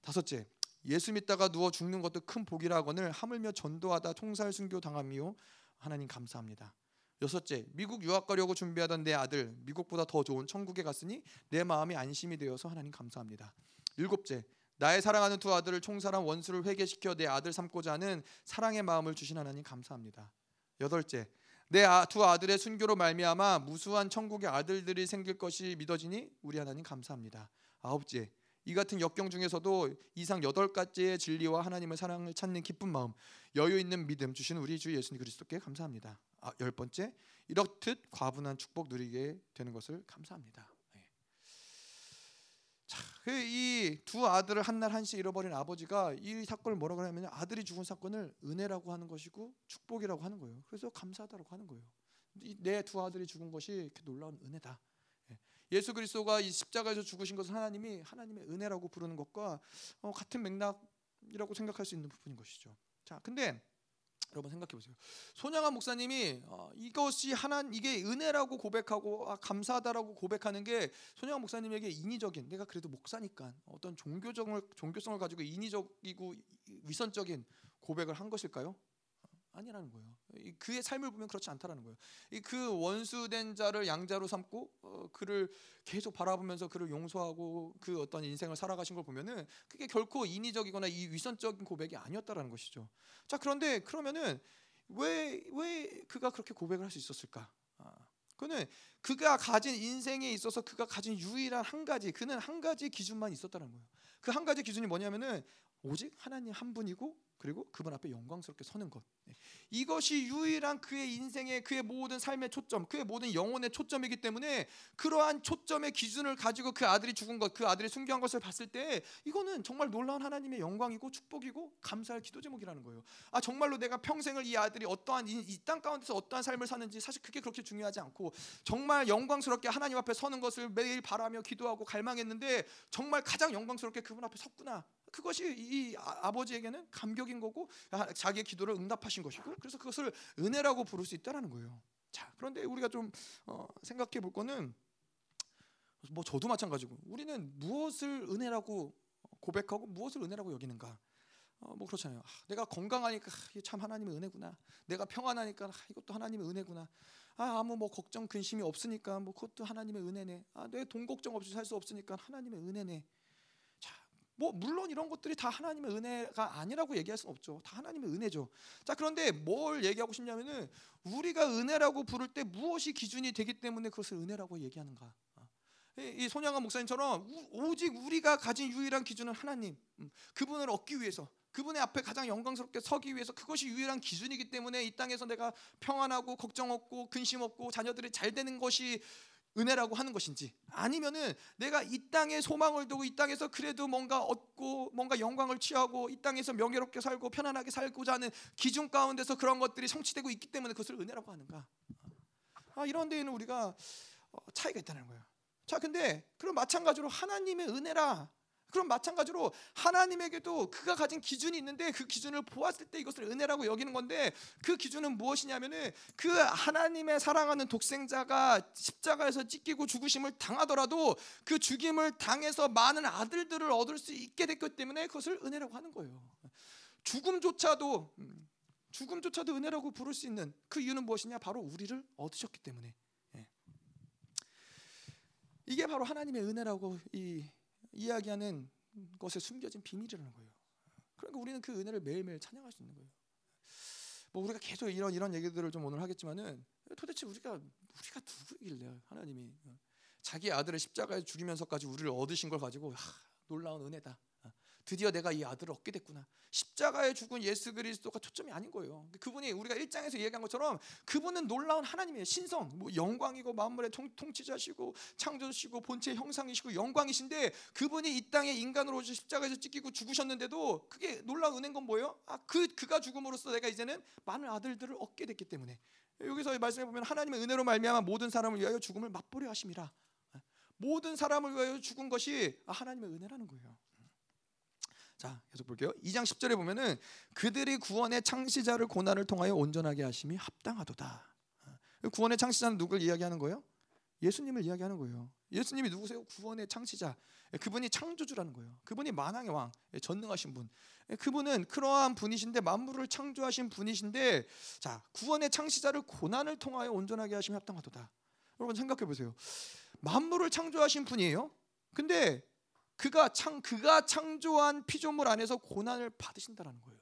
다섯째 예수 믿다가 누워 죽는 것도 큰 복이라 하거늘 하물며 전도하다 총살 순교 당함이요 하나님 감사합니다. 여섯째, 미국 유학 가려고 준비하던 내 아들 미국보다 더 좋은 천국에 갔으니 내 마음이 안심이 되어서 하나님 감사합니다. 일곱째, 나의 사랑하는 두 아들을 총사람 원수를 회개시켜 내 아들 삼고자 하는 사랑의 마음을 주신 하나님 감사합니다. 여덟째, 내두 아, 아들의 순교로 말미암아 무수한 천국의 아들들이 생길 것이 믿어지니 우리 하나님 감사합니다. 아홉째, 이 같은 역경 중에서도 이상 여덟 가지의 진리와 하나님의 사랑을 찾는 기쁜 마음, 여유 있는 믿음 주신 우리 주 예수님 그리스도께 감사합니다. 아, 열 번째, 이렇듯 과분한 축복 누리게 되는 것을 감사합니다. 네. 그 이두 아들을 한날 한시 잃어버린 아버지가 이 사건을 뭐라고 하냐면 아들이 죽은 사건을 은혜라고 하는 것이고 축복이라고 하는 거예요. 그래서 감사하다고 하는 거예요. 내 두 아들이 죽은 것이 이렇게 놀라운 은혜다. 예수 그리스도가 이 십자가에서 죽으신 것은 하나님이 하나님의 은혜라고 부르는 것과 어, 같은 맥락이라고 생각할 수 있는 부분인 것이죠. 자, 근데 여러분 생각해 보세요. 손양한 목사님이 어, 이것이 하나 이게 은혜라고 고백하고 아, 감사하다라고 고백하는 게 손양한 목사님에게 인위적인 내가 그래도 목사니까 어떤 종교적을 종교성을 가지고 인위적이고 위선적인 고백을 한 것일까요? 아니라는 거예요. 그의 삶을 보면 그렇지 않다라는 거예요. 그 원수된 자를 양자로 삼고 어, 그를 계속 바라보면서 그를 용서하고 그 어떤 인생을 살아가신 걸 보면은 그게 결코 인위적이거나 이 위선적인 고백이 아니었다라는 것이죠. 자 그런데 그러면은 왜 왜 그가 그렇게 고백을 할 수 있었을까? 아, 그는 그가 가진 인생에 있어서 그가 가진 유일한 한 가지 그는 한 가지 기준만 있었다는 거예요. 그 한 가지 기준이 뭐냐면은 오직 하나님 한 분이고 그리고 그분 앞에 영광스럽게 서는 것. 네. 이것이 유일한 그의 인생의 그의 모든 삶의 초점, 그의 모든 영혼의 초점이기 때문에 그러한 초점의 기준을 가지고 그 아들이 죽은 것, 그 아들이 순교한 것을 봤을 때 이거는 정말 놀라운 하나님의 영광이고 축복이고 감사할 기도 제목이라는 거예요. 아 정말로 내가 평생을 이 아들이 어떠한 이 땅 가운데서 어떠한 삶을 사는지 사실 그게 그렇게 중요하지 않고 정말 영광스럽게 하나님 앞에 서는 것을 매일 바라며 기도하고 갈망했는데 정말 가장 영광스럽게 그분 앞에 섰구나. 그것이 이 아, 아버지에게는 감격인 거고 자기의 기도를 응답하신 것이고 그래서 그것을 은혜라고 부를 수 있다라는 거예요. 자, 그런데 우리가 좀 어, 생각해 볼 거는 뭐 저도 마찬가지고 우리는 무엇을 은혜라고 고백하고 무엇을 은혜라고 여기는가? 어, 뭐 그렇잖아요. 아, 내가 건강하니까 아, 참 하나님의 은혜구나. 내가 평안하니까 아, 이것도 하나님의 은혜구나. 아, 아무 뭐 걱정 근심이 없으니까 뭐 그것도 하나님의 은혜네. 아, 내 돈 걱정 없이 살 수 없으니까 하나님의 은혜네. 뭐 물론 이런 것들이 다 하나님의 은혜가 아니라고 얘기할 수는 없죠. 다 하나님의 은혜죠. 자 그런데 뭘 얘기하고 싶냐면은 우리가 은혜라고 부를 때 무엇이 기준이 되기 때문에 그것을 은혜라고 얘기하는가? 이 손양아 목사님처럼 오직 우리가 가진 유일한 기준은 하나님, 음, 그분을 얻기 위해서 그분의 앞에 가장 영광스럽게 서기 위해서 그것이 유일한 기준이기 때문에 이 땅에서 내가 평안하고 걱정 없고 근심 없고 자녀들이 잘 되는 것이 은혜라고 하는 것인지 아니면은 내가 이 땅에 소망을 두고 이 땅에서 그래도 뭔가 얻고 뭔가 영광을 취하고 이 땅에서 명예롭게 살고 편안하게 살고자 하는 기준 가운데서 그런 것들이 성취되고 있기 때문에 그것을 은혜라고 하는가? 아, 이런 데에는 우리가 어, 차이가 있다는 거예요. 자, 근데 그럼 마찬가지로 하나님의 은혜라 그럼 마찬가지로 하나님에게도 그가 가진 기준이 있는데 그 기준을 보았을 때 이것을 은혜라고 여기는 건데 그 기준은 무엇이냐면은 그 하나님의 사랑하는 독생자가 십자가에서 찢기고 죽으심을 당하더라도 그 죽임을 당해서 많은 아들들을 얻을 수 있게 됐기 때문에 그것을 은혜라고 하는 거예요. 죽음조차도 음, 죽음조차도 은혜라고 부를 수 있는 그 이유는 무엇이냐? 바로 우리를 얻으셨기 때문에. 예. 이게 바로 하나님의 은혜라고 이 이야기하는 것에 숨겨진 비밀이라는 거예요. 그러니까 우리는 그 은혜를 매일매일 찬양할 수 있는 거예요. 뭐 우리가 계속 이런 이런 얘기들을 좀 오늘 하겠지만은 도대체 우리가 우리가 누구길래 하나님이 자기 아들을 십자가에 죽이면서까지 우리를 얻으신 걸 가지고 하, 놀라운 은혜다. 드디어 내가 이 아들을 얻게 됐구나. 십자가에 죽은 예수 그리스도가 초점이 아닌 거예요. 그분이 우리가 일장에서 얘기한 것처럼 그분은 놀라운 하나님의 신성, 뭐 영광이고 만물의 통, 통치자시고 창조시고 본체 형상이시고 영광이신데 그분이 이 땅에 인간으로 십자가에서 찢기고 죽으셨는데도 그게 놀라운 은혜인 건 뭐예요? 아, 그 그가 죽음으로써 내가 이제는 많은 아들들을 얻게 됐기 때문에 여기서 말씀해 보면 하나님의 은혜로 말미암아 모든 사람을 위하여 죽음을 맛보려 하심이라. 모든 사람을 위하여 죽은 것이 하나님의 은혜라는 거예요. 자, 계속 볼게요. 2장 10절에 보면은 그들이 구원의 창시자를 고난을 통하여 온전하게 하심이 합당하도다. 구원의 창시자는 누굴 이야기하는 거예요? 예수님을 이야기하는 거예요. 예수님이 누구세요? 구원의 창시자. 그분이 창조주라는 거예요. 그분이 만왕의 왕, 전능하신 분. 그분은 그러한 분이신데 만물을 창조하신 분이신데 자, 구원의 창시자를 고난을 통하여 온전하게 하심이 합당하도다. 여러분 생각해 보세요. 만물을 창조하신 분이에요. 근데 그가 창 그가 창조한 피조물 안에서 고난을 받으신다라는 거예요.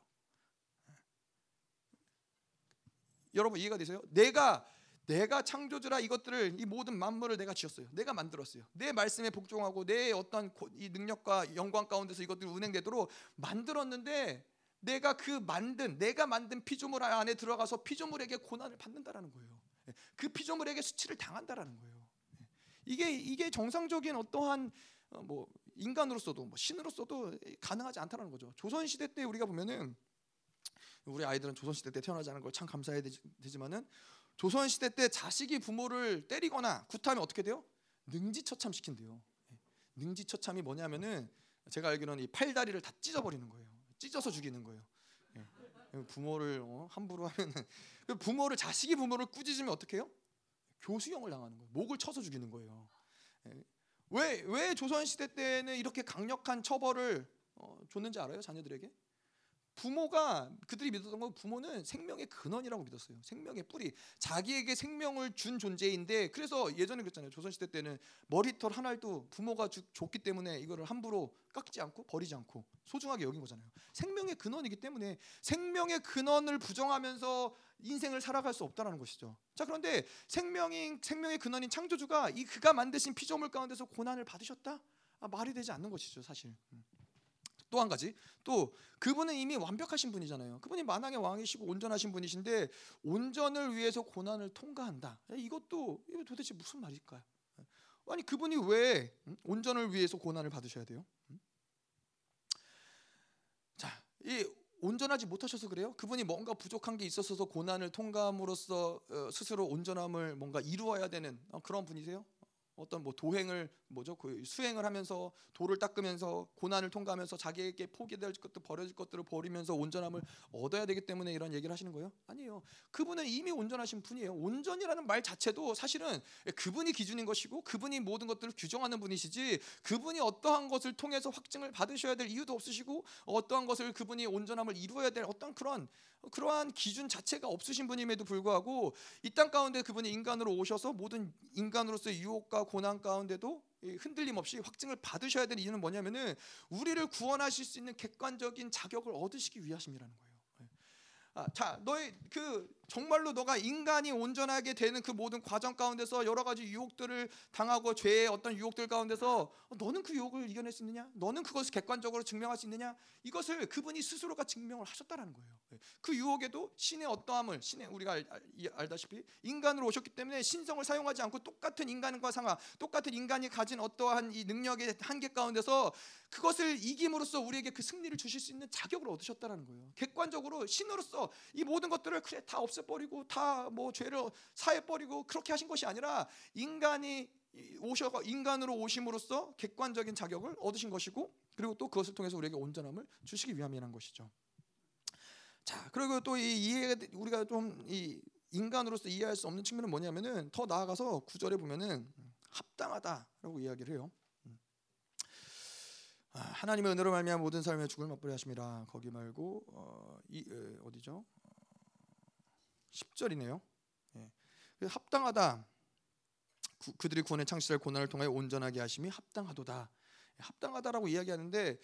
여러분 이해가 되세요? 내가 내가 창조주라 이것들을 이 모든 만물을 내가 지었어요. 내가 만들었어요. 내 말씀에 복종하고 내 어떤 이 능력과 영광 가운데서 이것들이 운행되도록 만들었는데 내가 그 만든 내가 만든 피조물 안에 들어가서 피조물에게 고난을 받는다라는 거예요. 예, 그 피조물에게 수치를 당한다라는 거예요. 예, 이게 이게 정상적인 어떠한 어, 뭐 인간으로서도 뭐 신으로서도 가능하지 않다는 거죠. 조선 시대 때 우리가 보면은 우리 아이들은 조선 시대 때 태어나지 않은 걸참 감사해야 되지만은 조선 시대 때 자식이 부모를 때리거나 구타하면 어떻게 돼요? 능지처참 시킨대요. 예, 능지처참이 뭐냐면은 제가 알기로는 이 팔다리를 다 찢어버리는 거예요. 찢어서 죽이는 거예요. 예. 부모를 어, 함부로 하면은 그 부모를 자식이 부모를 꾸짖으면 어떻게 해요? 교수형을 당하는 거예요. 목을 쳐서 죽이는 거예요. 왜 조선 시대 때는 이렇게 강력한 처벌을 어, 줬는지 알아요? 자녀들에게? 부모가 그들이 믿었던 건 부모는 생명의 근원이라고 믿었어요. 생명의 뿌리. 자기에게 생명을 준 존재인데 그래서 예전에 그랬잖아요. 조선 시대 때는 머리털 하나도 부모가 주, 줬기 때문에 이거를 함부로 깎지 않고 버리지 않고 소중하게 여긴 거잖아요. 생명의 근원이기 때문에 생명의 근원을 부정하면서 인생을 살아갈 수 없다라는 것이죠. 자 그런데 생명인 생명의 근원인 창조주가 이 그가 만드신 피조물 가운데서 고난을 받으셨다? 아, 말이 되지 않는 것이죠, 사실. 음. 또한 가지 또 그분은 이미 완벽하신 분이잖아요. 그분이 만왕의 왕이시고 온전하신 분이신데 온전을 위해서 고난을 통과한다. 이것도 이거 도대체 무슨 말일까요? 아니 그분이 왜 온전을 위해서 고난을 받으셔야 돼요? 자, 이 온전하지 못하셔서 그래요? 그분이 뭔가 부족한 게 있어서 고난을 통과함으로써 어, 스스로 온전함을 뭔가 이루어야 되는 어, 그런 분이세요? 어떤 뭐 도행을 뭐죠 그 수행을 하면서 도를 닦으면서 고난을 통과하면서 자기에게 포기될 것들 버려질 것들을 버리면서 온전함을 얻어야 되기 때문에 이런 얘기를 하시는 거예요? 아니에요. 그분은 이미 온전하신 분이에요. 온전이라는 말 자체도 사실은 그분이 기준인 것이고 그분이 모든 것들을 규정하는 분이시지 그분이 어떠한 것을 통해서 확증을 받으셔야 될 이유도 없으시고 어떠한 것을 그분이 온전함을 이루어야 될 어떤 그런 그러한 기준 자체가 없으신 분임에도 불구하고 이 땅 가운데 그분이 인간으로 오셔서 모든 인간으로서의 유혹과 고난 가운데도 흔들림 없이 확증을 받으셔야 되는 이유는 뭐냐면은 우리를 구원하실 수 있는 객관적인 자격을 얻으시기 위하심이라는 거예요. 아, 자, 너의 그 정말로 너가 인간이 온전하게 되는 그 모든 과정 가운데서 여러 가지 유혹들을 당하고 죄의 어떤 유혹들 가운데서 어, 너는 그 유혹을 이겨낼 수 있느냐? 너는 그것을 객관적으로 증명할 수 있느냐? 이것을 그분이 스스로가 증명을 하셨다라는 거예요. 네. 그 유혹에도 신의 어떠함을 신의 우리가 알, 알, 다시피 인간으로 오셨기 때문에 신성을 사용하지 않고 똑같은 인간과 상하, 똑같은 인간이 가진 어떠한 이 능력의 한계 가운데서 그것을 이김으로써 우리에게 그 승리를 주실 수 있는 자격을 얻으셨다라는 거예요. 객관적으로 신으로서 이 모든 것들을 그래 다 없애 버리고 다 뭐 죄를 사해 버리고 그렇게 하신 것이 아니라 인간이 오셔 인간으로 오심으로써 객관적인 자격을 얻으신 것이고 그리고 또 그것을 통해서 우리에게 온전함을 주시기 위함이라는 것이죠. 자 그리고 또 이 이해 우리가 좀 이 인간으로서 이해할 수 없는 측면은 뭐냐면은 더 나아가서 구절에 보면은 합당하다라고 이야기를 해요. 음. 아, 하나님의 은혜로 말미암아 모든 삶에 죽을 맛보리 하심이라 거기 말고 어, 이 어, 어디죠? 10절이네요. 예. 그 합당하다. 구, 들이 구원의 창시할 고난을 통하여 온전하게 하심이 합당하도다. 예, 합당하다라고 이야기하는데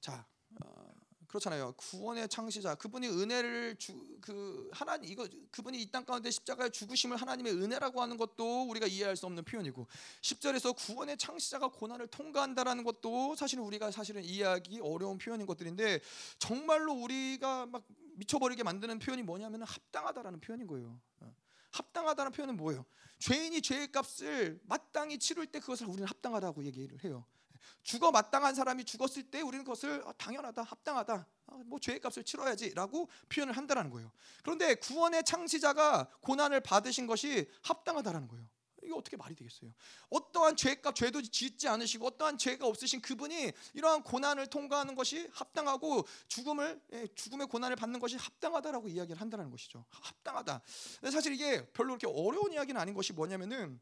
자 어, 그렇잖아요. 구원의 창시자 그분이 은혜를 주 그 하나님 이거 그분이 이 땅 가운데 십자가에 죽으심을 하나님의 은혜라고 하는 것도 우리가 이해할 수 없는 표현이고 10절에서 구원의 창시자가 고난을 통과한다라는 것도 사실은 우리가 사실은 이해하기 어려운 표현인 것들인데 정말로 우리가 막 미쳐버리게 만드는 표현이 뭐냐면 합당하다라는 표현인 거예요. 어. 합당하다는 표현은 뭐예요? 죄인이 죄의 값을 마땅히 치를 때 그것을 우리는 합당하다고 얘기를 해요. 죽어 마땅한 사람이 죽었을 때 우리는 그것을 아, 당연하다, 합당하다, 아, 뭐 죄의 값을 치러야지라고 표현을 한다라는 거예요. 그런데 구원의 창시자가 고난을 받으신 것이 합당하다라는 거예요. 이게 어떻게 말이 되겠어요? 어떠한 죄값 죄도 짓지 않으시고 어떠한 죄가 없으신 그분이 이러한 고난을 통과하는 것이 합당하고 죽음을 예, 죽음의 고난을 받는 것이 합당하다라고 이야기를 한다는 것이죠. 합당하다. 사실 이게 별로 그렇게 어려운 이야기는 아닌 것이 뭐냐면은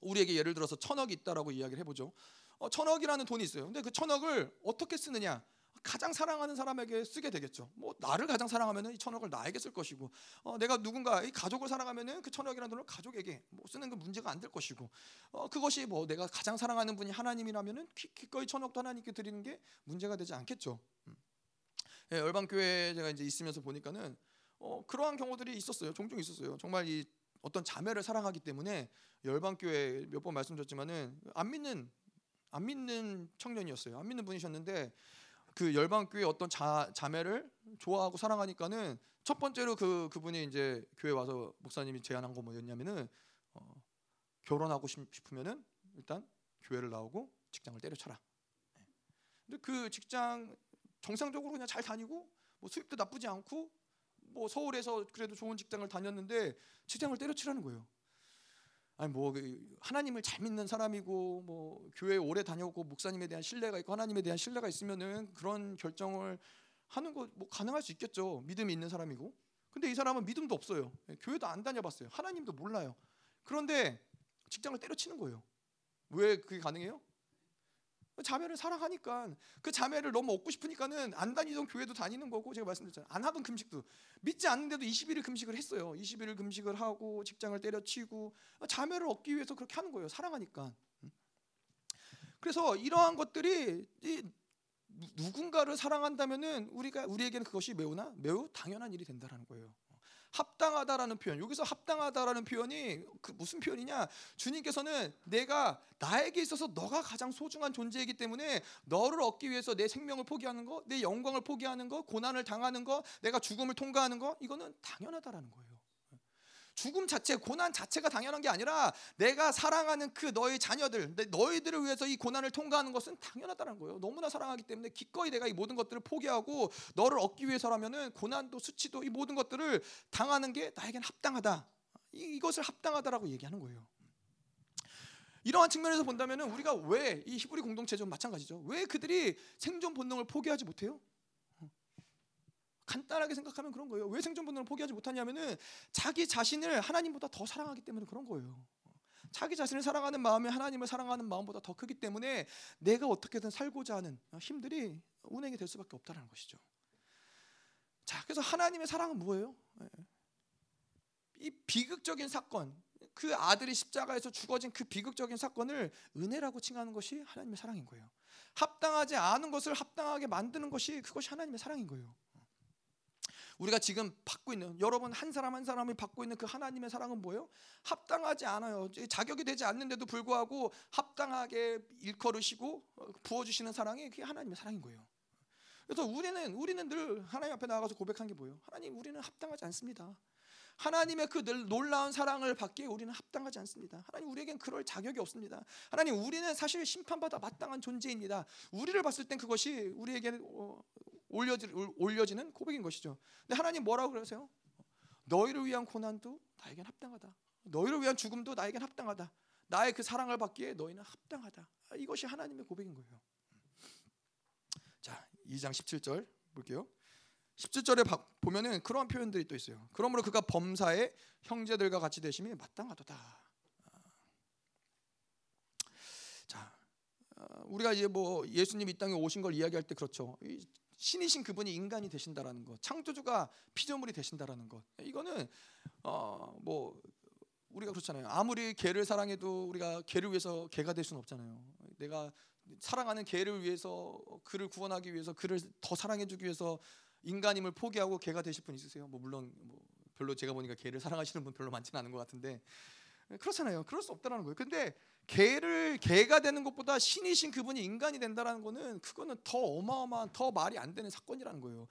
우리에게 예를 들어서 천억이 있다라고 이야기를 해보죠. 어, 천억이라는 돈이 있어요. 근데 그 천억을 어떻게 쓰느냐? 가장 사랑하는 사람에게 쓰게 되겠죠. 뭐 나를 가장 사랑하면은 이 천억을 나에게 쓸 것이고, 어, 내가 누군가 이 가족을 사랑하면은 그 천억이라는 돈을 가족에게 뭐 쓰는 그 문제가 안 될 것이고, 어, 그것이 뭐 내가 가장 사랑하는 분이 하나님이라면은 기꺼이 천억도 하나님께 드리는 게 문제가 되지 않겠죠. 음. 예, 열방 교회 제가 이제 있으면서 보니까는 어, 그러한 경우들이 있었어요. 종종 있었어요. 정말 이 어떤 자매를 사랑하기 때문에 열방 교회 몇 번 말씀드렸지만은 안 믿는 안 믿는 청년이었어요. 안 믿는 분이셨는데 그 열방 교회 어떤 자, 자매를 좋아하고 사랑하니까는 첫 번째로 그 그분이 이제 교회 와서 목사님이 제안한 거 뭐였냐면은 어, 결혼하고 싶으면은 일단 교회를 나오고 직장을 때려쳐라. 네. 근데 그 직장 정상적으로 그냥 잘 다니고 뭐 수입도 나쁘지 않고 뭐 서울에서 그래도 좋은 직장을 다녔는데 직장을 때려치라는 거예요. 아니 뭐그 하나님을 잘 믿는 사람이고 뭐 교회 오래 다녀고 목사님에 대한 신뢰가 있고 하나님에 대한 신뢰가 있으면은 그런 결정을 하는 거 뭐 가능할 수 있겠죠. 믿음이 있는 사람이고. 근데 이 사람은 믿음도 없어요. 교회도 안 다녀봤어요. 하나님도 몰라요. 그런데 직장을 때려치는 거예요. 왜 그게 가능해요? 자매를 사랑하니까 그 자매를 너무 얻고 싶으니까는 안 다니던 교회도 다니는 거고 제가 말씀드렸잖아요. 안 하던 금식도 믿지 않는데도 21일 금식을 했어요. 21일 금식을 하고 직장을 때려치고 자매를 얻기 위해서 그렇게 하는 거예요. 사랑하니까. 그래서 이러한 것들이 누군가를 사랑한다면은 우리가 우리에게는 그것이 매우나 매우 당연한 일이 된다라는 거예요. 합당하다라는 표현. 여기서 합당하다라는 표현이 그 무슨 표현이냐? 주님께서는 내가 나에게 있어서 너가 가장 소중한 존재이기 때문에 너를 얻기 위해서 내 생명을 포기하는 거, 내 영광을 포기하는 거, 고난을 당하는 거, 내가 죽음을 통과하는 거 이거는 당연하다라는 거예요. 죽음 자체, 고난 자체가 당연한 게 아니라 내가 사랑하는 그 너의 자녀들, 너희들을 위해서 이 고난을 통과하는 것은 당연하다는 거예요. 너무나 사랑하기 때문에 기꺼이 내가 이 모든 것들을 포기하고 너를 얻기 위해서라면은 고난도 수치도 이 모든 것들을 당하는 게 나에겐 합당하다. 이것을 합당하다라고 얘기하는 거예요. 이러한 측면에서 본다면은 우리가 왜 이 히브리 공동체좀 마찬가지죠. 왜 그들이 생존 본능을 포기하지 못해요? 간단하게 생각하면 그런 거예요. 왜 생존 본능을 포기하지 못하냐면은 자기 자신을 하나님보다 더 사랑하기 때문에 그런 거예요. 자기 자신을 사랑하는 마음이 하나님을 사랑하는 마음보다 더 크기 때문에 내가 어떻게든 살고자 하는 힘들이 운행이 될 수밖에 없다는 것이죠. 자, 그래서 하나님의 사랑은 뭐예요? 예. 이 비극적인 사건, 그 아들이 십자가에서 죽어진 그 비극적인 사건을 은혜라고 칭하는 것이 하나님의 사랑인 거예요. 합당하지 않은 것을 합당하게 만드는 것이 그것이 하나님의 사랑인 거예요. 우리가 지금 받고 있는 여러분 한 사람 한 사람이 받고 있는 그 하나님의 사랑은 뭐예요? 합당하지 않아요. 자격이 되지 않는데도 불구하고 합당하게 일컬으시고 어, 부어주시는 사랑이 그게 하나님의 사랑인 거예요. 그래서 우리는 우리는 늘 하나님 앞에 나가서 고백한 게 뭐예요? 하나님 우리는 합당하지 않습니다. 하나님의 그 놀라운 사랑을 받기에 우리는 합당하지 않습니다. 하나님 우리에겐 그럴 자격이 없습니다. 하나님 우리는 사실 심판받아 마땅한 존재입니다. 우리를 봤을 땐 그것이 우리에게 어, 올려지, 올려지는 고백인 것이죠. 근데 하나님 뭐라고 그러세요? 너희를 위한 고난도 나에겐 합당하다. 너희를 위한 죽음도 나에겐 합당하다. 나의 그 사랑을 받기에 너희는 합당하다. 이것이 하나님의 고백인 거예요. 자, 2장 17절 볼게요. 17절에 보면은 그러한 표현들이 또 있어요. 그러므로 그가 범사에 형제들과 같이 되심이 마땅하도다. 자, 어, 우리가 이제 뭐 예수님 이 땅에 오신 걸 이야기할 때 그렇죠. 신이신 그분이 인간이 되신다라는 것, 창조주가 피조물이 되신다라는 것. 이거는 어 뭐 우리가 그렇잖아요. 아무리 개를 사랑해도 우리가 개를 위해서 개가 될 수는 없잖아요. 내가 사랑하는 개를 위해서 그를 구원하기 위해서 그를 더 사랑해주기 위해서 인간임을 포기하고 개가 되실 분 있으세요? 뭐 물론 뭐 별로 제가 보니까 개를 사랑하시는 분 별로 많지는 않은 것 같은데 그렇잖아요. 그럴 수 없다라는 거예요. 근데 개를 개가 되는 것보다 신이신 그분이 인간이 된다라는 거는 그거는 더 어마어마한 더 말이 안 되는 사건이라는 거예요.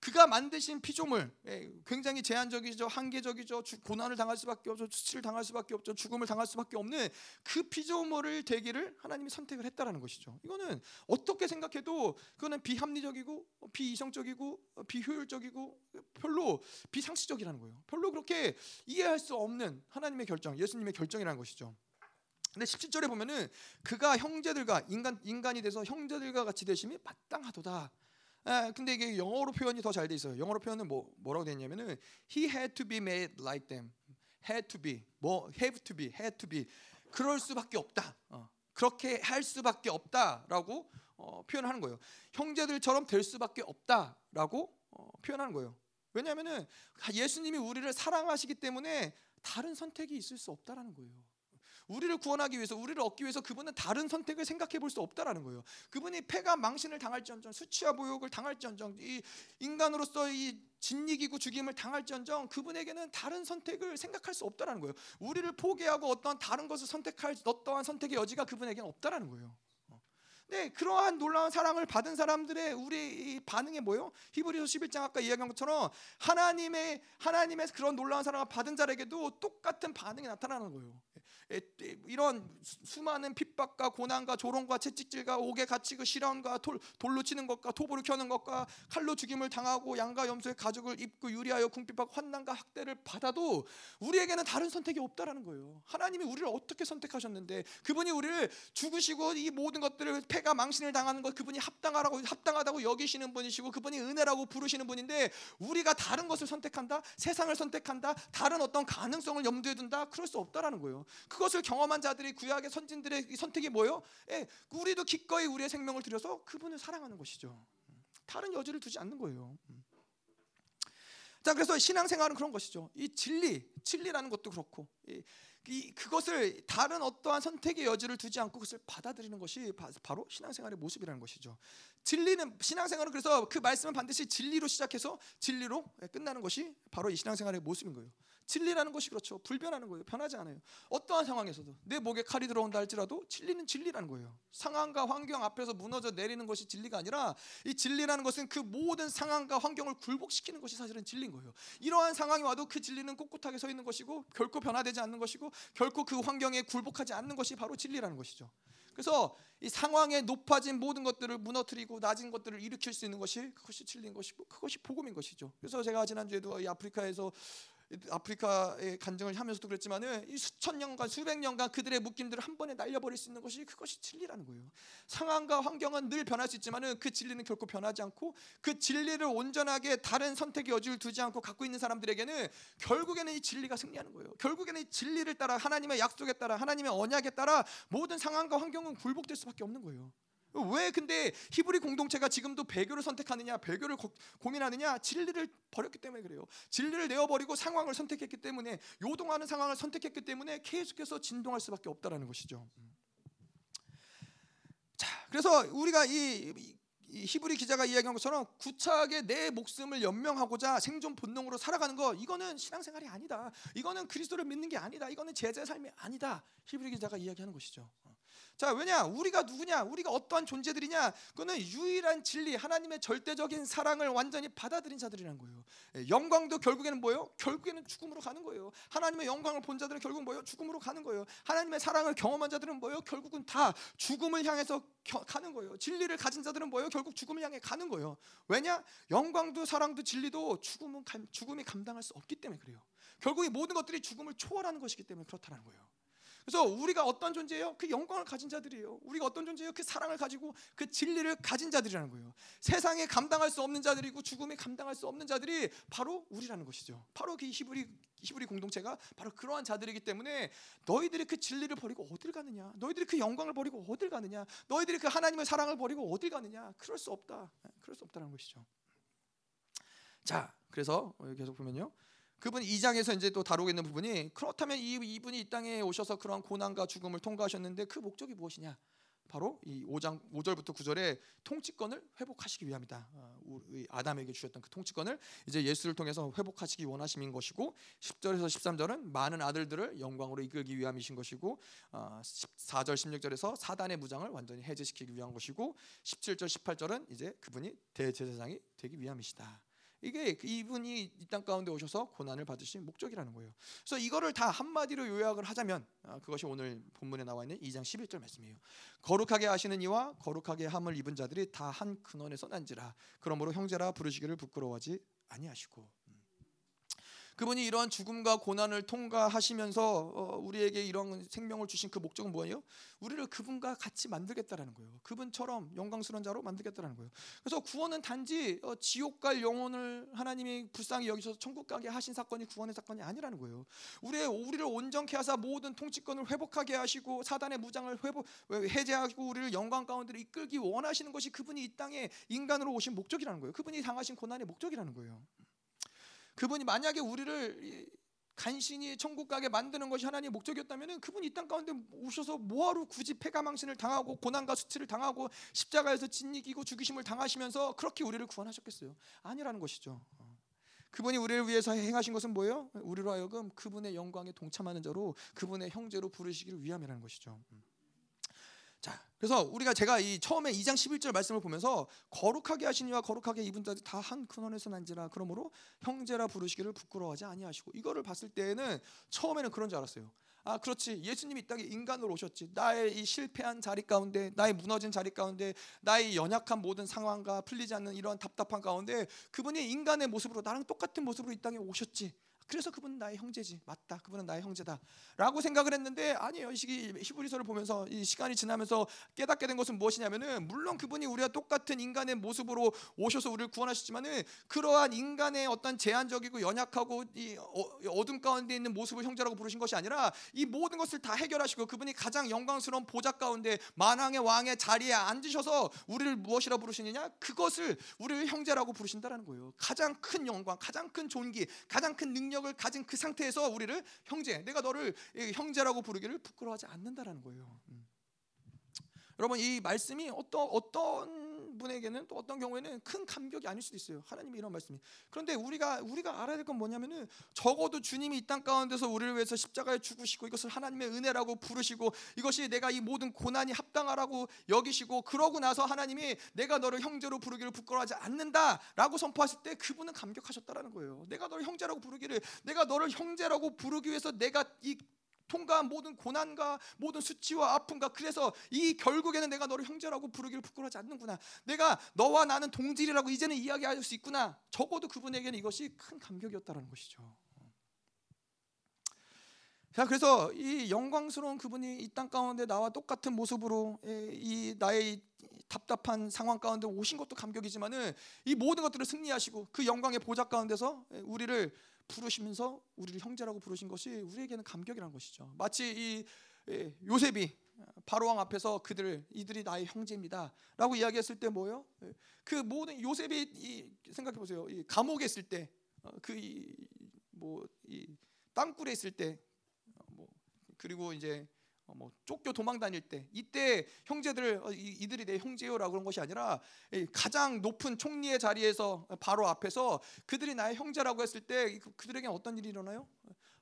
그가 만드신 피조물 예, 굉장히 제한적이죠 한계적이죠 고난을 당할 수밖에 없죠 수치를 당할 수밖에 없죠 죽음을 당할 수밖에 없는 그 피조물을 되기를 하나님이 선택을 했다라는 것이죠. 이거는 어떻게 생각해도 그거는 비합리적이고 비이성적이고 비효율적이고 별로 비상식적이라는 거예요. 별로 그렇게 이해할 수 없는 하나님의 결정 예수님의 결정이라는 것이죠 근데 17절에 보면은 그가 형제들과 인간 인간이 돼서 형제들과 같이 되심이 마땅하도다. 에, 근데 이게 영어로 표현이 더 잘 돼 있어요. 영어로 표현은 뭐 뭐라고 되어 있냐면은 he had to be made like them. had to be 뭐 have to be had to be 그럴 수밖에 없다. 어, 그렇게 할 수밖에 없다라고 어, 표현하는 거예요. 형제들처럼 될 수밖에 없다라고 어, 표현하는 거예요. 왜냐하면은 예수님이 우리를 사랑하시기 때문에 다른 선택이 있을 수 없다라는 거예요. 우리를 구원하기 위해서 우리를 얻기 위해서 그분은 다른 선택을 생각해 볼 수 없다라는 거예요. 그분이 패가 망신을 당할지언정 수치와 모욕을 당할지언정 이 인간으로서 이 진리기구 죽임을 당할지언정 그분에게는 다른 선택을 생각할 수 없다라는 거예요. 우리를 포기하고 어떤 다른 것을 선택할 어떠한 선택의 여지가 그분에게는 없다라는 거예요. 네, 그러한 놀라운 사랑을 받은 사람들의 우리 반응이 뭐요? 히브리서 11장 아까 이야기한 것처럼 하나님의 하나님의 그런 놀라운 사랑을 받은 자에게도 똑같은 반응이 나타나는 거예요. 이런 수많은 핍박과 고난과 조롱과 채찍질과 옥에 갇히고 실현과 돌, 돌로 치는 것과 토불을 켜는 것과 칼로 죽임을 당하고 양과 염소의 가죽을 입고 유리하여 궁핍박 환난과 학대를 받아도 우리에게는 다른 선택이 없다라는 거예요. 하나님이 우리를 어떻게 선택하셨는데 그분이 우리를 죽으시고 이 모든 것들을 패가 망신을 당하는 것 그분이 합당하라고 합당하다고 여기시는 분이시고 그분이 은혜라고 부르시는 분인데 우리가 다른 것을 선택한다 세상을 선택한다 다른 어떤 가능성을 염두에 둔다 그럴 수 없다라는 거예요. 그것을 경험한 자들이 구약의 선진들의 선택이 뭐요? 예, 우리도 기꺼이 우리의 생명을 들여서 그분을 사랑하는 것이죠. 다른 여지를 두지 않는 거예요. 자, 그래서 신앙생활은 그런 것이죠. 이 진리, 진리라는 것도 그렇고, 이, 이, 그것을 다른 어떠한 선택의 여지를 두지 않고 그것을 받아들이는 것이 바 로 신앙생활의 모습이라는 것이죠. 진리는 신앙생활은 그래서 그 말씀은 반드시 진리로 시작해서 진리로 끝나는 것이 바로 이 신앙생활의 모습인 거예요. 진리라는 것이 그렇죠. 불변하는 거예요. 변하지 않아요. 어떠한 상황에서도 내 목에 칼이 들어온다 할지라도 진리는 진리라는 거예요. 상황과 환경 앞에서 무너져 내리는 것이 진리가 아니라 이 진리라는 것은 그 모든 상황과 환경을 굴복시키는 것이 사실은 진리인 거예요. 이러한 상황이 와도 그 진리는 꿋꿋하게 서 있는 것이고 결코 변화되지 않는 것이고 결코 그 환경에 굴복하지 않는 것이 바로 진리라는 것이죠. 그래서 이 상황에 높아진 모든 것들을 무너뜨리고 낮은 것들을 일으킬 수 있는 것이 그것이 진리인 것이고 그것이 복음인 것이죠. 그래서 제가 지난주에도 이 아프리카에서 아프리카의 간증을 하면서도 그랬지만은 이 수천 년간 수백 년간 그들의 묶임들을 한 번에 날려버릴 수 있는 것이 그것이 진리라는 거예요. 상황과 환경은 늘 변할 수 있지만은 그 진리는 결코 변하지 않고 그 진리를 온전하게 다른 선택의 여지를 두지 않고 갖고 있는 사람들에게는 결국에는 이 진리가 승리하는 거예요. 결국에는 이 진리를 따라 하나님의 약속에 따라 하나님의 언약에 따라 모든 상황과 환경은 굴복될 수밖에 없는 거예요. 왜 근데 히브리 공동체가 지금도 배교를 선택하느냐, 배교를 고, 민하느냐 진리를 버렸기 때문에 그래요. 진리를 내어버리고 상황을 선택했기 때문에 요동하는 상황을 선택했기 때문에 계속해서 진동할 수밖에 없다라는 것이죠. 자, 그래서 우리가 이, 이 히브리 기자가 이야기한 것처럼 구차하게 내 목숨을 연명하고자 생존 본능으로 살아가는 거 이거는 신앙생활이 아니다. 이거는 그리스도를 믿는 게 아니다. 이거는 제자의 삶이 아니다. 히브리 기자가 이야기하는 것이죠. 자, 왜냐? 우리가 누구냐? 우리가 어떠한 존재들이냐? 그거는 유일한 진리, 하나님의 절대적인 사랑을 완전히 받아들인 자들이라는 거예요. 예, 영광도 결국에는 뭐예요? 결국에는 죽음으로 가는 거예요. 하나님의 영광을 본 자들은 결국 뭐예요? 죽음으로 가는 거예요. 하나님의 사랑을 경험한 자들은 뭐예요? 결국은 다 죽음을 향해서 겨, 가는 거예요. 진리를 가진 자들은 뭐예요? 결국 죽음을 향해 가는 거예요. 왜냐? 영광도 사랑도 진리도 죽음은 죽음이 감당할 수 없기 때문에 그래요. 결국 이 모든 것들이 죽음을 초월하는 것이기 때문에 그렇다는 거예요. 그래서 우리가 어떤 존재예요? 그 영광을 가진 자들이에요. 우리가 어떤 존재예요? 그 사랑을 가지고 그 진리를 가진 자들이라는 거예요. 세상에 감당할 수 없는 자들이고 죽음에 감당할 수 없는 자들이 바로 우리라는 것이죠. 바로 그 히브리 히브리 공동체가 바로 그러한 자들이기 때문에 너희들이 그 진리를 버리고 어딜 가느냐? 너희들이 그 영광을 버리고 어딜 가느냐? 너희들이 그 하나님의 사랑을 버리고 어딜 가느냐? 그럴 수 없다. 네, 그럴 수 없다는 것이죠. 자, 그래서 계속 보면요. 그분 2장에서 이제 또 다루고 있는 부분이 그렇다면 이 이분이 이 땅에 오셔서 그런 고난과 죽음을 통과하셨는데 그 목적이 무엇이냐? 바로 이 5장 5절부터 9절에 통치권을 회복하시기 위함이다. 어, 아담에게 주셨던 그 통치권을 이제 예수를 통해서 회복하시기 원하심인 것이고 10절에서 13절은 많은 아들들을 영광으로 이끌기 위함이신 것이고 14절 어, 16절에서 사단의 무장을 완전히 해제시키기 위한 것이고 17절 18절은 이제 그분이 대제사장이 되기 위함이시다. 이게 이분이 이 땅 가운데 오셔서 고난을 받으신 목적이라는 거예요. 그래서 이거를 다 한마디로 요약을 하자면 아, 그것이 오늘 본문에 나와 있는 2장 11절 말씀이에요. 거룩하게 하시는 이와 거룩하게 함을 입은 자들이 다 한 근원에서 난지라. 그러므로 형제라 부르시기를 부끄러워하지 아니하시고 그분이 이러한 죽음과 고난을 통과하시면서 어, 우리에게 이런 생명을 주신 그 목적은 뭐예요? 우리를 그분과 같이 만들겠다라는 거예요. 그분처럼 영광스러운 자로 만들겠다라는 거예요. 그래서 구원은 단지 어, 지옥 갈 영혼을 하나님이 불쌍히 여기셔서 천국 가게 하신 사건이 구원의 사건이 아니라는 거예요. 우리의 우리를 온전케 하사 모든 통치권을 회복하게 하시고 사단의 무장을 회복 해제하고 우리를 영광 가운데로 이끌기 원하시는 것이 그분이 이 땅에 인간으로 오신 목적이라는 거예요. 그분이 당하신 고난의 목적이라는 거예요. 그분이 만약에 우리를 간신히 천국 가게 만드는 것이 하나님의 목적이었다면 그분이 이 땅 가운데 오셔서 뭐하러 굳이 폐가망신을 당하고 고난과 수치를 당하고 십자가에서 진이기고 죽이심을 당하시면서 그렇게 우리를 구원하셨겠어요? 아니라는 것이죠. 그분이 우리를 위해서 행하신 것은 뭐예요? 우리로 하여금 그분의 영광에 동참하는 자로 그분의 형제로 부르시기를 위함이라는 것이죠. 자, 그래서 우리가 제가 이 처음에 2장 11절 말씀을 보면서 거룩하게 하시니와 거룩하게 입은 자들 다 한 근원에서 난지라 그러므로 형제라 부르시기를 부끄러워하지 아니하시고 이거를 봤을 때에는 처음에는 그런 줄 알았어요. 아, 그렇지. 예수님이 이 땅에 인간으로 오셨지. 나의 이 실패한 자리 가운데, 나의 무너진 자리 가운데, 나의 연약한 모든 상황과 풀리지 않는 이러한 답답한 가운데 그분이 인간의 모습으로 나랑 똑같은 모습으로 이 땅에 오셨지. 그래서 그분은 나의 형제지. 맞다. 그분은 나의 형제다라고 생각을 했는데 아니에요 이 시기 히브리서를 보면서 이 시간이 지나면서 깨닫게 된 것은 무엇이냐면은 물론 그분이 우리와 똑같은 인간의 모습으로 오셔서 우리를 구원하셨지만은 그러한 인간의 어떤 제한적이고 연약하고 이 어, 어둠 가운데 있는 모습을 형제라고 부르신 것이 아니라 이 모든 것을 다 해결하시고 그분이 가장 영광스러운 보좌 가운데 만왕의 왕의 자리에 앉으셔서 우리를 무엇이라 부르시느냐? 그것을 우리를 형제라고 부르신다라는 거예요. 가장 큰 영광 가장 큰 존귀 가장 큰 능력 능력을 가진 그 상태에서 우리를 형제, 내가 너를 형제라고 부르기를 부끄러워하지 않는다라는 거예요. 음. 여러분 이 말씀이 어떤 어떤 분에게는 또 어떤 경우에는 큰 감격이 아닐 수도 있어요. 하나님이 이런 말씀이. 그런데 우리가 우리가 알아야 될 건 뭐냐면은 적어도 주님이 이 땅 가운데서 우리를 위해서 십자가에 죽으시고 이것을 하나님의 은혜라고 부르시고 이것이 내가 이 모든 고난이 합당하라고 여기시고 그러고 나서 하나님이 내가 너를 형제로 부르기를 부끄러워하지 않는다라고 선포하실 때 그분은 감격하셨다라는 거예요. 내가 너를 형제라고 부르기를 내가 너를 형제라고 부르기 위해서 내가 이 통과한 모든 고난과 모든 수치와 아픔과 그래서 이 결국에는 내가 너를 형제라고 부르기를 부끄러워하지 않는구나. 내가 너와 나는 동질이라고 이제는 이야기할 수 있구나. 적어도 그분에게는 이것이 큰 감격이었다라는 것이죠. 자, 그래서 이 영광스러운 그분이 이 땅 가운데 나와 똑같은 모습으로 이 나의 답답한 상황 가운데 오신 것도 감격이지만은 이 모든 것들을 승리하시고 그 영광의 보좌 가운데서 우리를 부르시면서 우리를 형제라고 부르신 것이 우리에게는 감격이라는 것이죠. 마치 이 예, 요셉이 바로 왕 앞에서 그들 이들이 나의 형제입니다라고 이야기했을 때 뭐요? 예, 그 모든 요셉이 생각해 보세요. 감옥에 있을 때 그 뭐이 어, 땅굴에 있을 때 어, 뭐 그리고 이제 어, 뭐 쫓겨 도망 다닐 때 이때 형제들 어, 이들이 내 형제요라고 그런 것이 아니라 가장 높은 총리의 자리에서 바로 앞에서 그들이 나의 형제라고 했을 때 그, 그들에게 어떤 일이 일어나요?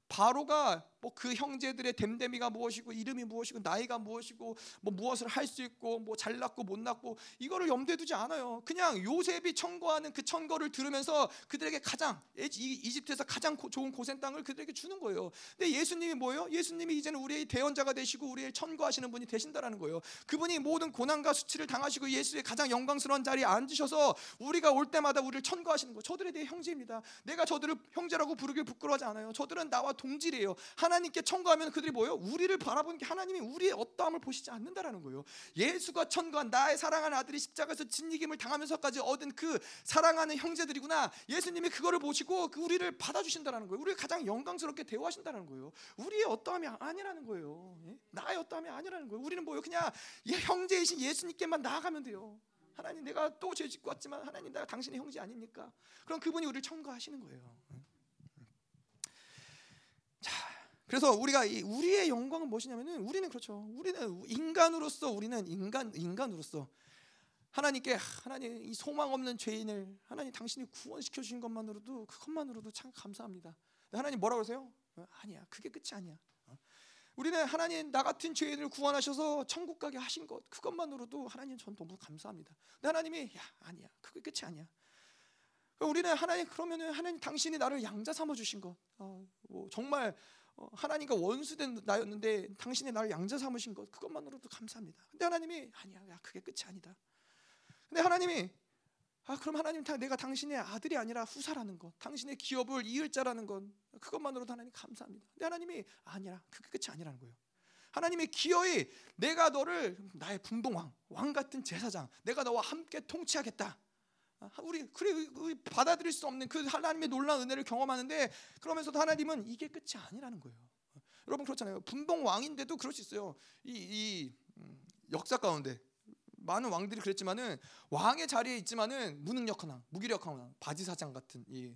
바로가 뭐 그 형제들의 댐댐이가 무엇이고 이름이 무엇이고 나이가 무엇이고 뭐 무엇을 할 수 있고 뭐 잘났고 못났고 이거를 염두에 두지 않아요. 그냥 요셉이 청구하는 그 청거를 들으면서 그들에게 가장 이집트에서 가장 좋은 고센 땅을 그들에게 주는 거예요. 근데 예수님이 뭐예요? 예수님이 이제는 우리의 대언자가 되시고 우리의 청구하시는 분이 되신다라는 거예요. 그분이 모든 고난과 수치를 당하시고 예수의 가장 영광스러운 자리에 앉으셔서 우리가 올 때마다 우리를 청구하시는 거예요. 저들에 대해 형제입니다. 내가 저들을 형제라고 부르길 부끄러워하지 않아요. 저들은 나와 동질이에요. 하나 님께 청구하면 그들이 뭐예요? 우리를 바라보는 게 하나님이 우리의 어떠함을 보시지 않는다라는 거예요. 예수가 청구한 나의 사랑하는 아들이 십자가에서 진이김을 당하면서까지 얻은 그 사랑하는 형제들이구나. 예수님이 그거를 보시고 그 우리를 받아주신다라는 거예요. 우리를 가장 영광스럽게 대우하신다는 거예요. 우리의 어떠함이 아니라는 거예요. 예? 나의 어떠함이 아니라는 거예요. 우리는 뭐예요? 그냥 형제이신 예수님께만 나아가면 돼요. 하나님 내가 또 죄 짓고 왔지만 하나님 내가 당신의 형제 아닙니까? 그럼 그분이 우리를 청구하시는 거예요. 그래서 우리가 우리의 영광은 무엇이냐면은 우리는 그렇죠. 우리는 인간으로서 우리는 인간 인간으로서 하나님께 하나님 이 소망 없는 죄인을 하나님 당신이 구원시켜 주신 것만으로도 그것만으로도 참 감사합니다. 하나님 뭐라고 그러세요? 어, 아니야. 그게 끝이 아니야. 어? 우리는 하나님 나 같은 죄인을 구원하셔서 천국 가게 하신 것 그것만으로도 하나님 전 너무 감사합니다. 근데 하나님이 야 아니야. 그게 끝이 아니야. 우리는 하나님 그러면은 하나님 당신이 나를 양자 삼아 주신 것, 어, 뭐 정말 어, 하나님과 원수된 나였는데 당신이 나를 양자 삼으신 것 그것만으로도 감사합니다. 근데 하나님이 아니야, 야 그게 끝이 아니다. 근데 하나님이 아 그럼 하나님 내가 당신의 아들이 아니라 후사라는 것, 당신의 기업을 이을 자라는 것 그것만으로도 하나님 감사합니다. 근데 하나님이 아니라 그게 끝이 아니라는 거예요. 하나님의 기어이 내가 너를 나의 분봉왕, 왕 같은 제사장, 내가 너와 함께 통치하겠다. 아, 우리 그래 받아들일 수 없는 그 하나님의 놀라운 은혜를 경험하는데 그러면서도 하나님은 이게 끝이 아니라는 거예요. 여러분 그렇잖아요. 분봉 왕인데도 그럴 수 있어요. 이, 이 음, 역사 가운데 많은 왕들이 그랬지만은 왕의 자리에 있지만은 무능력한 왕, 무기력한 왕, 바지사장 같은 이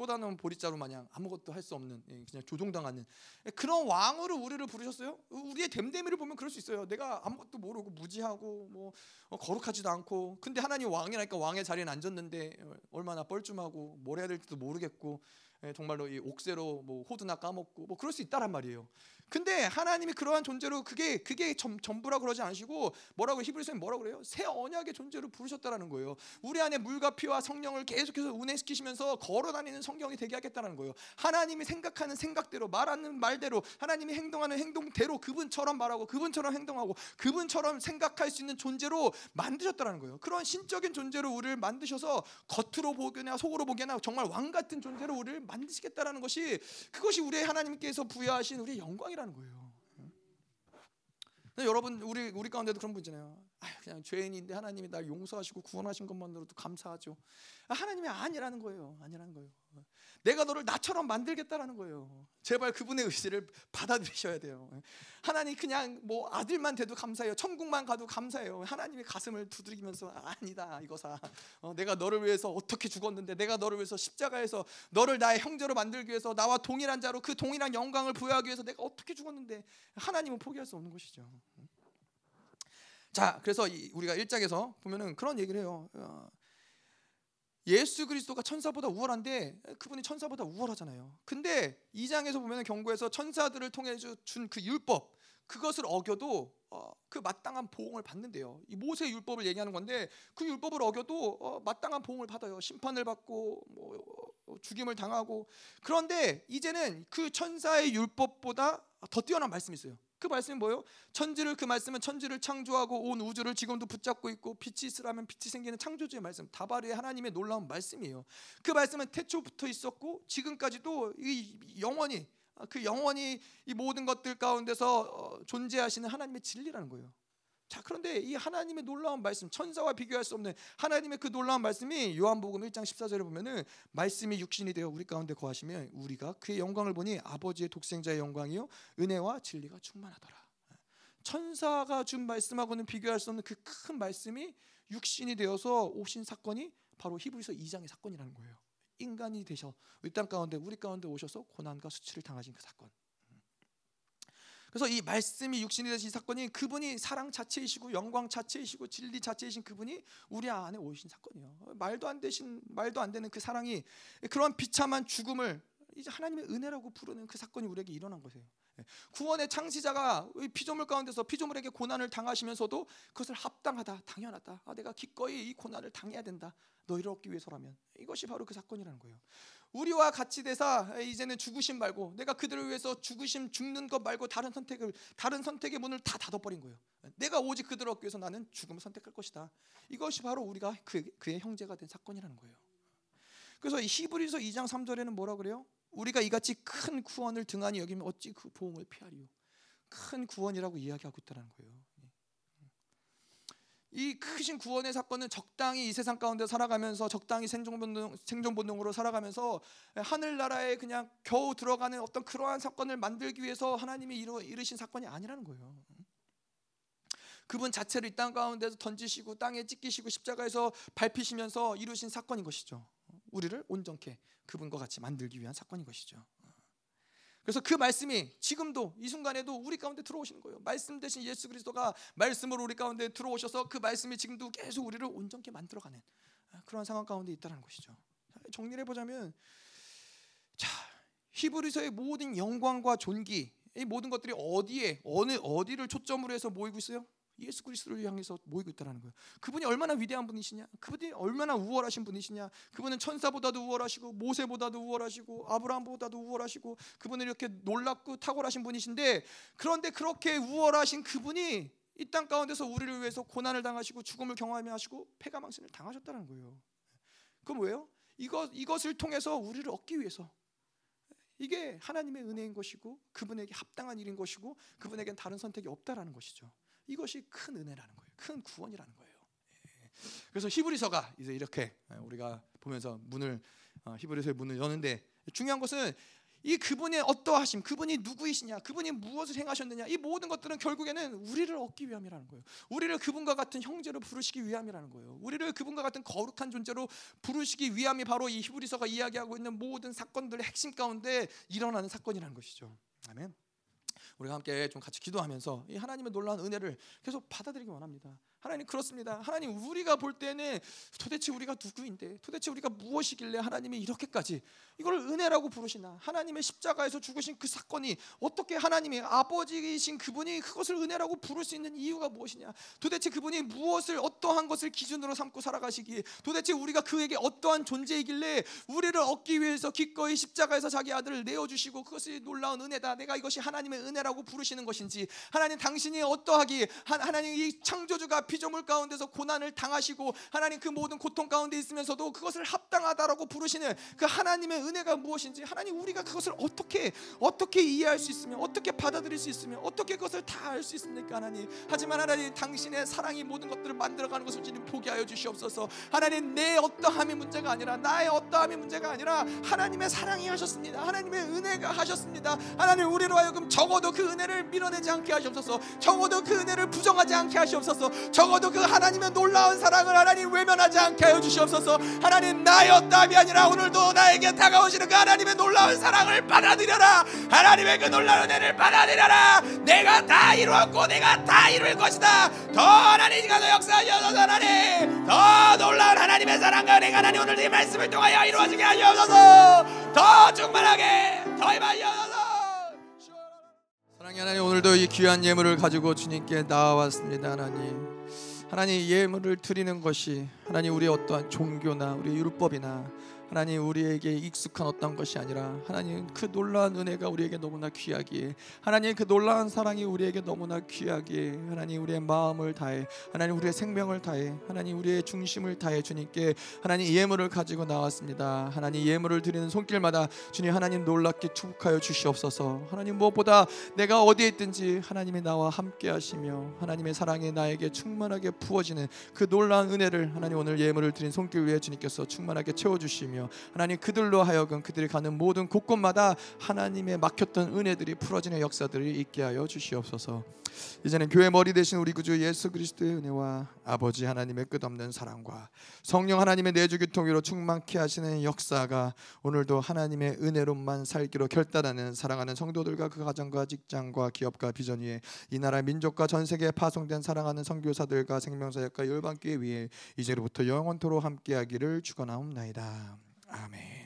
꽂아놓은 보리자루 마냥 아무것도 할 수 없는 예, 그냥 조종당하는 예, 그런 왕으로 우리를 부르셨어요. 우리의 됨됨이를 보면 그럴 수 있어요. 내가 아무것도 모르고 무지하고 뭐 어, 거룩하지도 않고 근데 하나님 왕이라니까 왕의 자리에 앉았는데 어, 얼마나 뻘쭘하고 뭘 해야 될지도 모르겠고 예, 정말로 이 옥새로 뭐 호두나 까먹고 뭐 그럴 수 있다란 말이에요. 근데 하나님이 그러한 존재로 그게 그게 점, 전부라 그러지 않으시고 뭐라고 히브리서에 뭐라고 그래요? 새 언약의 존재로 부르셨다라는 거예요. 우리 안에 물과 피와 성령을 계속해서 운행시키시면서 걸어다니는 성경이 되게 하겠다는 거예요. 하나님이 생각하는 생각대로 말하는 말대로 하나님이 행동하는 행동대로 그분처럼 말하고 그분처럼 행동하고 그분처럼 생각할 수 있는 존재로 만드셨다라는 거예요. 그런 신적인 존재로 우리를 만드셔서 겉으로 보기나 속으로 보기나 정말 왕 같은 존재로 우리를 만드시겠다라는 것이 그것이 우리 하나님께서 부여하신 우리의 영광이라 아니라는 거예요. 여러분 우리 우리 가운데도 그런 분 있잖아요. 아유, 그냥 죄인인데 하나님이 날 용서하시고 구원하신 것만으로도 감사하죠. 하나님이 아니라는 거예요. 아니라는 거예요. 내가 너를 나처럼 만들겠다라는 거예요. 제발 그분의 의지를 받아들이셔야 돼요. 하나님 그냥 뭐 아들만 돼도 감사해요. 천국만 가도 감사해요. 하나님의 가슴을 두드리면서 아니다 이거사. 어, 내가 너를 위해서 어떻게 죽었는데 내가 너를 위해서 십자가에서 너를 나의 형제로 만들기 위해서 나와 동일한 자로 그 동일한 영광을 부여하기 위해서 내가 어떻게 죽었는데 하나님은 포기할 수 없는 것이죠. 자, 그래서 우리가 1장에서 보면은 그런 얘기를 해요. 어, 예수 그리스도가 천사보다 우월한데 그분이 천사보다 우월하잖아요. 근데 2장에서 보면 경고에서 천사들을 통해 준 그 율법 그것을 어겨도 어, 그 마땅한 보응을 받는데요. 이 모세 율법을 얘기하는 건데 그 율법을 어겨도 어, 마땅한 보응을 받아요. 심판을 받고 뭐, 어, 죽임을 당하고 그런데 이제는 그 천사의 율법보다 더 뛰어난 말씀이 있어요. 그 말씀이 뭐예요? 천지를 그 말씀은 천지를 창조하고 온 우주를 지금도 붙잡고 있고 빛이 있으라면 빛이 생기는 창조주의 말씀 다바르의 하나님의 놀라운 말씀이에요. 그 말씀은 태초부터 있었고 지금까지도 이 영원히 그 영원히 이 모든 것들 가운데서 어, 존재하시는 하나님의 진리라는 거예요. 자 그런데 이 하나님의 놀라운 말씀 천사와 비교할 수 없는 하나님의 그 놀라운 말씀이 요한복음 1장 14절에 보면은 말씀이 육신이 되어 우리 가운데 거하시면 우리가 그의 영광을 보니 아버지의 독생자의 영광이요 은혜와 진리가 충만하더라. 천사가 준 말씀하고는 비교할 수 없는 그 큰 말씀이 육신이 되어서 오신 사건이 바로 히브리서 2장의 사건이라는 거예요. 인간이 되셔 이 땅 가운데 우리 가운데 오셔서 고난과 수치를 당하신 그 사건. 그래서 이 말씀이 육신이 되신 사건이 그분이 사랑 자체이시고 영광 자체이시고 진리 자체이신 그분이 우리 안에 오신 사건이에요. 말도 안 되신 말도 안 되는 그 사랑이 그런 비참한 죽음을 이제 하나님의 은혜라고 부르는 그 사건이 우리에게 일어난 것이에요. 구원의 창시자가 피조물 가운데서 피조물에게 고난을 당하시면서도 그것을 합당하다, 당연하다. 아, 내가 기꺼이 이 고난을 당해야 된다. 너희를 얻기 위해서라면 이것이 바로 그 사건이라는 거예요. 우리와 같이 되사 이제는 죽으심 말고 내가 그들을 위해서 죽으심 죽는 것 말고 다른 선택을 다른 선택의 문을 다 닫아버린 거예요. 내가 오직 그들을 얻기 위해서 나는 죽음을 선택할 것이다. 이것이 바로 우리가 그, 그의 형제가 된 사건이라는 거예요. 그래서 히브리서 2장 3절에는 뭐라 그래요? 우리가 이같이 큰 구원을 등한히 여기면 어찌 그 보응을 피하리요? 큰 구원이라고 이야기하고 있다는 거예요. 이 크신 구원의 사건은 적당히 이 세상 가운데 살아가면서 적당히 생존 본능 생존 본능으로 살아가면서 하늘나라에 그냥 겨우 들어가는 어떤 그러한 사건을 만들기 위해서 하나님이 이루, 이르신 사건이 아니라는 거예요. 그분 자체를 이 땅 가운데서 던지시고 땅에 찢기시고 십자가에서 밟히시면서 이루신 사건인 것이죠. 우리를 온전케 그분과 같이 만들기 위한 사건인 것이죠. 그래서 그 말씀이 지금도 이 순간에도 우리 가운데 들어오시는 거예요. 말씀 대신 예수 그리스도가 말씀으로 우리 가운데 들어오셔서 그 말씀이 지금도 계속 우리를 온전케 만들어가는 그런 상황 가운데 있다는 것이죠. 정리해 보자면 자 히브리서의 모든 영광과 존귀 이 모든 것들이 어디에 어느 어디를 초점으로 해서 모이고 있어요? 예수 그리스도를 향해서 모이고 있다는 거예요. 그분이 얼마나 위대한 분이시냐? 그분이 얼마나 우월하신 분이시냐? 그분은 천사보다도 우월하시고 모세보다도 우월하시고 아브라함보다도 우월하시고 그분은 이렇게 놀랍고 탁월하신 분이신데 그런데 그렇게 우월하신 그분이 이 땅 가운데서 우리를 위해서 고난을 당하시고 죽음을 경험하며 하시고 폐가망신을 당하셨다는 거예요. 그럼 뭐예요? 이것 이것을 통해서 우리를 얻기 위해서 이게 하나님의 은혜인 것이고 그분에게 합당한 일인 것이고 그분에겐 다른 선택이 없다라는 것이죠. 이것이 큰 은혜라는 거예요. 큰 구원이라는 거예요. 예. 그래서 히브리서가 이제 이렇게 우리가 보면서 문을 어, 히브리서의 문을 여는데 중요한 것은 이 그분의 어떠하심, 그분이 누구이시냐, 그분이 무엇을 행하셨느냐, 이 모든 것들은 결국에는 우리를 얻기 위함이라는 거예요. 우리를 그분과 같은 형제로 부르시기 위함이라는 거예요. 우리를 그분과 같은 거룩한 존재로 부르시기 위함이 바로 이 히브리서가 이야기하고 있는 모든 사건들의 핵심 가운데 일어나는 사건이라는 것이죠. 아멘. 우리가 함께 좀 같이 기도하면서 이 하나님의 놀라운 은혜를 계속 받아들이기 원합니다. 하나님 그렇습니다. 하나님 우리가 볼 때는 도대체 우리가 누구인데? 도대체 우리가 무엇이길래 하나님이 이렇게까지 이걸 은혜라고 부르시나? 하나님의 십자가에서 죽으신 그 사건이 어떻게 하나님이 아버지이신 그분이 그것을 은혜라고 부를 수 있는 이유가 무엇이냐? 도대체 그분이 무엇을 어떠한 것을 기준으로 삼고 살아가시기에? 도대체 우리가 그에게 어떠한 존재이길래 우리를 얻기 위해서 기꺼이 십자가에서 자기 아들을 내어주시고 그것이 놀라운 은혜다. 내가 이것이 하나님의 은혜라고 부르시는 것인지 하나님 당신이 어떠하기 하나님 이 창조주가 피조물 가운데서 고난을 당하시고 하나님 그 모든 고통 가운데 있으면서도 그것을 합당하다라고 부르시는 그 하나님의 은혜가 무엇인지 하나님 우리가 그것을 어떻게 어떻게 이해할 수 있으며 어떻게 받아들일 수 있으며 어떻게 그것을 다 알 수 있습니까 하나님? 하지만 하나님 당신의 사랑이 모든 것들을 만들어가는 것을 주님 포기하여 주시옵소서. 하나님 내 어떠함이 문제가 아니라 나의 어떠함이 문제가 아니라 하나님의 사랑이 하셨습니다. 하나님의 은혜가 하셨습니다. 하나님 우리로 하여금 적어도 그 은혜를 밀어내지 않게 하시옵소서. 적어도 그 은혜를 부정하지 않게 하시옵소서 적어도 그 하나님의 놀라운 사랑을 하나님 외면하지 않게 하여 주시옵소서. 하나님 나였다이 아니라 오늘도 나에게 다가오시는 그 하나님의 놀라운 사랑을 받아들여라. 하나님의 그 놀라운 은혜를 받아들여라. 내가 다 이루었고 내가 다 이룰 것이다. 더 하나님과 더 역사하셔서 하나님 더 놀라운 하나님의 사랑과 은혜가 하나님 오늘 이 말씀을 통하여 이루어지게 하시옵소서. 더 충만하게 더 임하시옵소서. 사랑의 하나님 오늘도 이 귀한 예물을 가지고 주님께 나와왔습니다 하나님 하나님 예물을 드리는 것이 하나님 우리의 어떠한 종교나 우리의 율법이나 하나님 우리에게 익숙한 어떤 것이 아니라 하나님 그 놀라운 은혜가 우리에게 너무나 귀하기에 하나님 그 놀라운 사랑이 우리에게 너무나 귀하기에 하나님 우리의 마음을 다해 하나님 우리의 생명을 다해 하나님 우리의 중심을 다해 주님께 하나님 예물을 가지고 나왔습니다. 하나님 예물을 드리는 손길마다 주님 하나님 놀랍게 축복하여 주시옵소서. 하나님 무엇보다 내가 어디에 있든지 하나님이 나와 함께 하시며 하나님의 사랑이 나에게 충만하게 부어지는 그 놀라운 은혜를 하나님 오늘 예물을 드린 손길 위에 주님께서 충만하게 채워주시며 주시며 하나님 그들로 하여금 그들이 가는 모든 곳곳마다 하나님의 막혔던 은혜들이 풀어지는 역사들이 있게 하여 주시옵소서. 이제는 교회 머리 대신 우리 구주 예수 그리스도의 은혜와 아버지 하나님의 끝없는 사랑과 성령 하나님의 내주 교통으로 충만케 하시는 역사가 오늘도 하나님의 은혜로만 살기로 결단하는 사랑하는 성도들과 그 가정과 직장과 기업과 비전 위에 이 나라 민족과 전 세계에 파송된 사랑하는 선교사들과 생명사역과 열방교회 위에 이제로부터 영원토로 함께하기를 축원하옵나이다. 아멘.